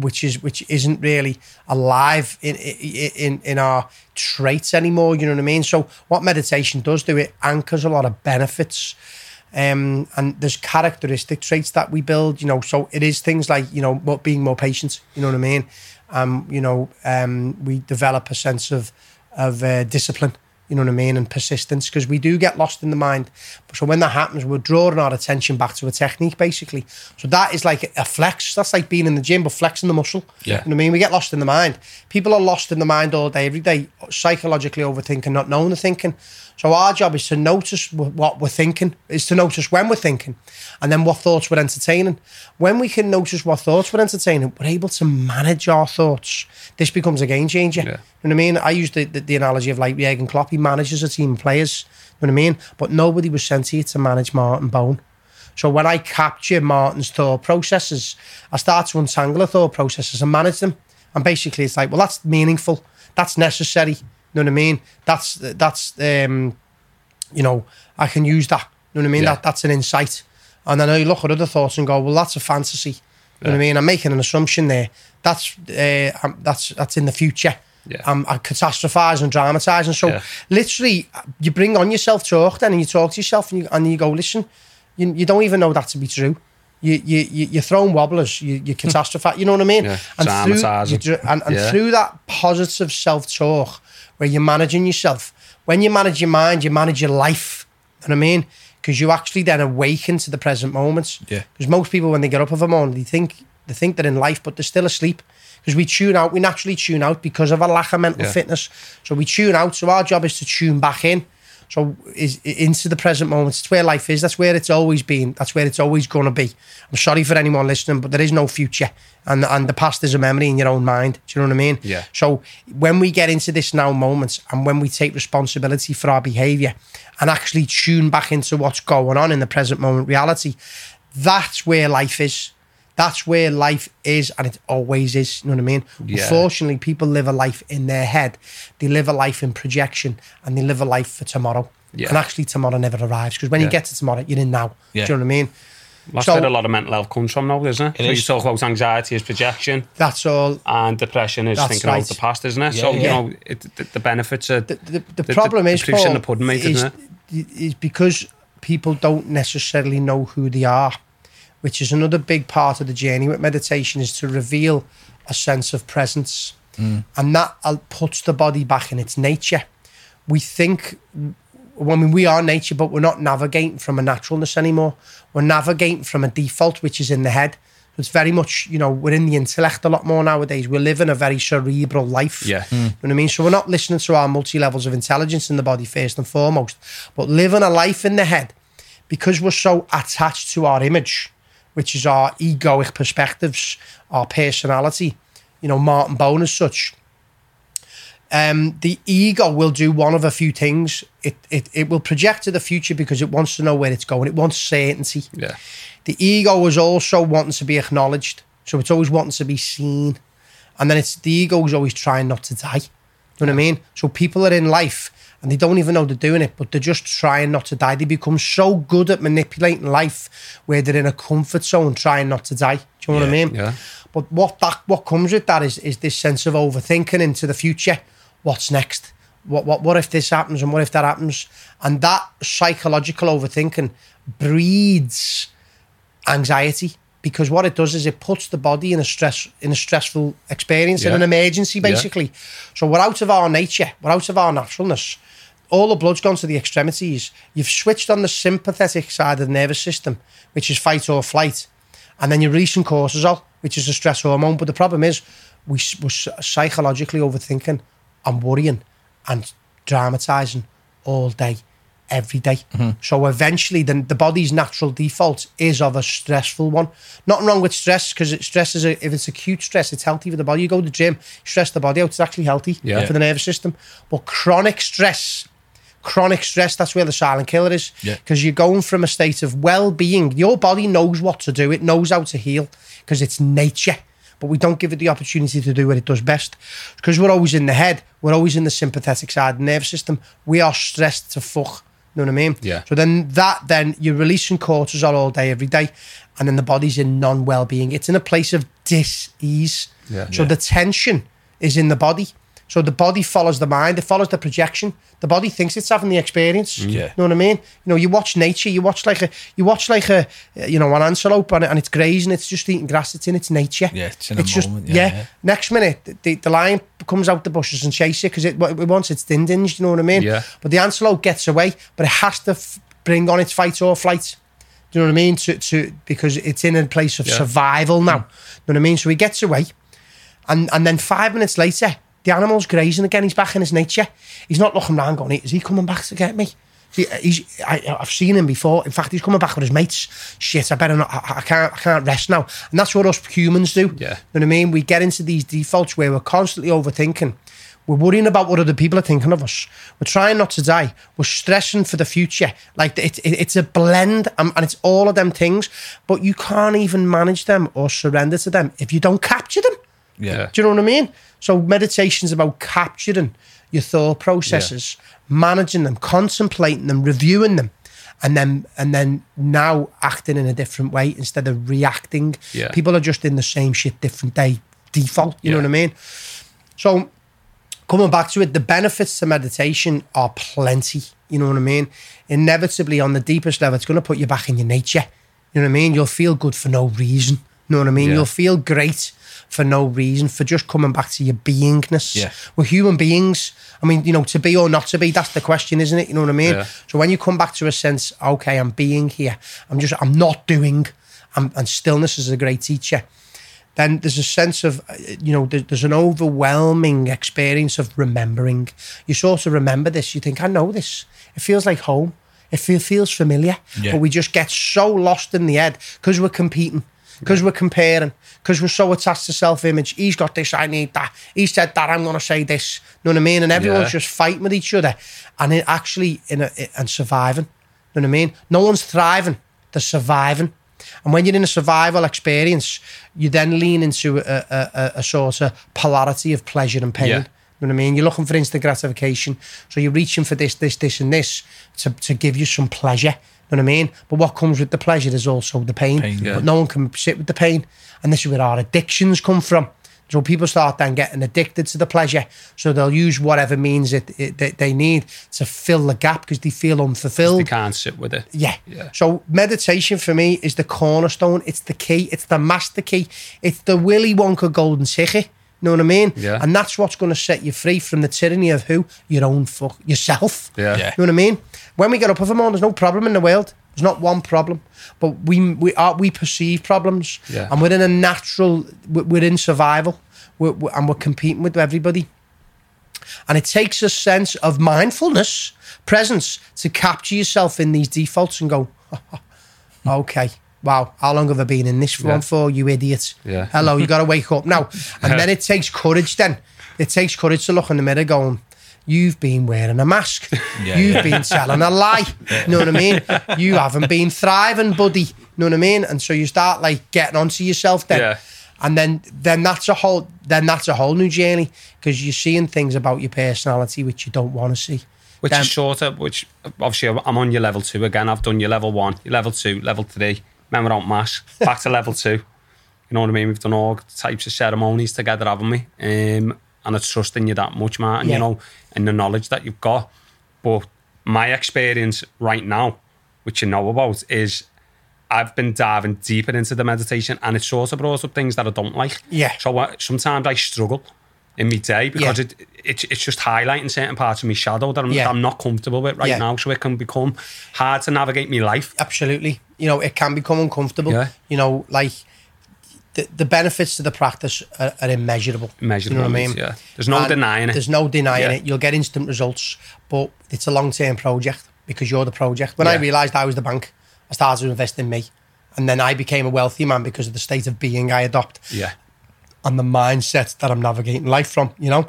which is which isn't really alive in in in our traits anymore. You know what I mean? So what meditation does do it anchors a lot of benefits. Um, and there's characteristic traits that we build, you know. So it is things like you know, being more patient. You know what I mean? Um, you know, um, we develop a sense of of uh, discipline. You know what I mean, and persistence because we do get lost in the mind. So when that happens, we're drawing our attention back to a technique, basically. So that is like a flex. That's like being in the gym, but flexing the muscle. Yeah. You know what I mean? We get lost in the mind. People are lost in the mind all day, every day, psychologically overthinking, not knowing the thinking. So our job is to notice what we're thinking, is to notice when we're thinking, and then what thoughts we're entertaining. When we can notice what thoughts we're entertaining, we're able to manage our thoughts. This becomes a game changer. Yeah. You know what I mean? I use the, the, the analogy of like Jurgen Klopp. He manages a team of players. You know what I mean? But nobody was sent here to manage Martin Bone. So when I capture Martin's thought processes, I start to untangle the thought processes and manage them. And basically, it's like, well, that's meaningful. That's necessary. You know what I mean? That's that's um, you know, I can use that. You know what I mean? Yeah. That that's an insight. And then I look at other thoughts and go, well, that's a fantasy. You know what I mean? I'm making an assumption there. That's uh, that's that's in the future. Yeah. I'm, I'm catastrophizing and dramatizing. So Yeah. literally, you bring on yourself talk then, and you talk to yourself, and you, and you go, listen, you, you don't even know that to be true. You you you you're throwing wobblers. You you catastrophize. You know what I mean? Yeah, And through and, and Yeah. through that positive self talk, where you're managing yourself. When you manage your mind, you manage your life. You know what I mean? Because you actually then awaken to the present moment. Yeah. Because most people, when they get up of a morning, they think they think they're in life, but they're still asleep. Because we tune out, we naturally tune out because of a lack of mental Yeah. fitness. So we tune out. So our job is to tune back in. So is into the present moment. It's where life is. That's where it's always been. That's where it's always going to be. I'm sorry for anyone listening, but there is no future, and and the past is a memory in your own mind. Do you know what I mean? Yeah. So when we get into this now moment, and when we take responsibility for our behaviour, and actually tune back into what's going on in the present moment reality, that's where life is. That's where life is, and it always is. You know what I mean? Yeah. Unfortunately, people live a life in their head. They live a life in projection, and they live a life for tomorrow. Yeah. And actually, tomorrow never arrives because when you get to tomorrow, you're in now. Yeah. Do you know what I mean? That's So- where a lot of mental health comes from now, isn't it? It so is. you talk about anxiety as projection That's all. and depression is thinking right. about the past, isn't it? Yeah, so, yeah. you know, it, the, the benefits are... The, the, the, The- problem the is, proof's in Paul, the pudding, mate, is, isn't is because people don't necessarily know who they are, which is another big part of the journey with meditation is to reveal a sense of presence. And that uh, puts the body back in its nature. We think, well, I mean, we are nature, but we're not navigating from a naturalness anymore. We're navigating from a default, which is in the head. It's very much, you know, we're in the intellect a lot more nowadays. We're living a very cerebral life. Yeah. You know what I mean? So we're not listening to our multi levels of intelligence in the body first and foremost, but living a life in the head because we're so attached to our image, which is our egoic perspectives, our personality, you know, Martin Bone as such. Um, the ego will do one of a few things. It, it it will project to the future because it wants to know where it's going. It wants certainty. Yeah. The ego is also wanting to be acknowledged. So it's always wanting to be seen. And then it's the ego is always trying not to die. You know what I mean? So people are in life and they don't even know they're doing it, but they're just trying not to die. They become so good at manipulating life where they're in a comfort zone trying not to die. Do you know what I mean? yeah. But what that what comes with that is is this sense of overthinking into the future. What's next? What what what if this happens and what if that happens? And that psychological overthinking breeds anxiety because what it does is it puts the body in a stress in a stressful experience in an emergency Yeah. basically. So we're out of our nature, we're out of our naturalness. All the blood's gone to the extremities. You've switched on the sympathetic side of the nervous system, which is fight or flight, and then you're releasing cortisol, which is a stress hormone. But the problem is, we, we're psychologically overthinking and worrying and dramatizing all day, every day. Mm-hmm. So eventually, then the body's natural default is of a stressful one. Nothing wrong with stress because stress is a, if it's acute stress, it's healthy for the body. You go to the gym, stress the body out, it's actually healthy Yeah. for the nervous system. But chronic stress, chronic stress, that's where the silent killer is. Yeah. Because you're going from a state of well-being. Your body knows what to do. It knows how to heal because it's nature. But we don't give it the opportunity to do what it does best. Because we're always in the head. We're always in the sympathetic side of the nervous system. We are stressed to fuck. You know what I mean? Yeah. So then that then you're releasing cortisol all day, every day, and then the body's in non-well-being. It's in a place of dis-ease. Yeah. So Yeah. the tension is in the body. So the body follows the mind. It follows the projection. The body thinks it's having the experience. Mm. Yeah. You know what I mean? You know, you watch nature. You watch like a, you watch like a, you know, an antelope and, and it's grazing. It's just eating grass. It's in its nature. Yeah, it's in a just moment, yeah. yeah, yeah. Next minute, the, the lion comes out the bushes and chases it because it, it wants its dindins. You know what I mean? Yeah. But the antelope gets away, but it has to f- bring on its fight or flight. Do you know what I mean? To, to because it's in a place of Yeah. survival now. Mm. You know what I mean? So he gets away, and and then five minutes later, the animal's grazing again. He's back in his nature. He's not looking around going, "Is he coming back to get me?" See, he's, I, I've seen him before. In fact, he's coming back with his mates. Shit, I better not. I, I can't. I can't rest now. And that's what us humans do. Yeah. You know what I mean? We get into these defaults where we're constantly overthinking. We're worrying about what other people are thinking of us. We're trying not to die. We're stressing for the future. Like it, it, it's a blend, um, and it's all of them things. But you can't even manage them or surrender to them if you don't capture them. Yeah. Do you know what I mean? So meditation's about capturing your thought processes, managing them, contemplating them, reviewing them, and then and then now acting in a different way instead of reacting. Yeah. People are just in the same shit, different day default. You know what I mean? So coming back to it, the benefits to meditation are plenty. You know what I mean? Inevitably, on the deepest level, it's going to put you back in your nature. You know what I mean? You'll feel good for no reason. You know what I mean? Yeah. You'll feel great for no reason, for just coming back to your beingness. Yeah. We're human beings. I mean, you know, to be or not to be, that's the question, isn't it? You know what I mean? Yeah. So when you come back to a sense, okay, I'm being here, I'm just, I'm not doing, I'm, and stillness is a great teacher then there's a sense of, uh, you know, there's an overwhelming experience of remembering. You sort of remember this. You think, I know this. It feels like home. It feels familiar. Yeah. But we just get so lost in the head because we're competing, because we're comparing, because we're so attached to self image. He's got this, I need that. He said that, I'm going to say this. You know what I mean? And everyone's Yeah. just fighting with each other and it actually, in a, and surviving. You know what I mean? No one's thriving, they're surviving. And when you're in a survival experience, you then lean into a, a, a, a sort of polarity of pleasure and pain. Yeah. You know what I mean? You're looking for instant gratification. So you're reaching for this, this, this, and this to, to give you some pleasure. You know what I mean? But what comes with the pleasure is also the pain. Pain, yeah. But no one can sit with the pain. And this is where our addictions come from. So people start then getting addicted to the pleasure. So they'll use whatever means it, it, that they need to fill the gap because they feel unfulfilled. They can't sit with it. Yeah. Yeah. So meditation for me is the cornerstone. It's the key. It's the master key. It's the Willy Wonka golden ticket. You know what I mean? Yeah. And that's what's going to set you free from the tyranny of who? Your own fuck yourself. Yeah. Yeah. You know what I mean? When we get up of a morning, there's no problem in the world. There's not one problem, but we we are we perceive problems, Yeah. and we're in a natural. We're we're in survival, we're, we're- and we're competing with everybody. And it takes a sense of mindfulness, presence, to capture yourself in these defaults and go, okay, wow, how long have I been in this Yeah. for, you idiot? Yeah. Hello, you got to wake up now. And then it takes courage then. It takes courage to look in the mirror going, you've been wearing a mask. Yeah, you've yeah. been telling a lie. You know what I mean? You haven't been thriving, buddy. You know what I mean? And so you start like getting onto yourself then. Yeah. And then then that's a whole then that's a whole new journey because you're seeing things about your personality which you don't want to see. Which Then- is shorter, which obviously I'm on your level two again. I've done your level one, your level two, level three. Remember on mass, back to level two. You know what I mean? We've done all types of ceremonies together, haven't we? Um, and I trust in you that much, Martin, Yeah. you know, and the knowledge that you've got. But my experience right now, which you know about, is I've been diving deeper into the meditation and it sort of brought up things that I don't like. Yeah. So uh, sometimes I struggle in my day because Yeah. it, it's it's just highlighting certain parts of my shadow that I'm, Yeah. that I'm not comfortable with right Yeah. now. So it can become hard to navigate my life. Absolutely. You know, it can become uncomfortable. Yeah. You know, like the, the benefits to the practice are, are immeasurable. Immeasurable, You know what I mean? yeah. There's no And denying it. There's no denying it. You'll get instant results, but it's a long term project because you're the project. When I realised I was the bank, I started to invest in me. And then I became a wealthy man because of the state of being I adopt Yeah. And the mindset that I'm navigating life from, you know?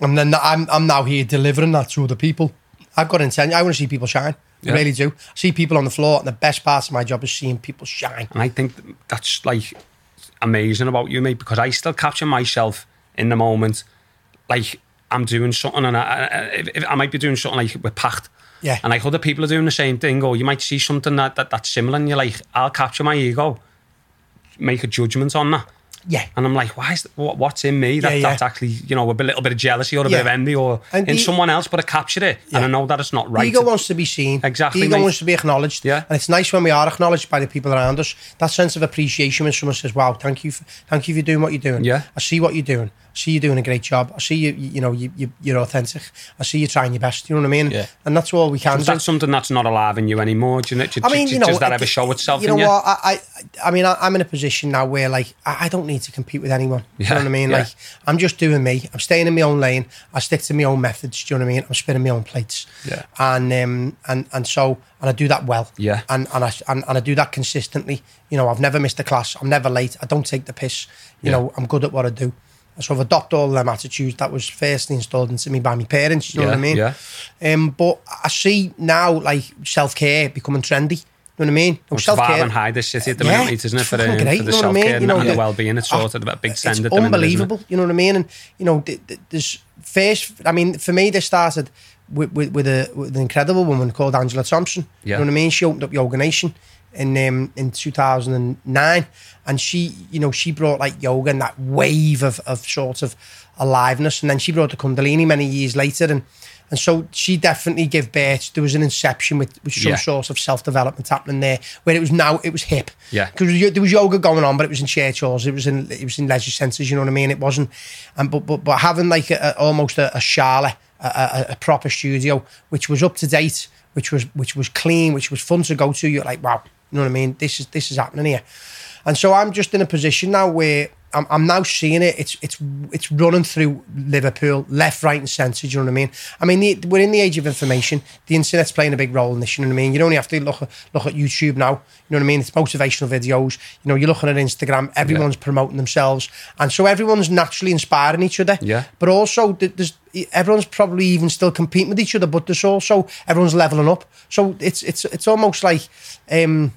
And then I'm, I'm now here delivering that to other people. I've got intention. I want to see people shine. I really do. I see people on the floor, and the best part of my job is seeing people shine. And I think that's like amazing about you, mate, because I still capture myself in the moment. Like I'm doing something, and I, I, if- if I might be doing something like with Pact. Yeah. And like other people are doing the same thing, or you might see something that, that that's similar, and you're like, I'll capture my ego, make a judgment on that. Yeah. And I'm like, why is what, what's in me that, Yeah, yeah. that's actually, you know, a little bit of jealousy or a bit of envy or And in the- someone else, but I captured it. Yeah. And I know that it's not right. Ego wants to be seen. Exactly, Ego mate. wants to be acknowledged. Yeah. And it's nice when we are acknowledged by the people around us. That sense of appreciation when someone says, "Wow, thank you, for, thank you for doing what you're doing. Yeah. I see what you're doing. I see you doing a great job. I see you. You, know, you, you you're authentic. I see you trying your best. You know what I mean? Yeah. And that's all we can Is do. that something that's not alive in you anymore? Do you know, do, I mean, do- you know, does that ever show itself You know what? I, I, I mean, I, I'm in a position now where, like, I, I don't need to compete with anyone. you know what I mean? yeah. Like, I'm just doing me. I'm staying in my own lane. I stick to my own methods. Do you know what I mean? I'm spinning my own plates. Yeah. And um, and and so and I do that well. Yeah. And and I and, and I do that consistently. You know, I've never missed a class. I'm never late. I don't take the piss. You Yeah. know, I'm good at what I do. So I've adopted all them attitudes that was firstly installed into me by my parents. You know yeah, what I mean? Yeah. Um, but I see now like self care becoming trendy. You know what I mean? No, It's self-care- and high this city at the Yeah, minute, isn't it? For, um, great, for the you know I self care mean? You know, and the the- well being. It's Oh, sort of a big it's send at the minute. it? unbelievable. You know what I mean? And you know, th- th- there's first. I mean, for me, this started with with, with, a, with an incredible woman called Angela Thompson. Yeah. You know what I mean? She opened up Yoga Nation in um, in 2009, and she, you know, she brought like yoga and that wave of of sort of aliveness, and then she brought the Kundalini many years later, and. And so she definitely gave birth. There was an inception with, with some Yeah. sort of self development happening there, where it was now it was hip. Yeah. because there was yoga going on, but it was in church halls. It was in it was in leisure centres. You know what I mean? It wasn't, and but but but having like a, almost a, a Charlotte, a, a, a proper studio, which was up to date, which was which was clean, which was fun to go to. You're like, wow, you know what I mean? This is this is happening here. And so I'm just in a position now where I'm, I'm now seeing it. It's it's it's running through Liverpool, left, right, and centre. Do you know what I mean? I mean, the, we're in the age of information. The internet's playing a big role in this. You know what I mean? You don't only have to look at, look at YouTube now. You know what I mean? It's motivational videos. You know, you're looking at Instagram. Everyone's promoting themselves, and so everyone's naturally inspiring each other. Yeah. But also, there's everyone's probably even still competing with each other. But there's also everyone's leveling up. So it's it's it's almost like. um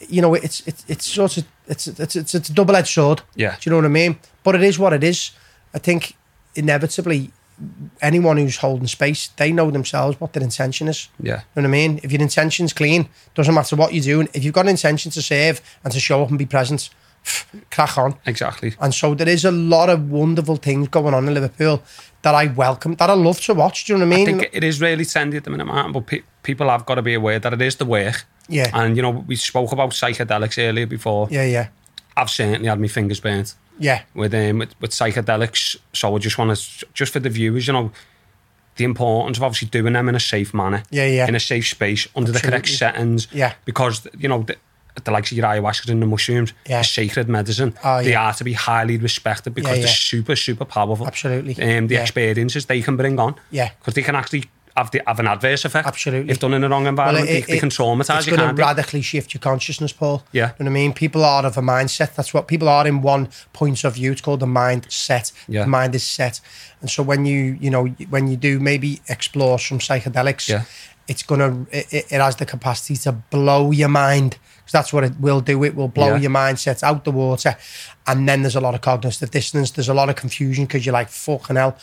you know, it's it's it's sort of it's it's it's, it's a double edged sword. Yeah. Do you know what I mean? But it is what it is. I think inevitably, anyone who's holding space, they know themselves what their intention is. Yeah. You know what I mean? If your intention's clean, doesn't matter what you're doing. If you've got an intention to serve and to show up and be present, crack on. Exactly. And so there is a lot of wonderful things going on in Liverpool that I welcome, that I love to watch. Do you know what I I mean? think it is really trendy at the minute, man. But pe- people have got to be aware that it is the work. Yeah. And you know, we spoke about psychedelics earlier before. yeah, yeah, I've certainly had my fingers burnt yeah, with um with, with psychedelics. So I just want to just for the viewers, you know, the importance of obviously doing them in a safe manner. Yeah, yeah. In a safe space under the correct settings. Yeah. Because you know. The, the likes of your ayahuasca and the mushrooms, Yeah. sacred medicine. Oh, they are to be highly respected because Yeah, they're super, super powerful. Absolutely. Um, the Yeah. experiences they can bring on. Yeah. Because they can actually have, the, have an adverse effect. Absolutely. If done in the wrong environment, they, they can traumatize It's you, going can't to radically shift your consciousness, Paul. Yeah. You know what I mean? People are of a mindset. That's what people are in one point of view. It's called the mindset. Yeah. The mind is set. And so when you, you know, when you do maybe explore some psychedelics, Yeah. it's going to, it, it- it has the capacity to blow your mind. Because that's what it will do. It will blow Yeah. your mindset out the water. And then there's a lot of cognitive dissonance. There's a lot of confusion because you're like, fucking hell,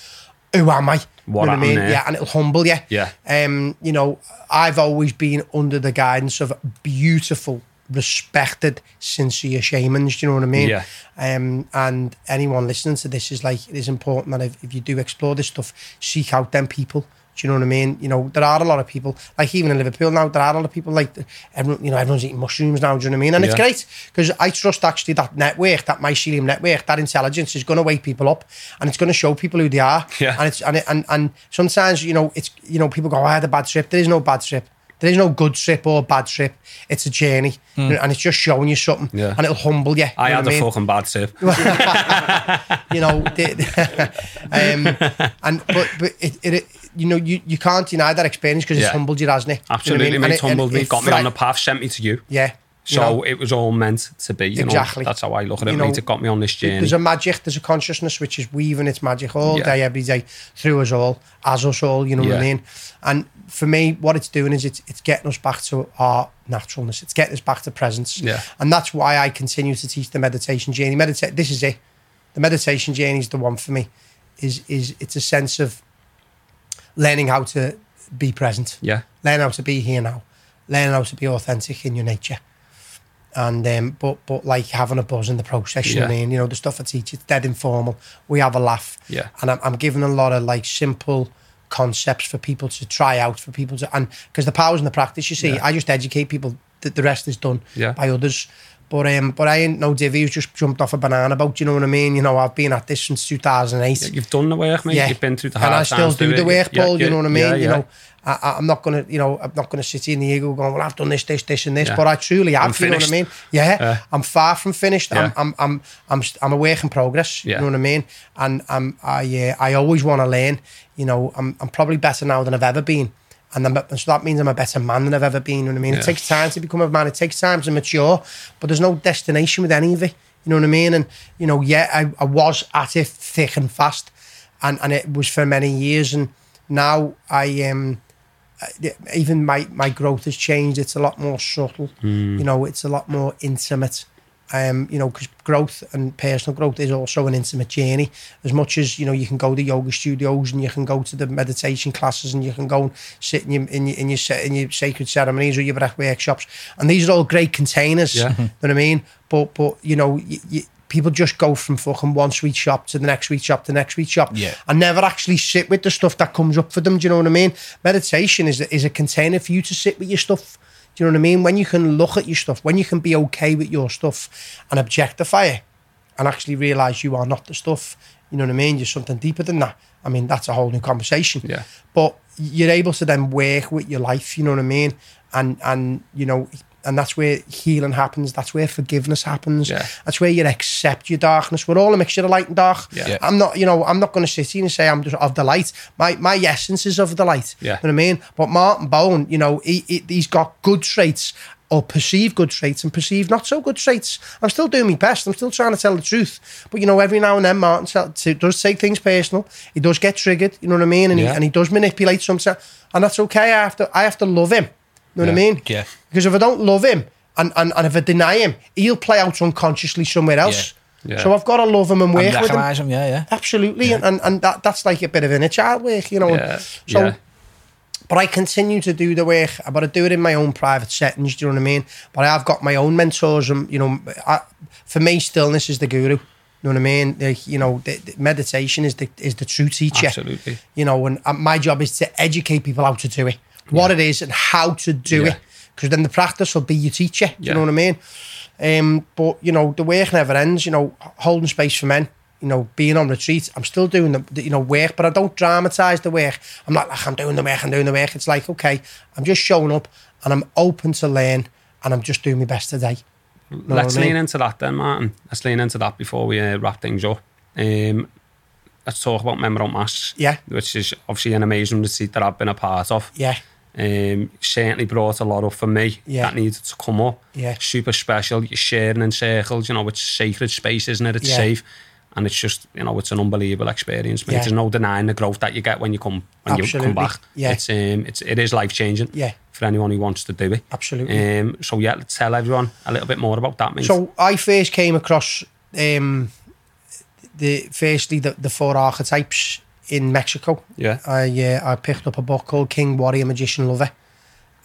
who am I? What you know what I mean? Yeah, and it'll humble you. Yeah. Um, you know, I've always been under the guidance of beautiful, respected, sincere shamans. Do you know what I mean? Yeah. Um, and anyone listening to this is like, it is important that if, if you do explore this stuff, seek out them people. Do you know what I mean? You know, there are a lot of people, like even in Liverpool now, there are a lot of people like, everyone, you know, everyone's eating mushrooms now, do you know what I mean? And it's great because I trust actually that network, that mycelium network, that intelligence is going to wake people up and it's going to show people who they are. Yeah. And it's, and, it, and, and sometimes, you know, it's, you know, people go, oh, I had a bad trip. There is no bad trip. There is no good trip or bad trip. It's a journey, and it's just showing you something. Yeah. and it'll humble you. I you know had a mean? fucking bad trip. you know, um, and but but it, it you know you, you can't deny that experience because Yeah. it's humbled you, hasn't it? You know I Absolutely, mean? mate. And it- humbled me, got me on the path, sent me to you. Yeah. So know, it was all meant to be. You Exactly. Know, that's how I look at it, You know, mate. It got me on this journey. there's a magic, there's a consciousness which is weaving its magic all Yeah. day, every day, through us all, as us all. You know what I mean? And for me, what it's doing is it's it's getting us back to our naturalness. It's getting us back to presence. Yeah. And that's why I continue to teach the meditation journey. Meditate. This is it. The meditation journey is the one for me. Is is it's a sense of learning how to be present. yeah. Learn how to be here now. Learn how to be authentic in your nature. And um, but but like having a buzz in the process, you know what I mean? You know, the stuff I teach, it's dead informal. We have a laugh. Yeah. And I'm, I'm giving a lot of like simple concepts for people to try out, for people to, and because the power's in the practice, you see, Yeah. I just educate people. That the rest is done Yeah. by others. But um, but I ain't no divvy who's just jumped off a banana boat. You know what I mean? You know, I've been at this since 2008 Yeah, You've done the work, mate. Yeah. You've been through the hard and I still do the it. work, Yeah, Paul. you know what I mean? You know, I, I'm not gonna, you know, I'm not gonna sit in the ego going, well, I've done this, this, this, and this, but I truly have. I'm you know what I mean? Yeah. I'm far from finished. I'm, I'm, I'm, I'm, I'm a work in progress. You know what I mean? And I'm, I, uh, I always want to learn. You know, I'm, I'm probably better now than I've ever been. And I'm, so that means I'm a better man than I've ever been. You know what I mean? Yeah. It takes time to become a man. It takes time to mature, but there's no destination with any of it. You know what I mean? And you know, yeah, I, I was at it thick and fast, and and it was for many years. And now I um, even my my growth has changed. It's a lot more subtle. You know, it's a lot more intimate. Um, you know, because growth and personal growth is also an intimate journey. As much as you know, you can go to yoga studios and you can go to the meditation classes and you can go and sit in your in your in your, in your sacred ceremonies or your breath workshops, and these are all great containers. Yeah. You know what I mean? But but you know, y y people just go from fucking one sweet shop to the next sweet shop to the next sweet shop, Yeah. and never actually sit with the stuff that comes up for them. Do you know what I mean? Meditation is is a container for you to sit with your stuff. Do you know what I mean? When you can look at your stuff, when you can be okay with your stuff and objectify it, and actually realize you are not the stuff. You know what I mean? You're something deeper than that. I mean, that's a whole new conversation. Yeah. But you're able to then work with your life. You know what I mean? And and you know, and that's where healing happens. That's where forgiveness happens. Yeah. That's where you accept your darkness. We're all a mixture of light and dark. Yeah. Yeah. I'm not, you know, I'm not going to sit here and say I'm just of the light. My my essence is of the light. Yeah. You know what I mean? But Martin Bone, you know, he, he, he's got good traits or perceived good traits and perceived not so good traits. I'm still doing my best. I'm still trying to tell the truth. But, you know, every now and then Martin tell- t- does take things personal. He does get triggered, you know what I mean? And, Yeah. he, and he does manipulate sometimes. And that's okay. I have to, I have to love him. You know what I mean? Yeah. Because if I don't love him and, and, and if I deny him, he'll play out unconsciously somewhere else. Yeah. Yeah. So I've got to love him and work And with him. him, yeah, yeah. Absolutely, and, and and that that's like a bit of inner child work, you know. Yeah, So, yeah. but I continue to do the work. I've got to do it in my own private settings. Do you know what I mean? But I've got my own mentors, and you know, I, for me, stillness is the guru. You know what I mean? Like, you know, the, the meditation is the is the true teacher. Absolutely. You know, and uh, my job is to educate people how to do it, what it is, and how to do it. Because then the practice will be your teacher. Do you know what I mean? Um, but you know, the work never ends. You know, holding space for men. You know, being on retreat. I'm still doing the, the you know work, but I don't dramatize the work. I'm not like I'm doing the work. I'm doing the work. It's like okay, I'm just showing up and I'm open to learn and I'm just doing my best today. Know Let's I mean? lean into that then, Martin. Let's lean into that before we uh, wrap things up. Um, let's talk about Memorant Mass, Yeah, which is obviously an amazing retreat that I've been a part of. yeah, Um, certainly brought a lot up for me Yeah. that needed to come up. Yeah. Super special. You're sharing in circles, you know, it's sacred space, isn't it? It's Yeah. safe. And it's just, you know, it's an unbelievable experience, mate. Yeah. There's no denying the growth that you get when you come when you come back. Yeah. It's um it's it is life changing yeah, for anyone who wants to do it. absolutely. Um so yeah, let's tell everyone a little bit more about that, mate. So I first came across um, the firstly the, the four archetypes in Mexico. yeah. I uh, I picked up a book called King Warrior Magician Lover,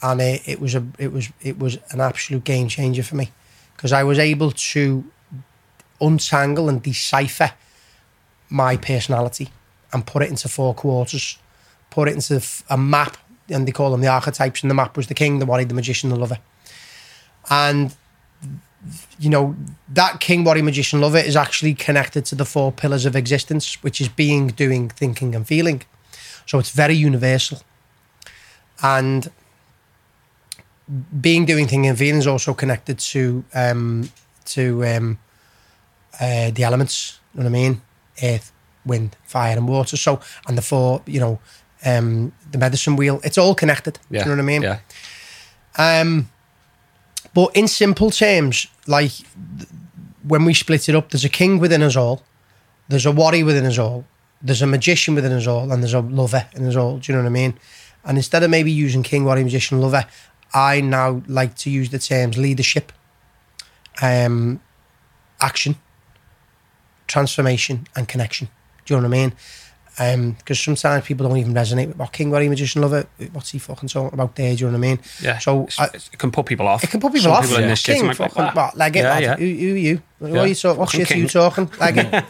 and uh, it was a it was it was an absolute game changer for me because I was able to untangle and decipher my personality and put it into four quarters, put it into a map, and they call them the archetypes. And the map was the king, the warrior, the magician, the lover, and you know that king warrior magician Love It is actually connected to the four pillars of existence which is being doing thinking and feeling. So it's very universal. And being doing thinking and feeling is also connected to um to um uh, the elements you know what i mean? Earth wind fire and water. So and the four you know um the medicine wheel it's all connected. Yeah. you know what i mean? Yeah. um, but in simple terms, like when we split it up, there's a king within us all, there's a warrior within us all, there's a magician within us all, and there's a lover in us all. Do you know what I mean? And instead of maybe using king, warrior, magician, lover, I now like to use the terms leadership, um, action, transformation, and connection. Do you know what I mean? Because sometimes people don't even resonate with what King Warrior Magician Lover, what's he fucking talking about there? Do you know what I mean? Yeah. So I, it can put people off. it can put people Some off. People in yeah. this city King, like, fucking, what, leg it, Yeah, yeah. Who, who you? What Yeah. are you talk, what shit are you talking? Leg it.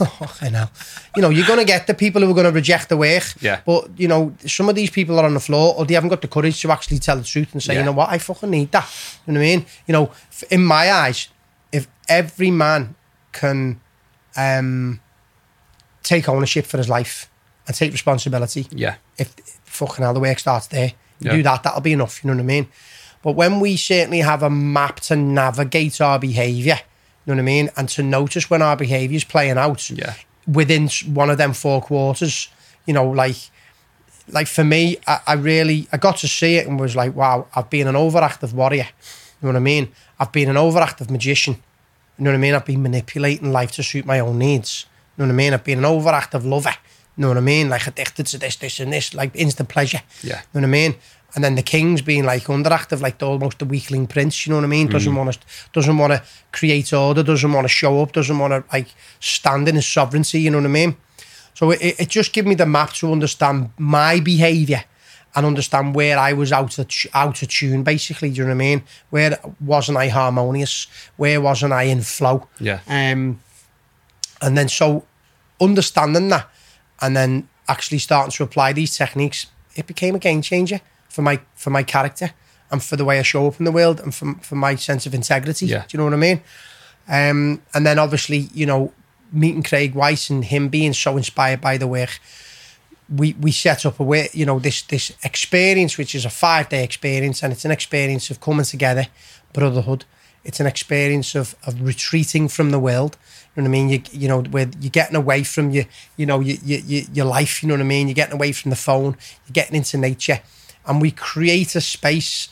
oh, I know. You know, you're going to get the people who are going to reject the work. Yeah. But, you know, some of these people are on the floor or they haven't got the courage to actually tell the truth and say, you know what, I fucking need that. You know what I mean? You know, in my eyes, if every man can um, take ownership for his life and take responsibility, Yeah. if fucking hell the work starts there, Yeah. do that, that'll be enough. You know what I mean? But when we certainly have a map to navigate our behaviour, you know what I mean, and to notice when our behaviour is playing out Yeah. within one of them four quarters, you know, like, like for me, I, I really, I got to see it and was like, wow, I've been an overactive warrior. You know what I mean? I've been an overactive magician. You know what I mean? I've been manipulating life to suit my own needs. You know what I mean? I've been an overactive lover. You know what I mean? Like addicted to this, this, and this, like instant pleasure. Yeah. You know what I mean? And then the king's being like underactive, like the, almost the weakling prince. You know what I mean? Doesn't want to, doesn't want to create order. Doesn't want to show up. Doesn't want to like stand in his sovereignty. You know what I mean? So it, it just gave me the map to understand my behaviour and understand where I was out of out of tune. Basically, do you know what I mean? Where wasn't I harmonious? Where wasn't I in flow? Yeah. Um, and then so understanding that and then actually starting to apply these techniques, it became a game changer for my for my character and for the way I show up in the world and for, for my sense of integrity. Yeah. Do you know what I mean? Um, and then obviously, you know, meeting Craig Weiss and him being so inspired by the work, we we set up a way, you know, this this experience, which is a five day experience, and it's an experience of coming together, brotherhood. It's an experience of of retreating from the world. You know what I mean? You you know where you're getting away from your you know your your your life. You know what I mean? You're getting away from the phone. You're getting into nature, and we create a space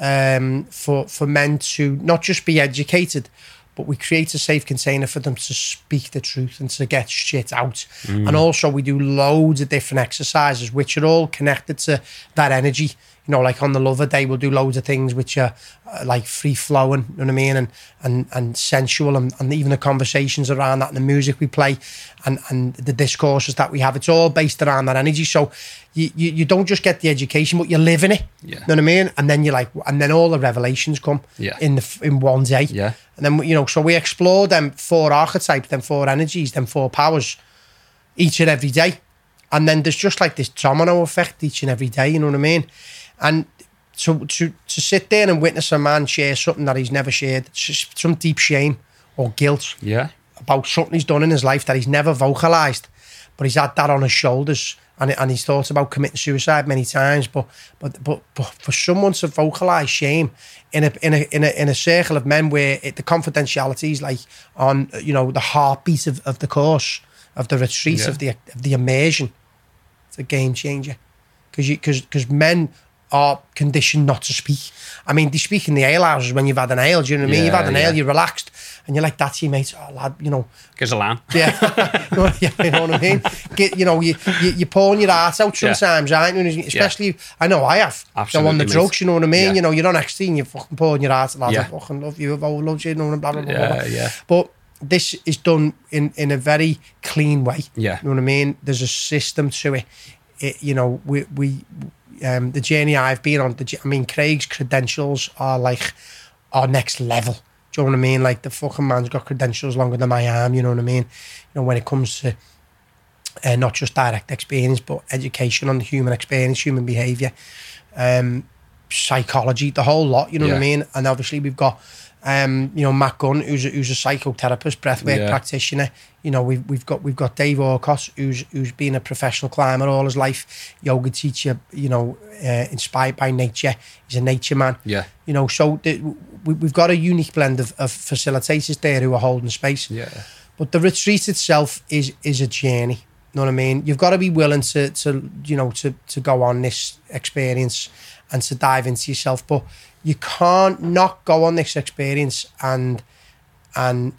um, for for men to not just be educated, but we create a safe container for them to speak the truth and to get shit out. And also, we do loads of different exercises, which are all connected to that energy. You know, like on the Lover Day, we'll do loads of things which are uh, like free flowing, you know what I mean, and and and sensual, and, and even the conversations around that, and the music we play, and and the discourses that we have. It's all based around that energy. So you you, you don't just get the education, but you live in it. Yeah. You know what I mean? And then you're like, and then all the revelations come Yeah. in the in one day. Yeah. And then you know, so we explore them four archetypes, them four energies, them four powers, each and every day. And then there's just like this domino effect each and every day. You know what I mean? And to to to sit there and witness a man share something that he's never shared, some deep shame or guilt Yeah. about something he's done in his life that he's never vocalized, but he's had that on his shoulders, and and he's thought about committing suicide many times. But but but, but for someone to vocalize shame in a in a in a in a circle of men where it, the confidentiality is like on you know the heartbeat of, of the course of the retreat Yeah. of the of the immersion, it's a game changer because you because because men are conditioned not to speak. I mean, they speak in the ale houses when you've had an ale. Do you know what I mean? You've had an Yeah, ale, you're relaxed, and you're like, "That's your mate." Oh, lad, you know, Gives a lamb. yeah, yeah, you know what I mean. Get, you know, you, you you're pouring your heart out sometimes, aren't you? Especially, I know I have. So on the mate. drugs, you know what I mean. You know, you're on ecstasy and you're fucking pouring your heart out. Yeah. I fucking love you. I've always loved you. You know, blah blah. blah, Yeah, blah. yeah. But this is done in in a very clean way. Yeah. you know what I mean. There's a system to it. it you know, we we um, the journey I've been on. The, I mean, Craig's credentials are like are next level. Do you know what I mean? Like the fucking man's got credentials longer than my arm. You know what I mean? You know when it comes to uh, not just direct experience, but education on the human experience, human behaviour, um, psychology, the whole lot. You know what I mean? And obviously we've got, um, you know, Matt Gunn, who's a, who's a psychotherapist, breathwork Yeah. practitioner. You know, we've we've got we've got Dave Orcott, who's who's been a professional climber all his life, yoga teacher. You know, uh, inspired by nature. He's a nature man Yeah. you know so the, we, we've got a unique blend of, of facilitators there who are holding space Yeah. but the retreat itself is is a journey you know what i mean you've got to be willing to to you know to to go on this experience and to dive into yourself but you can't not go on this experience and and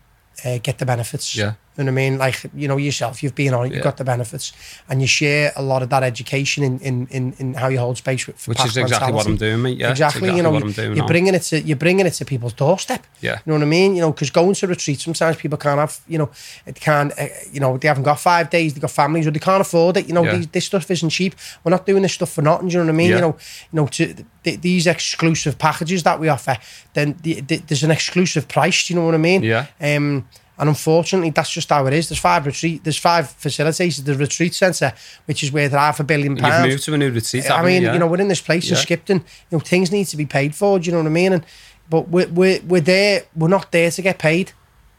uh, get the benefits Yeah. You know what I mean? Like, you know, yourself, you've been on it, you've got the benefits, and you share a lot of that education in in, in, in how you hold space with Which is exactly what. I'm doing, mate. Yeah. it's exactly, you know, you- you're now. bringing it to you're bringing it to people's doorstep. Yeah. You know what I mean? You know, because going to retreat, sometimes people can't have, you know, it can't, uh, you know, they haven't got five days, they've got families, or they can't afford it. You know, Yeah. these, this stuff isn't cheap. We're not doing this stuff for nothing. Do you know what I mean? Yeah. You know, you know, to th- these exclusive packages that we offer, then the, the, there's an exclusive price. Do you know what I mean? Yeah. Um, and unfortunately, that's just how it is. There's five retreat, there's five facilities. The retreat centre, which is worth half a billion pounds. You've moved to a new retreat. I mean, yeah? you know, we're in this place in Yeah. Skipton. You know, things need to be paid for. Do you know what I mean? And but we're we're, we're there. We're not there to get paid.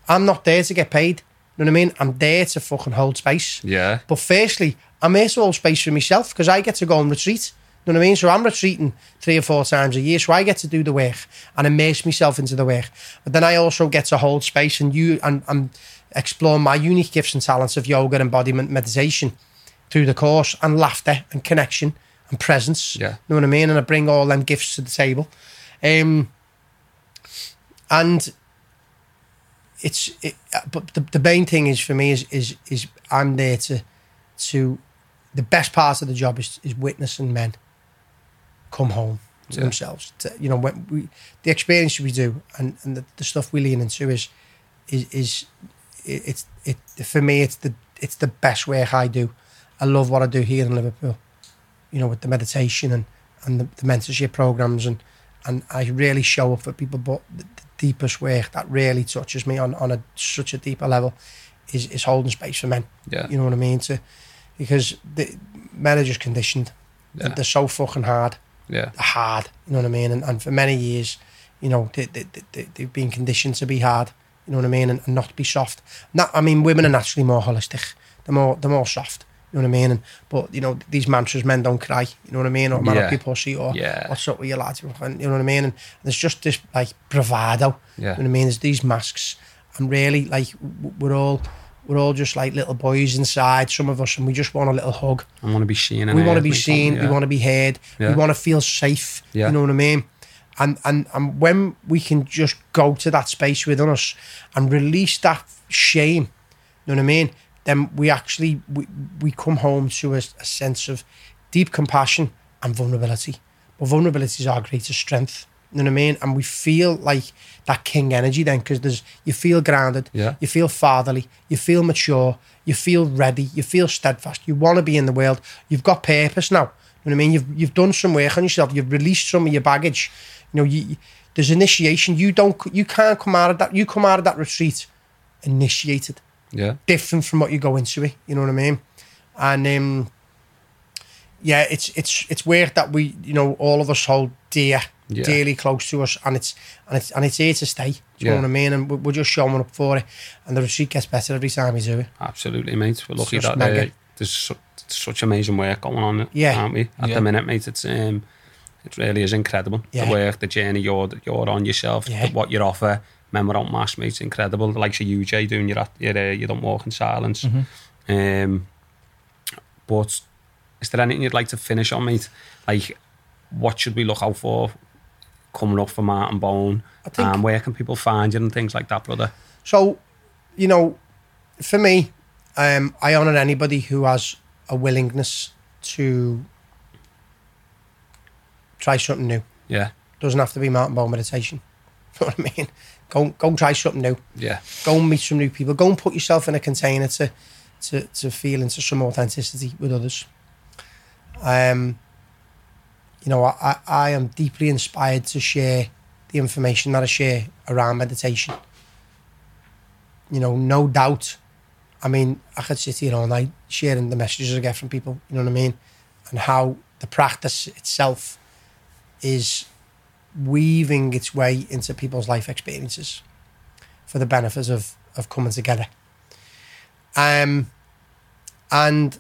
I'm not there to get paid. You know what I mean? I'm there to fucking hold space. Yeah. But firstly, I'm here to hold space for myself because I get to go on retreat. You know what I mean? So I'm retreating three or four times a year, so I get to do the work and immerse myself into the work. But then I also get to hold space and you and, and explore my unique gifts and talents of yoga, and embodiment, meditation through the course, and laughter and connection and presence. Yeah. You know what I mean? And I bring all them gifts to the table. Um, and it's it, but the, the main thing is for me is is is I'm there to to the best part of the job is is witnessing men come home to Yeah. themselves. To, uh, you know, when we the experience we do and, and the, the stuff we lean into is is is it, it's it for me it's the it's the best work I do. I love what I do here in Liverpool. You know, with the meditation and and the, the mentorship programs and and I really show up for people. But the, the deepest work that really touches me on on a such a deeper level is is holding space for men. Yeah. You know what I mean? To because the men are just conditioned. Yeah. They're so fucking hard Yeah. hard. You know what I mean? And, and for many years, you know, they, they, they, they've been conditioned to be hard. You know what I mean? And, and not be soft. Not, I mean, women are naturally more holistic. They're more, they're more soft. You know what I mean? And, but you know these mantras, men don't cry. You know what I mean? Or man Yeah. up your pussy, or Yeah. what's up with your lads? You know what I mean? And there's just this like bravado. Yeah. You know what I mean? There's these masks, and really like we're all we're all just like little boys inside. Some of us, and we just want a little hug. I want to be seen. And we want to be seen. yeah. We want to be heard. Yeah. We want to feel safe. Yeah. You know what I mean? And and and when we can just go to that space within us and release that shame, you know what I mean? Then we actually we, we come home to a, a sense of deep compassion and vulnerability. But vulnerability is our greatest strength. You know what I mean? And we feel like that king energy then because there's you feel grounded, Yeah. you feel fatherly, you feel mature, you feel ready, you feel steadfast, you want to be in the world, you've got purpose now. You know what I mean? You've you've done some work on yourself, you've released some of your baggage. You know, you there's initiation. You don't you can't come out of that you come out of that retreat initiated Yeah. different from what you go into it. You know what I mean? And um, yeah, it's it's it's work that we you know all of us hold dear, Yeah. dearly close to us, and it's and it's and it's here to stay. Do you Yeah. know what I mean? And we're, we're just showing up for it, and the retreat gets better every time we do it. Absolutely, mate. We're lucky that uh, there's su- such amazing work going on, Yeah. aren't we? At Yeah. the minute, mate, it's um, it really is incredible. Yeah. The work, the journey you're you're on yourself, Yeah. the, what you offer. Remember on Mass, mate, it's incredible. The likes of you, Jay, doing your your uh, you don't walk in silence. Mm-hmm. Um, but is there anything you'd like to finish on, mate? Like, what should we look out for coming up for Martin Bone? Think- um, where can people find you and things like that, brother? So, you know, for me, um, I honour anybody who has a willingness to try something new. Yeah, Doesn't have to be Martin bone meditation. You know what I mean? Go go try something new. yeah, Go and meet some new people. Go and put yourself in a container to to to feel into some authenticity with others. Um, you know, I, I, am deeply inspired to share the information that I share around meditation. You know, no doubt. I mean, I could sit here all night sharing the messages I get from people, you know what I mean? And how the practice itself is weaving its way into people's life experiences for the benefits of, of coming together. Um, and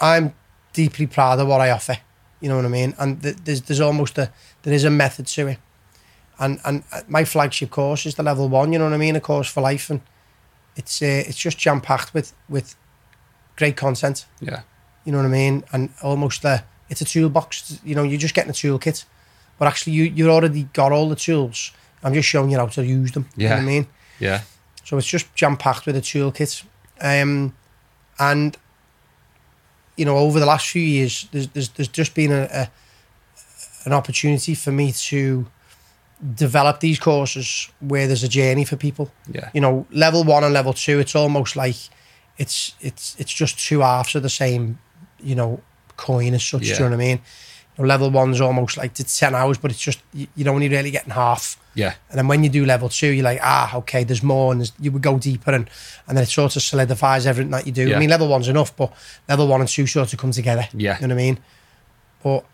I'm deeply proud of what I offer. You know what I mean? And th- there's there's almost a there is a method to it. And and uh, my flagship course is the level one. You know what I mean? A course for life, and it's uh, it's just jam packed with with great content. yeah, You know what I mean? And almost the it's a toolbox. You know, you're just getting a toolkit, but actually you you already got all the tools. I'm just showing you how to use them. You know what I mean? yeah, So it's just jam packed with a toolkit. Um, and you know, over the last few years, there's there's, there's just been a, a an opportunity for me to develop these courses where there's a journey for people. yeah, You know, level one and level two, it's almost like it's it's it's just two halves of the same, you know, coin as such. Do you know what I mean? Know, level one's almost like it's ten hours, but it's just you- you're only really getting half. yeah, And then when you do level two, you're like, ah, okay, there's more, and there's, you would go deeper, and and then it sort of solidifies everything that you do. Yeah. I mean, level one's enough, but level one and two sort of come together. Yeah. you know what I mean. But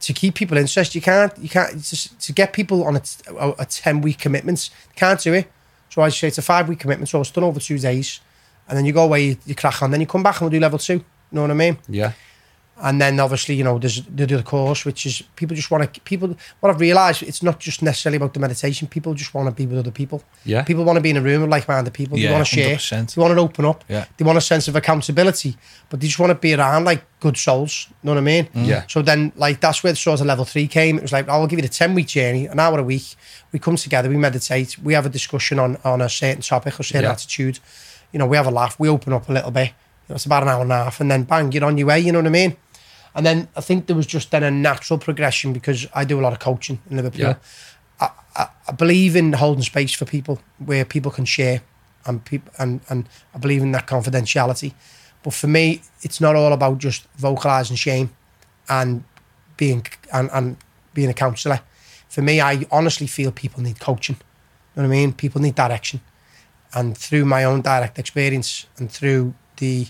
to keep people interested, you can't, you can't just, to get people on a ten week commitment. Can't do it. So I say it's a five week commitment, so it's done over two days, and then you go away, you, you crack on, then you come back and we'll do level two. You know what I mean? yeah, And then obviously, you know, there's the other course, which is people just want to, people, what I've realised, it's not just necessarily about the meditation. People just want to be with other people. yeah, People want to be in a room with like-minded people. Yeah, they want to share. 100%. They want to open up. Yeah. They want a sense of accountability, but they just want to be around like good souls. You know what I mean? Mm. Yeah. So then, like, that's where the sort of level three came. It was like, I'll give you the 10 week journey, an hour a week. We come together, we meditate, we have a discussion on, on a certain topic or certain Yeah. attitude. You know, we have a laugh, we open up a little bit. You know, it's about an hour and a half, and then bang, you're on your way. You know what I mean? And then I think there was just then a natural progression because I do a lot of coaching in Liverpool. Yeah. I, I, I believe in holding space for people where people can share and people and, and I believe in that confidentiality. But for me, it's not all about just vocalizing shame and being and, and being a counsellor. For me, I honestly feel people need coaching. You know what I mean? People need direction. And through my own direct experience and through the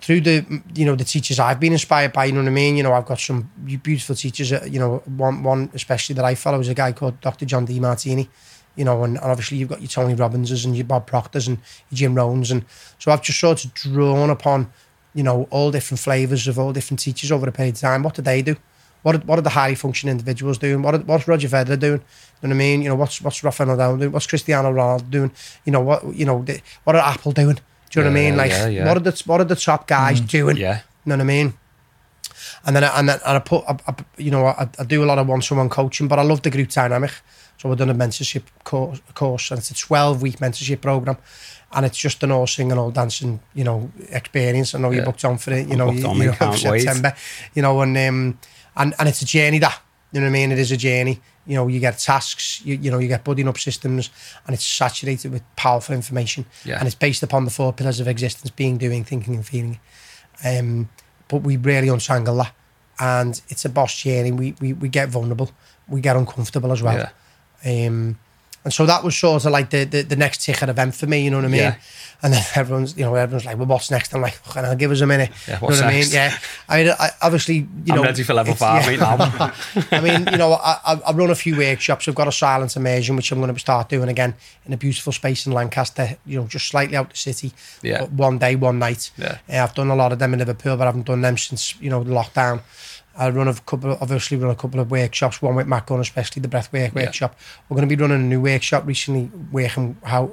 through the you know the teachers I've been inspired by, you know what I mean. You know, I've got some beautiful teachers. You know, one one especially that I follow is a guy called Dr. John Demartini. You know, and, and obviously you've got your Tony Robbinses and your Bob Proctors and your Jim Rohns, and so I've just sort of drawn upon you know, all different flavors of all different teachers over a period of time. What do they do? What what are the highly functioning individuals doing? What are, what's Roger Federer doing? You know what I mean? You know what's what's Rafael Nadal doing? What's Cristiano Ronaldo doing? You know what you know? The, what are Apple doing? Do you know what I mean? Like yeah, yeah. what are the what are the top guys doing? Yeah. You know what I mean? And then I, and then and I put I, I, you know I, I do a lot of one to one coaching, but I love the group dynamic. So we've done a mentorship course, course and it's a twelve week mentorship program, and it's just an all singing, all dancing, you know, experience. I know you're booked on for it. You I'm know, you, you know. September. You know, and um, and and it's a journey that you know what I mean. It is a journey. You know, you get tasks. You, you know, you get budding up systems, and it's saturated with powerful information. Yeah. And it's based upon the four pillars of existence: being, doing, thinking, and feeling. Um, but we really untangle that, and it's a boss journey. We we we get vulnerable, we get uncomfortable as well. Yeah. Um, and so that was sort of like the, the, the next ticket event for me, you know what I mean? Yeah. And then everyone's, you know, everyone's like, well, what's next? I'm like, fucking hell, give us a minute. Yeah, you know what next? I mean? Yeah. I, mean, I obviously, you know. I'm ready for level five, yeah. now. I mean, you know, I, I, run a few workshops. I've got a silent immersion, which I'm going to start doing again in a beautiful space in Lancaster, you know, just slightly out the city. Yeah. One day, one night. Yeah. Uh, I've done a lot of them in Liverpool, but I haven't done them since, you know, the lockdown. I run a couple, obviously run a couple of workshops, one with Matt Gunn, especially the breathwork Yeah. workshop. We're going to be running a new workshop recently, working how,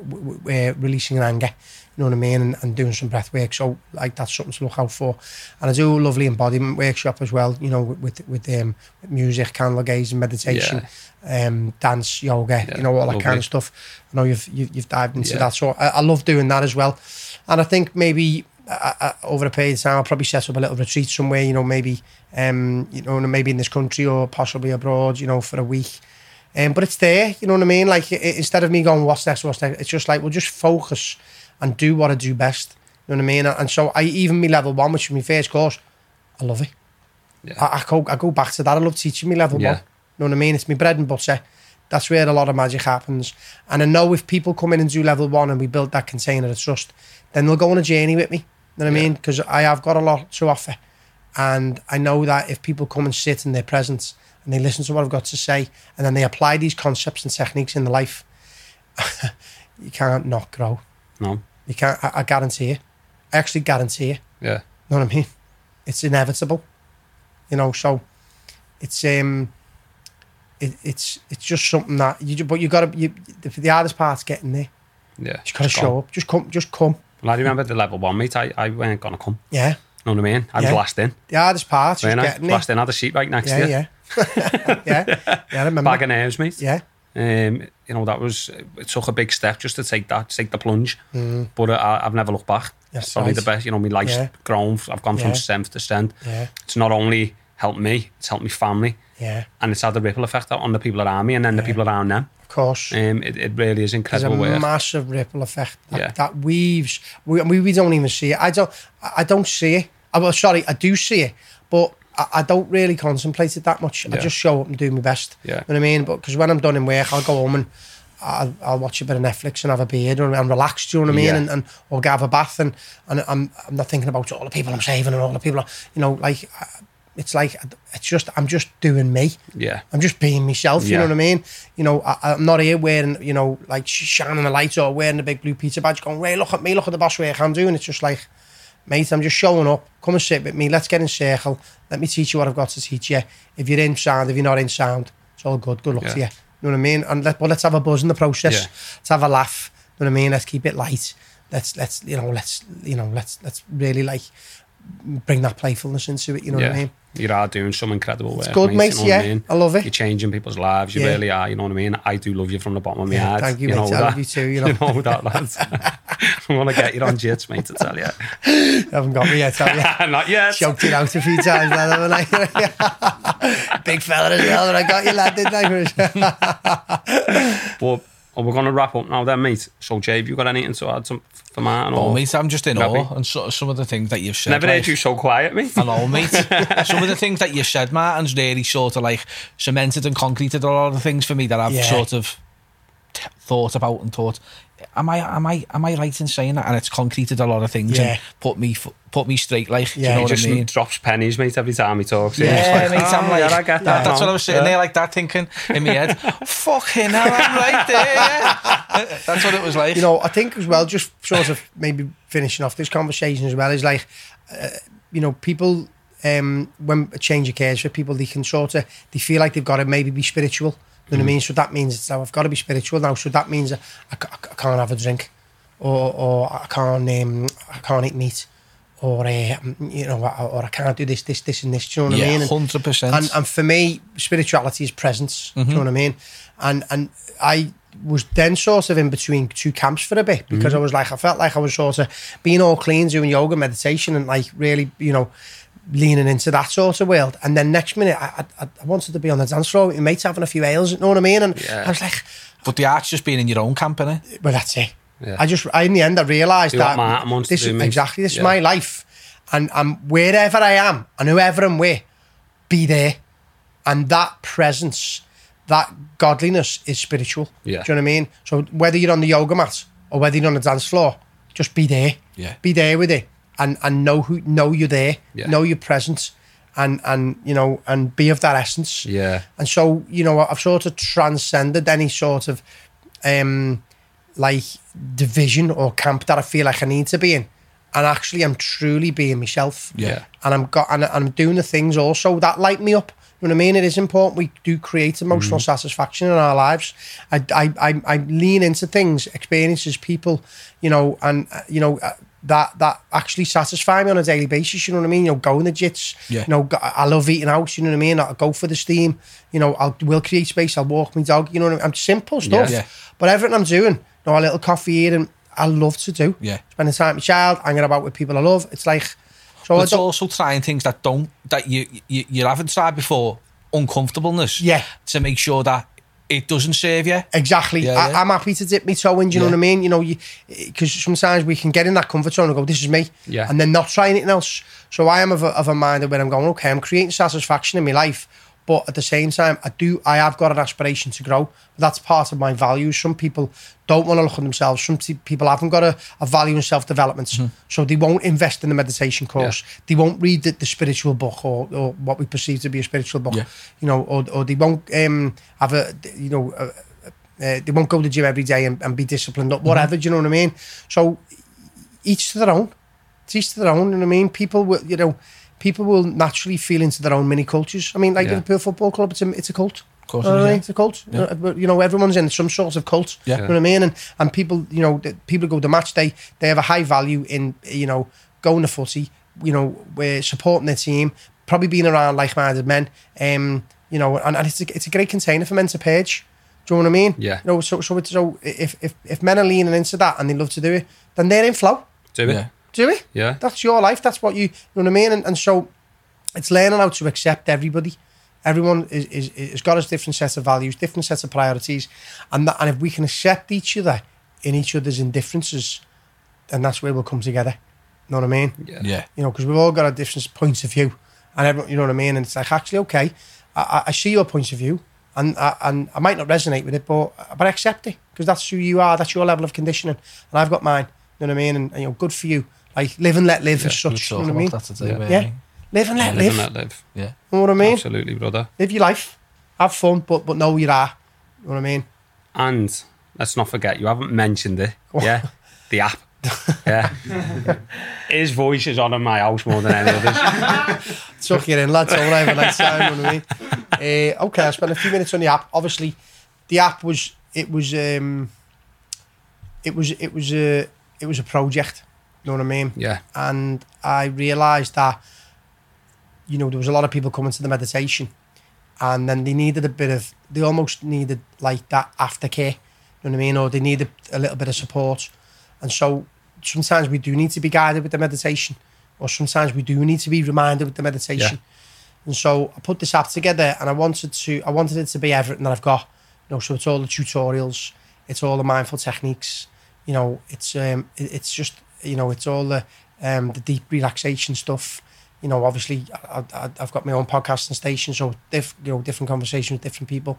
uh, releasing anger, you know what I mean, and, and doing some breath work. So, like, that's something to look out for. And I do a lovely embodiment workshop as well, you know, with with, um, with music, candle gazing, meditation, um, dance, yoga, Yeah, you know, all that kind of stuff. I know you've you've, you've dived into Yeah. that, so I, I love doing that as well. And I think maybe uh, uh, over a period of time, I'll probably set up a little retreat somewhere. You know, maybe um, you know, maybe in this country or possibly abroad. You know, for a week. Um, but it's there. You know what I mean? Like i instead of me going, "What's next? What's next?" It's just like we'll just focus and do what I do best. You know what I mean? And so I even me level one, which is my first course, I love it. Yeah. I, I go I go back to that. I love teaching me level Yeah. one. You know what I mean? It's my bread and butter. That's where a lot of magic happens. And I know if people come in and do level one and we build that container of trust, then they'll go on a journey with me. You know what I mean? Because I have got a lot to offer. And I know that if people come and sit in their presence and they listen to what I've got to say and then they apply these concepts and techniques in their life, you can't not grow. No. You can't, I, I guarantee you. I actually guarantee you. Yeah. You know what I mean? It's inevitable. You know, so it's um it, it's it's just something that you but you gotta you the, the hardest part's getting there. Yeah. You gotta show up. Just come just come. Well, I remember the level one, meet, I, I weren't going to come. Yeah. know what I mean? I was Yeah. last in. The hardest part just Weren't I? getting. Last in, had a seat right next Yeah, to you. yeah. yeah. Yeah, I remember. Bag of nerves, mate. yeah. Um, you know, that was, it took a big step just to take that, take the plunge. Mm. But uh, I, I've never looked back. That's Probably the best, you know, my life's Yeah. grown. I've gone Yeah. from strength to strength. Yeah. It's not only helped me, it's helped my family. Yeah. And it's had a ripple effect on the people around me and then the people around them. Of course. Um, it, it really is incredible. There's a work. massive ripple effect that, Yeah. that weaves. We, we we don't even see it. I don't. I don't see it. I, well, sorry, I do see it, but I, I don't really contemplate it that much. I just show up and do my best. Yeah. You know what I mean? But because when I'm done in work, I'll go home and I'll, I'll watch a bit of Netflix and have a beer and, and relax. Do you know what I mean? Yeah. And, and or have a bath and and I'm I'm not thinking about all the people I'm saving and all the people. You know, like I- it's like it's just I'm just doing me. Yeah. I'm just being myself, you Yeah. know what I mean? You know, I, I'm not here wearing, you know, like shining the lights or wearing the big Blue Peter badge going, Ray, look at me, look at the boss work I'm doing. It's just like, mate, I'm just showing up. Come and sit with me. Let's get in circle. Let me teach you what I've got to teach you. If you're in sound, if you're not in sound, it's all good. Good luck Yeah. to you. You know what I mean? And let, but let's have a buzz in the process. Yeah. Let's have a laugh. You know what I mean? Let's keep it light. Let's, let's, you know, let's, you know, let's, let's really like bring that playfulness into it. You know yeah. what I mean? You are doing some incredible work. good, mate, mate, You know yeah. I, mean? I love it. You're changing people's lives. You Yeah. really are. You know what I mean? I do love you from the bottom of my Yeah, heart. thank you, know mate. I love you too, you know. you know that, lads. I want to get you on jits, mate, to tell you. You haven't got me yet, have you? Not yet. choked it out a few times, lad, haven't I? Big fella as well, but I got you, lad, didn't I? But oh, we're going to wrap up now then, mate. So, Jay, have you got anything to add some, for Martin? Oh, Or... mate, I'm just in Happy? awe. And so, some of the things that you've said. Never like- heard you so quiet, mate. I know, mate. Some of the things that you said, Martin's really sort of like cemented and concreted a lot of the things for me that I've Yeah. sort of t- thought about and thought, am I am I am I right in saying that? And it's concreted a lot of things Yeah. and put me put me straight. Like, Yeah, you know just I mean? drops pennies, mate, every time he talks. Yeah, It's mate, I'm "Oh, like, yeah, I get that. That's what I was sitting Yeah. there like that, thinking in my head, "Fucking hell, I'm right there." That's what it was like. you know, I think as well, just sort of maybe finishing off this conversation as well is like, uh, you know, people um, when a change occurs for people, they can sort of they feel like they've got to maybe be spiritual. You know what I mean? So that means it's now I've got to be spiritual now. So that means I, I, I can't have a drink, or or I can't um, I can't eat meat, or uh, you know, or, I can't do this, this, this, and this. Do you know what I mean? Hundred percent. and and for me, spirituality is presence. Do you know what I mean? And and I was then sort of in between two camps for a bit because I was like I felt like I was sort of being all clean, doing yoga, meditation, and like really, you know, leaning into that sort of world. And then next minute, I I, I wanted to be on the dance floor with my mates having a few ales. You know what I mean? And Yeah. I was like, but the art's just being in your own company. well, that's it. Yeah. I just, I, in the end, I realised that Martin wants to this is exactly this Yeah. is my life, and I'm wherever I am and whoever I'm with, be there, and that presence, that godliness is spiritual. Yeah. Do you know what I mean? So whether you're on the yoga mat or whether you're on the dance floor, just be there. Yeah. Be there with it, and and know who know you're there, Yeah. know your presence, and and you know and be of that essence. Yeah. And so, you know, I've sort of transcended any sort of um like division or camp that I feel like I need to be in. And actually I'm truly being myself. Yeah. And I'm got and I'm doing the things also that light me up. You know what I mean? It is important we do create emotional satisfaction in our lives. I, I, I, I lean into things, experiences, people, you know, and, uh, you know, uh, that that actually satisfy me on a daily basis. You know what I mean? You know, going the jits. Yeah. You know, go- I love eating out. You know what I mean? I'll go for the steam. You know, I'll will create space. I'll walk my dog. You know what I mean? I'm simple stuff. Yeah. But everything I'm doing, you know, a little coffee here and I love to do. Yeah. Spending time with my child, hanging about with people I love. It's like, so But it's also trying things that don't that you you, you haven't tried before. Uncomfortableness. Yeah. To make sure that it doesn't serve you. Exactly. Yeah, I, yeah. I'm happy to dip my toe in. Do you know what I mean? You know, you because sometimes we can get in that comfort zone and go, "This is me," Yeah. and then not try anything else. So I am of a, of a mind where I'm going, okay, I'm creating satisfaction in my life, but at the same time, I do, I have got an aspiration to grow. That's part of my values. Some people don't want to look at themselves. Some people haven't got a, a value in self development, Mm-hmm. so they won't invest in the meditation course. They won't read the, the spiritual book or, or what we perceive to be a spiritual book. Yeah. You know, or, or they won't um, have a, you know. A, uh, they won't go to the gym every day and, and be disciplined or whatever. Do you know what I mean? So each to their own. It's each to their own. You know what I mean? People will, you know, people will naturally feel into their own mini cultures. I mean, like Yeah. Liverpool Football Club, it's a, it's a cult. Of course, You know it what I mean? It's a cult. Uh, but, You know, everyone's in some sort of cult. Yeah. You know what I mean? And and people, you know, people go to match day. They have a high value in, you know, going to footy. You know, we're supporting their team. Probably being around like-minded men. Um, you know, and, and it's a, it's a great container for men to page. Do you know what I mean? Yeah. You know, so so it's, so if if if men are leaning into that and they love to do it, then they're in flow. Do it. Yeah. Do it. Yeah. That's your life. That's what you, you know what I mean? And, and so it's learning how to accept everybody. Everyone is, is, is got his different sets of values, different sets of priorities. And, that, and if we can accept each other in each other's indifferences, then that's where we'll come together. You know what I mean? Yeah. Yeah. You know, because we've all got our different points of view. And everyone, you know what I mean? And it's like, actually, okay, I, I- I see your point of view. And I, and I might not resonate with it, but but I accept it because that's who you are. That's your level of conditioning, and I've got mine. You know what I mean? And, and, you know, good for you. Like live and let live as We'll such. You know what I mean? about that today, Yeah. really. Yeah. Live and let Live live. and let live. Yeah. You know what I mean? Absolutely, brother. Live your life, have fun, but but know you are. You know what I mean? And let's not forget, you haven't mentioned it. Yeah. the app. Yeah. His voice is on in my house more than any others. Suck it in, lads. All right, have a nice time. You know what I mean? Uh, okay, I spent a few minutes on the app. Obviously, the app was it was um, it was it was a it was a project. You know what I mean? Yeah. and I realised that you know there was a lot of people coming to the meditation, and then they needed a bit of they almost needed like that aftercare. You know what I mean? Or they needed a little bit of support, and so sometimes we do need to be guided with the meditation, or sometimes we do need to be reminded with the meditation. Yeah. And so I put this app together, and I wanted to I wanted it to be everything that I've got. You know, so it's all the tutorials, it's all the mindful techniques. You know, it's um, it- it's just you know, it's all the um, the deep relaxation stuff. You know, obviously, I, I've got my own podcasting station, so diff, you know, different conversations with different people,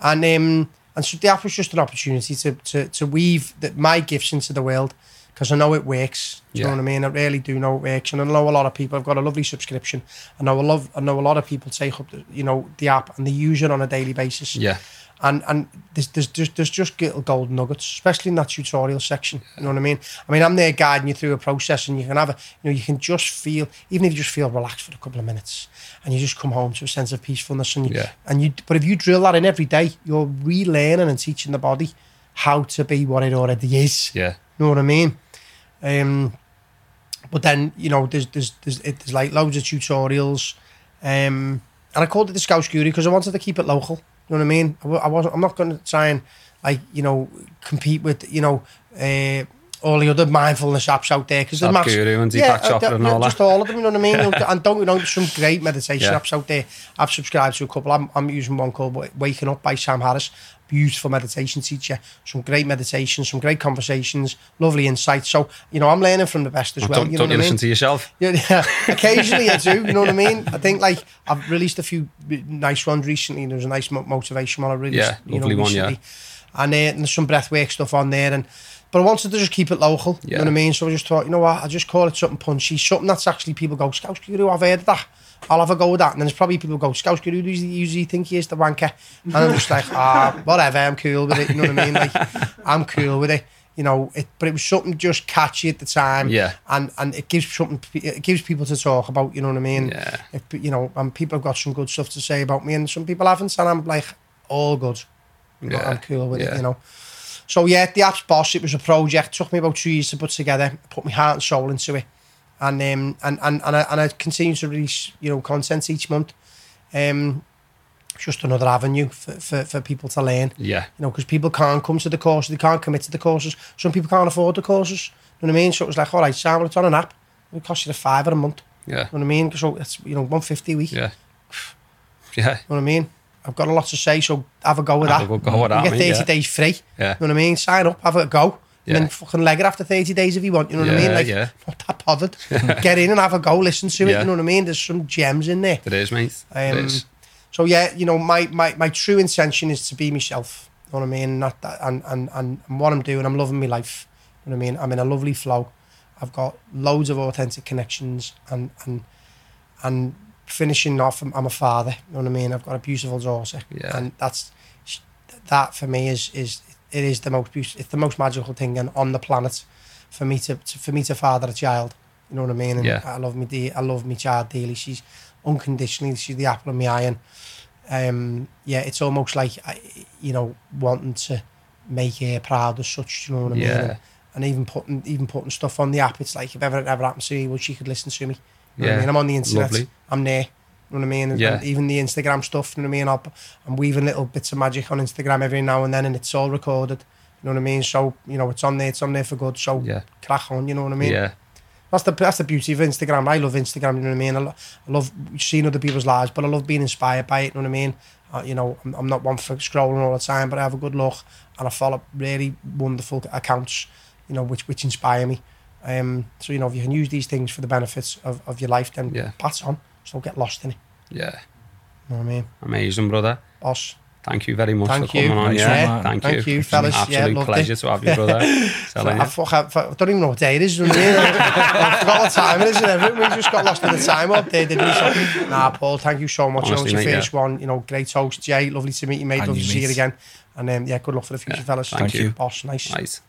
and um, And so the app was just an opportunity to to, to weave the, my gifts into the world because I know it works. Do you Yeah. know what I mean? I really do know it works, and I know a lot of people. I've got a lovely subscription. I know a love. I know a lot of people take up the, you know the app and they use it on a daily basis. Yeah. And and there's there's just there's just little gold nuggets, especially in that tutorial section. You know what I mean? I mean, I'm there guiding you through a process, and you can have a you know you can just feel even if you just feel relaxed for a couple of minutes, and you just come home to a sense of peacefulness, and you, Yeah. and you. But if you drill that in every day, you're relearning and teaching the body how to be what it already is. Yeah. You know what I mean? Um, but then you know, there's there's there's, it, there's like loads of tutorials, um, and I called it the Scouse Guru because I wanted to keep it local. You know what I mean? I, I wasn't. I'm not going to try and like you know compete with you know. Uh, all the other mindfulness apps out there because Sadhguru and Deepak uh, Chopra and all just that. all of them. You know what I mean? Know, and don't you know, there's some great meditation Yeah. apps out there. I've subscribed to a couple. I'm, I'm using one called Waking Up by Sam Harris. Beautiful meditation teacher. Some great meditations, some great conversations, lovely insights. So you know, I'm learning from the best as well. don't you know don't you I mean? listen to yourself? Yeah, yeah. occasionally I do. You know what I mean? I think like I've released a few nice ones recently. There was a nice motivation one I released. Yeah, you know, one, yeah. recently. And, uh, and there's some breathwork stuff on there. And but I wanted to just keep it local. You know what I mean? So I just thought, you know what? I just call it something punchy, something that's actually people go Scouse. I've heard that. I'll have a go with that. And then there's probably people who go Scouse Guru. Do you usually think he is the wanker? And I'm just like, ah, whatever. I'm cool with it. You know what I mean? Like, I'm cool with it. You know, it, but it was something just catchy at the time Yeah. and and it gives something it gives people to talk about you know what I mean Yeah. if, you know and people have got some good stuff to say about me and some people haven't and I'm like all good Yeah. I'm cool with it you know so yeah the app's boss it was a project took me about two years to put together put my heart and soul into it and um and and and I, and I continue to release you know content each month um just another avenue for, for, for people to learn Yeah. you know, because people can't come to the courses, they can't commit to the courses. Some people can't afford the courses. You know what I mean? So it was like, all right, Sam, it's on an app. It costs you a five a month. Yeah. You know what I mean? So it's you know one fifty a week. Yeah. Yeah. You know what I mean? I've got a lot to say, so have a go with Have that. a go with that, You get thirty yeah. days free. Yeah. You know what I mean? Sign up, have a go, and Yeah. then fucking leg it after thirty days if you want. You know what I mean? Like, yeah. not that bothered. get in and have a go, listen to it. Yeah. You know what I mean? There's some gems in there. It is, mate. it Um, is. So yeah, you know, my, my, my true intention is to be myself. You know what I mean? Not that, and, and, and, and what I'm doing, I'm loving my life. You know what I mean? I'm in a lovely flow. I've got loads of authentic connections and and and finishing off, I'm, I'm a father. You know what I mean? I've got a beautiful daughter, Yeah. and that's that for me is is it is the most beautiful, it's the most magical thing and on the planet for me to, to for me to father a child. You know what I mean? And Yeah. I love me, de- I love my child dearly. She's unconditionally, she's the apple of my eye, and um, yeah, it's almost like you know wanting to make her proud as such. You know what I mean? Yeah. And, and even putting even putting stuff on the app, it's like if ever it ever happens to me, well, she could listen to me. You Yeah. I mean? I'm on the internet. Lovely. I'm there. You know what I mean? Yeah. and even the Instagram stuff, you know what I mean? I'll, I'm weaving little bits of magic on Instagram every now and then, and it's all recorded. You know what I mean? So you know, it's on there. It's on there for good. So Yeah. crack on. You know what I mean? Yeah. That's the that's the beauty of Instagram. I love Instagram. You know what I mean? I, lo- I love seeing other people's lives, but I love being inspired by it. You know what I mean? Uh, you know, I'm, I'm not one for scrolling all the time, but I have a good look and I follow really wonderful accounts. You know, which which inspire me. Um, so you know, if you can use these things for the benefits of, of your life, then Yeah. pass on. still get lost in it. Yeah. You know what I mean? Amazing, brother. Boss. Thank you very much Thank for you. coming on. Thanks, yeah, man. thank, thank you. you. It's an absolute yeah, pleasure it. to have you, brother. Telling so, you. I, I, I, don't even know what day it is. Don't I forgot what time it is and everything. We just got lost in the time up there, didn't we? So, nah, Paul, thank you so much. Honestly, you know, it's your first yeah. one. You know, great host, Jay. Lovely to meet you, mate. And Love you to see you again. And um, yeah, good luck for the future, yeah, fellas. Thank, thank you. you. Boss, nice. Nice.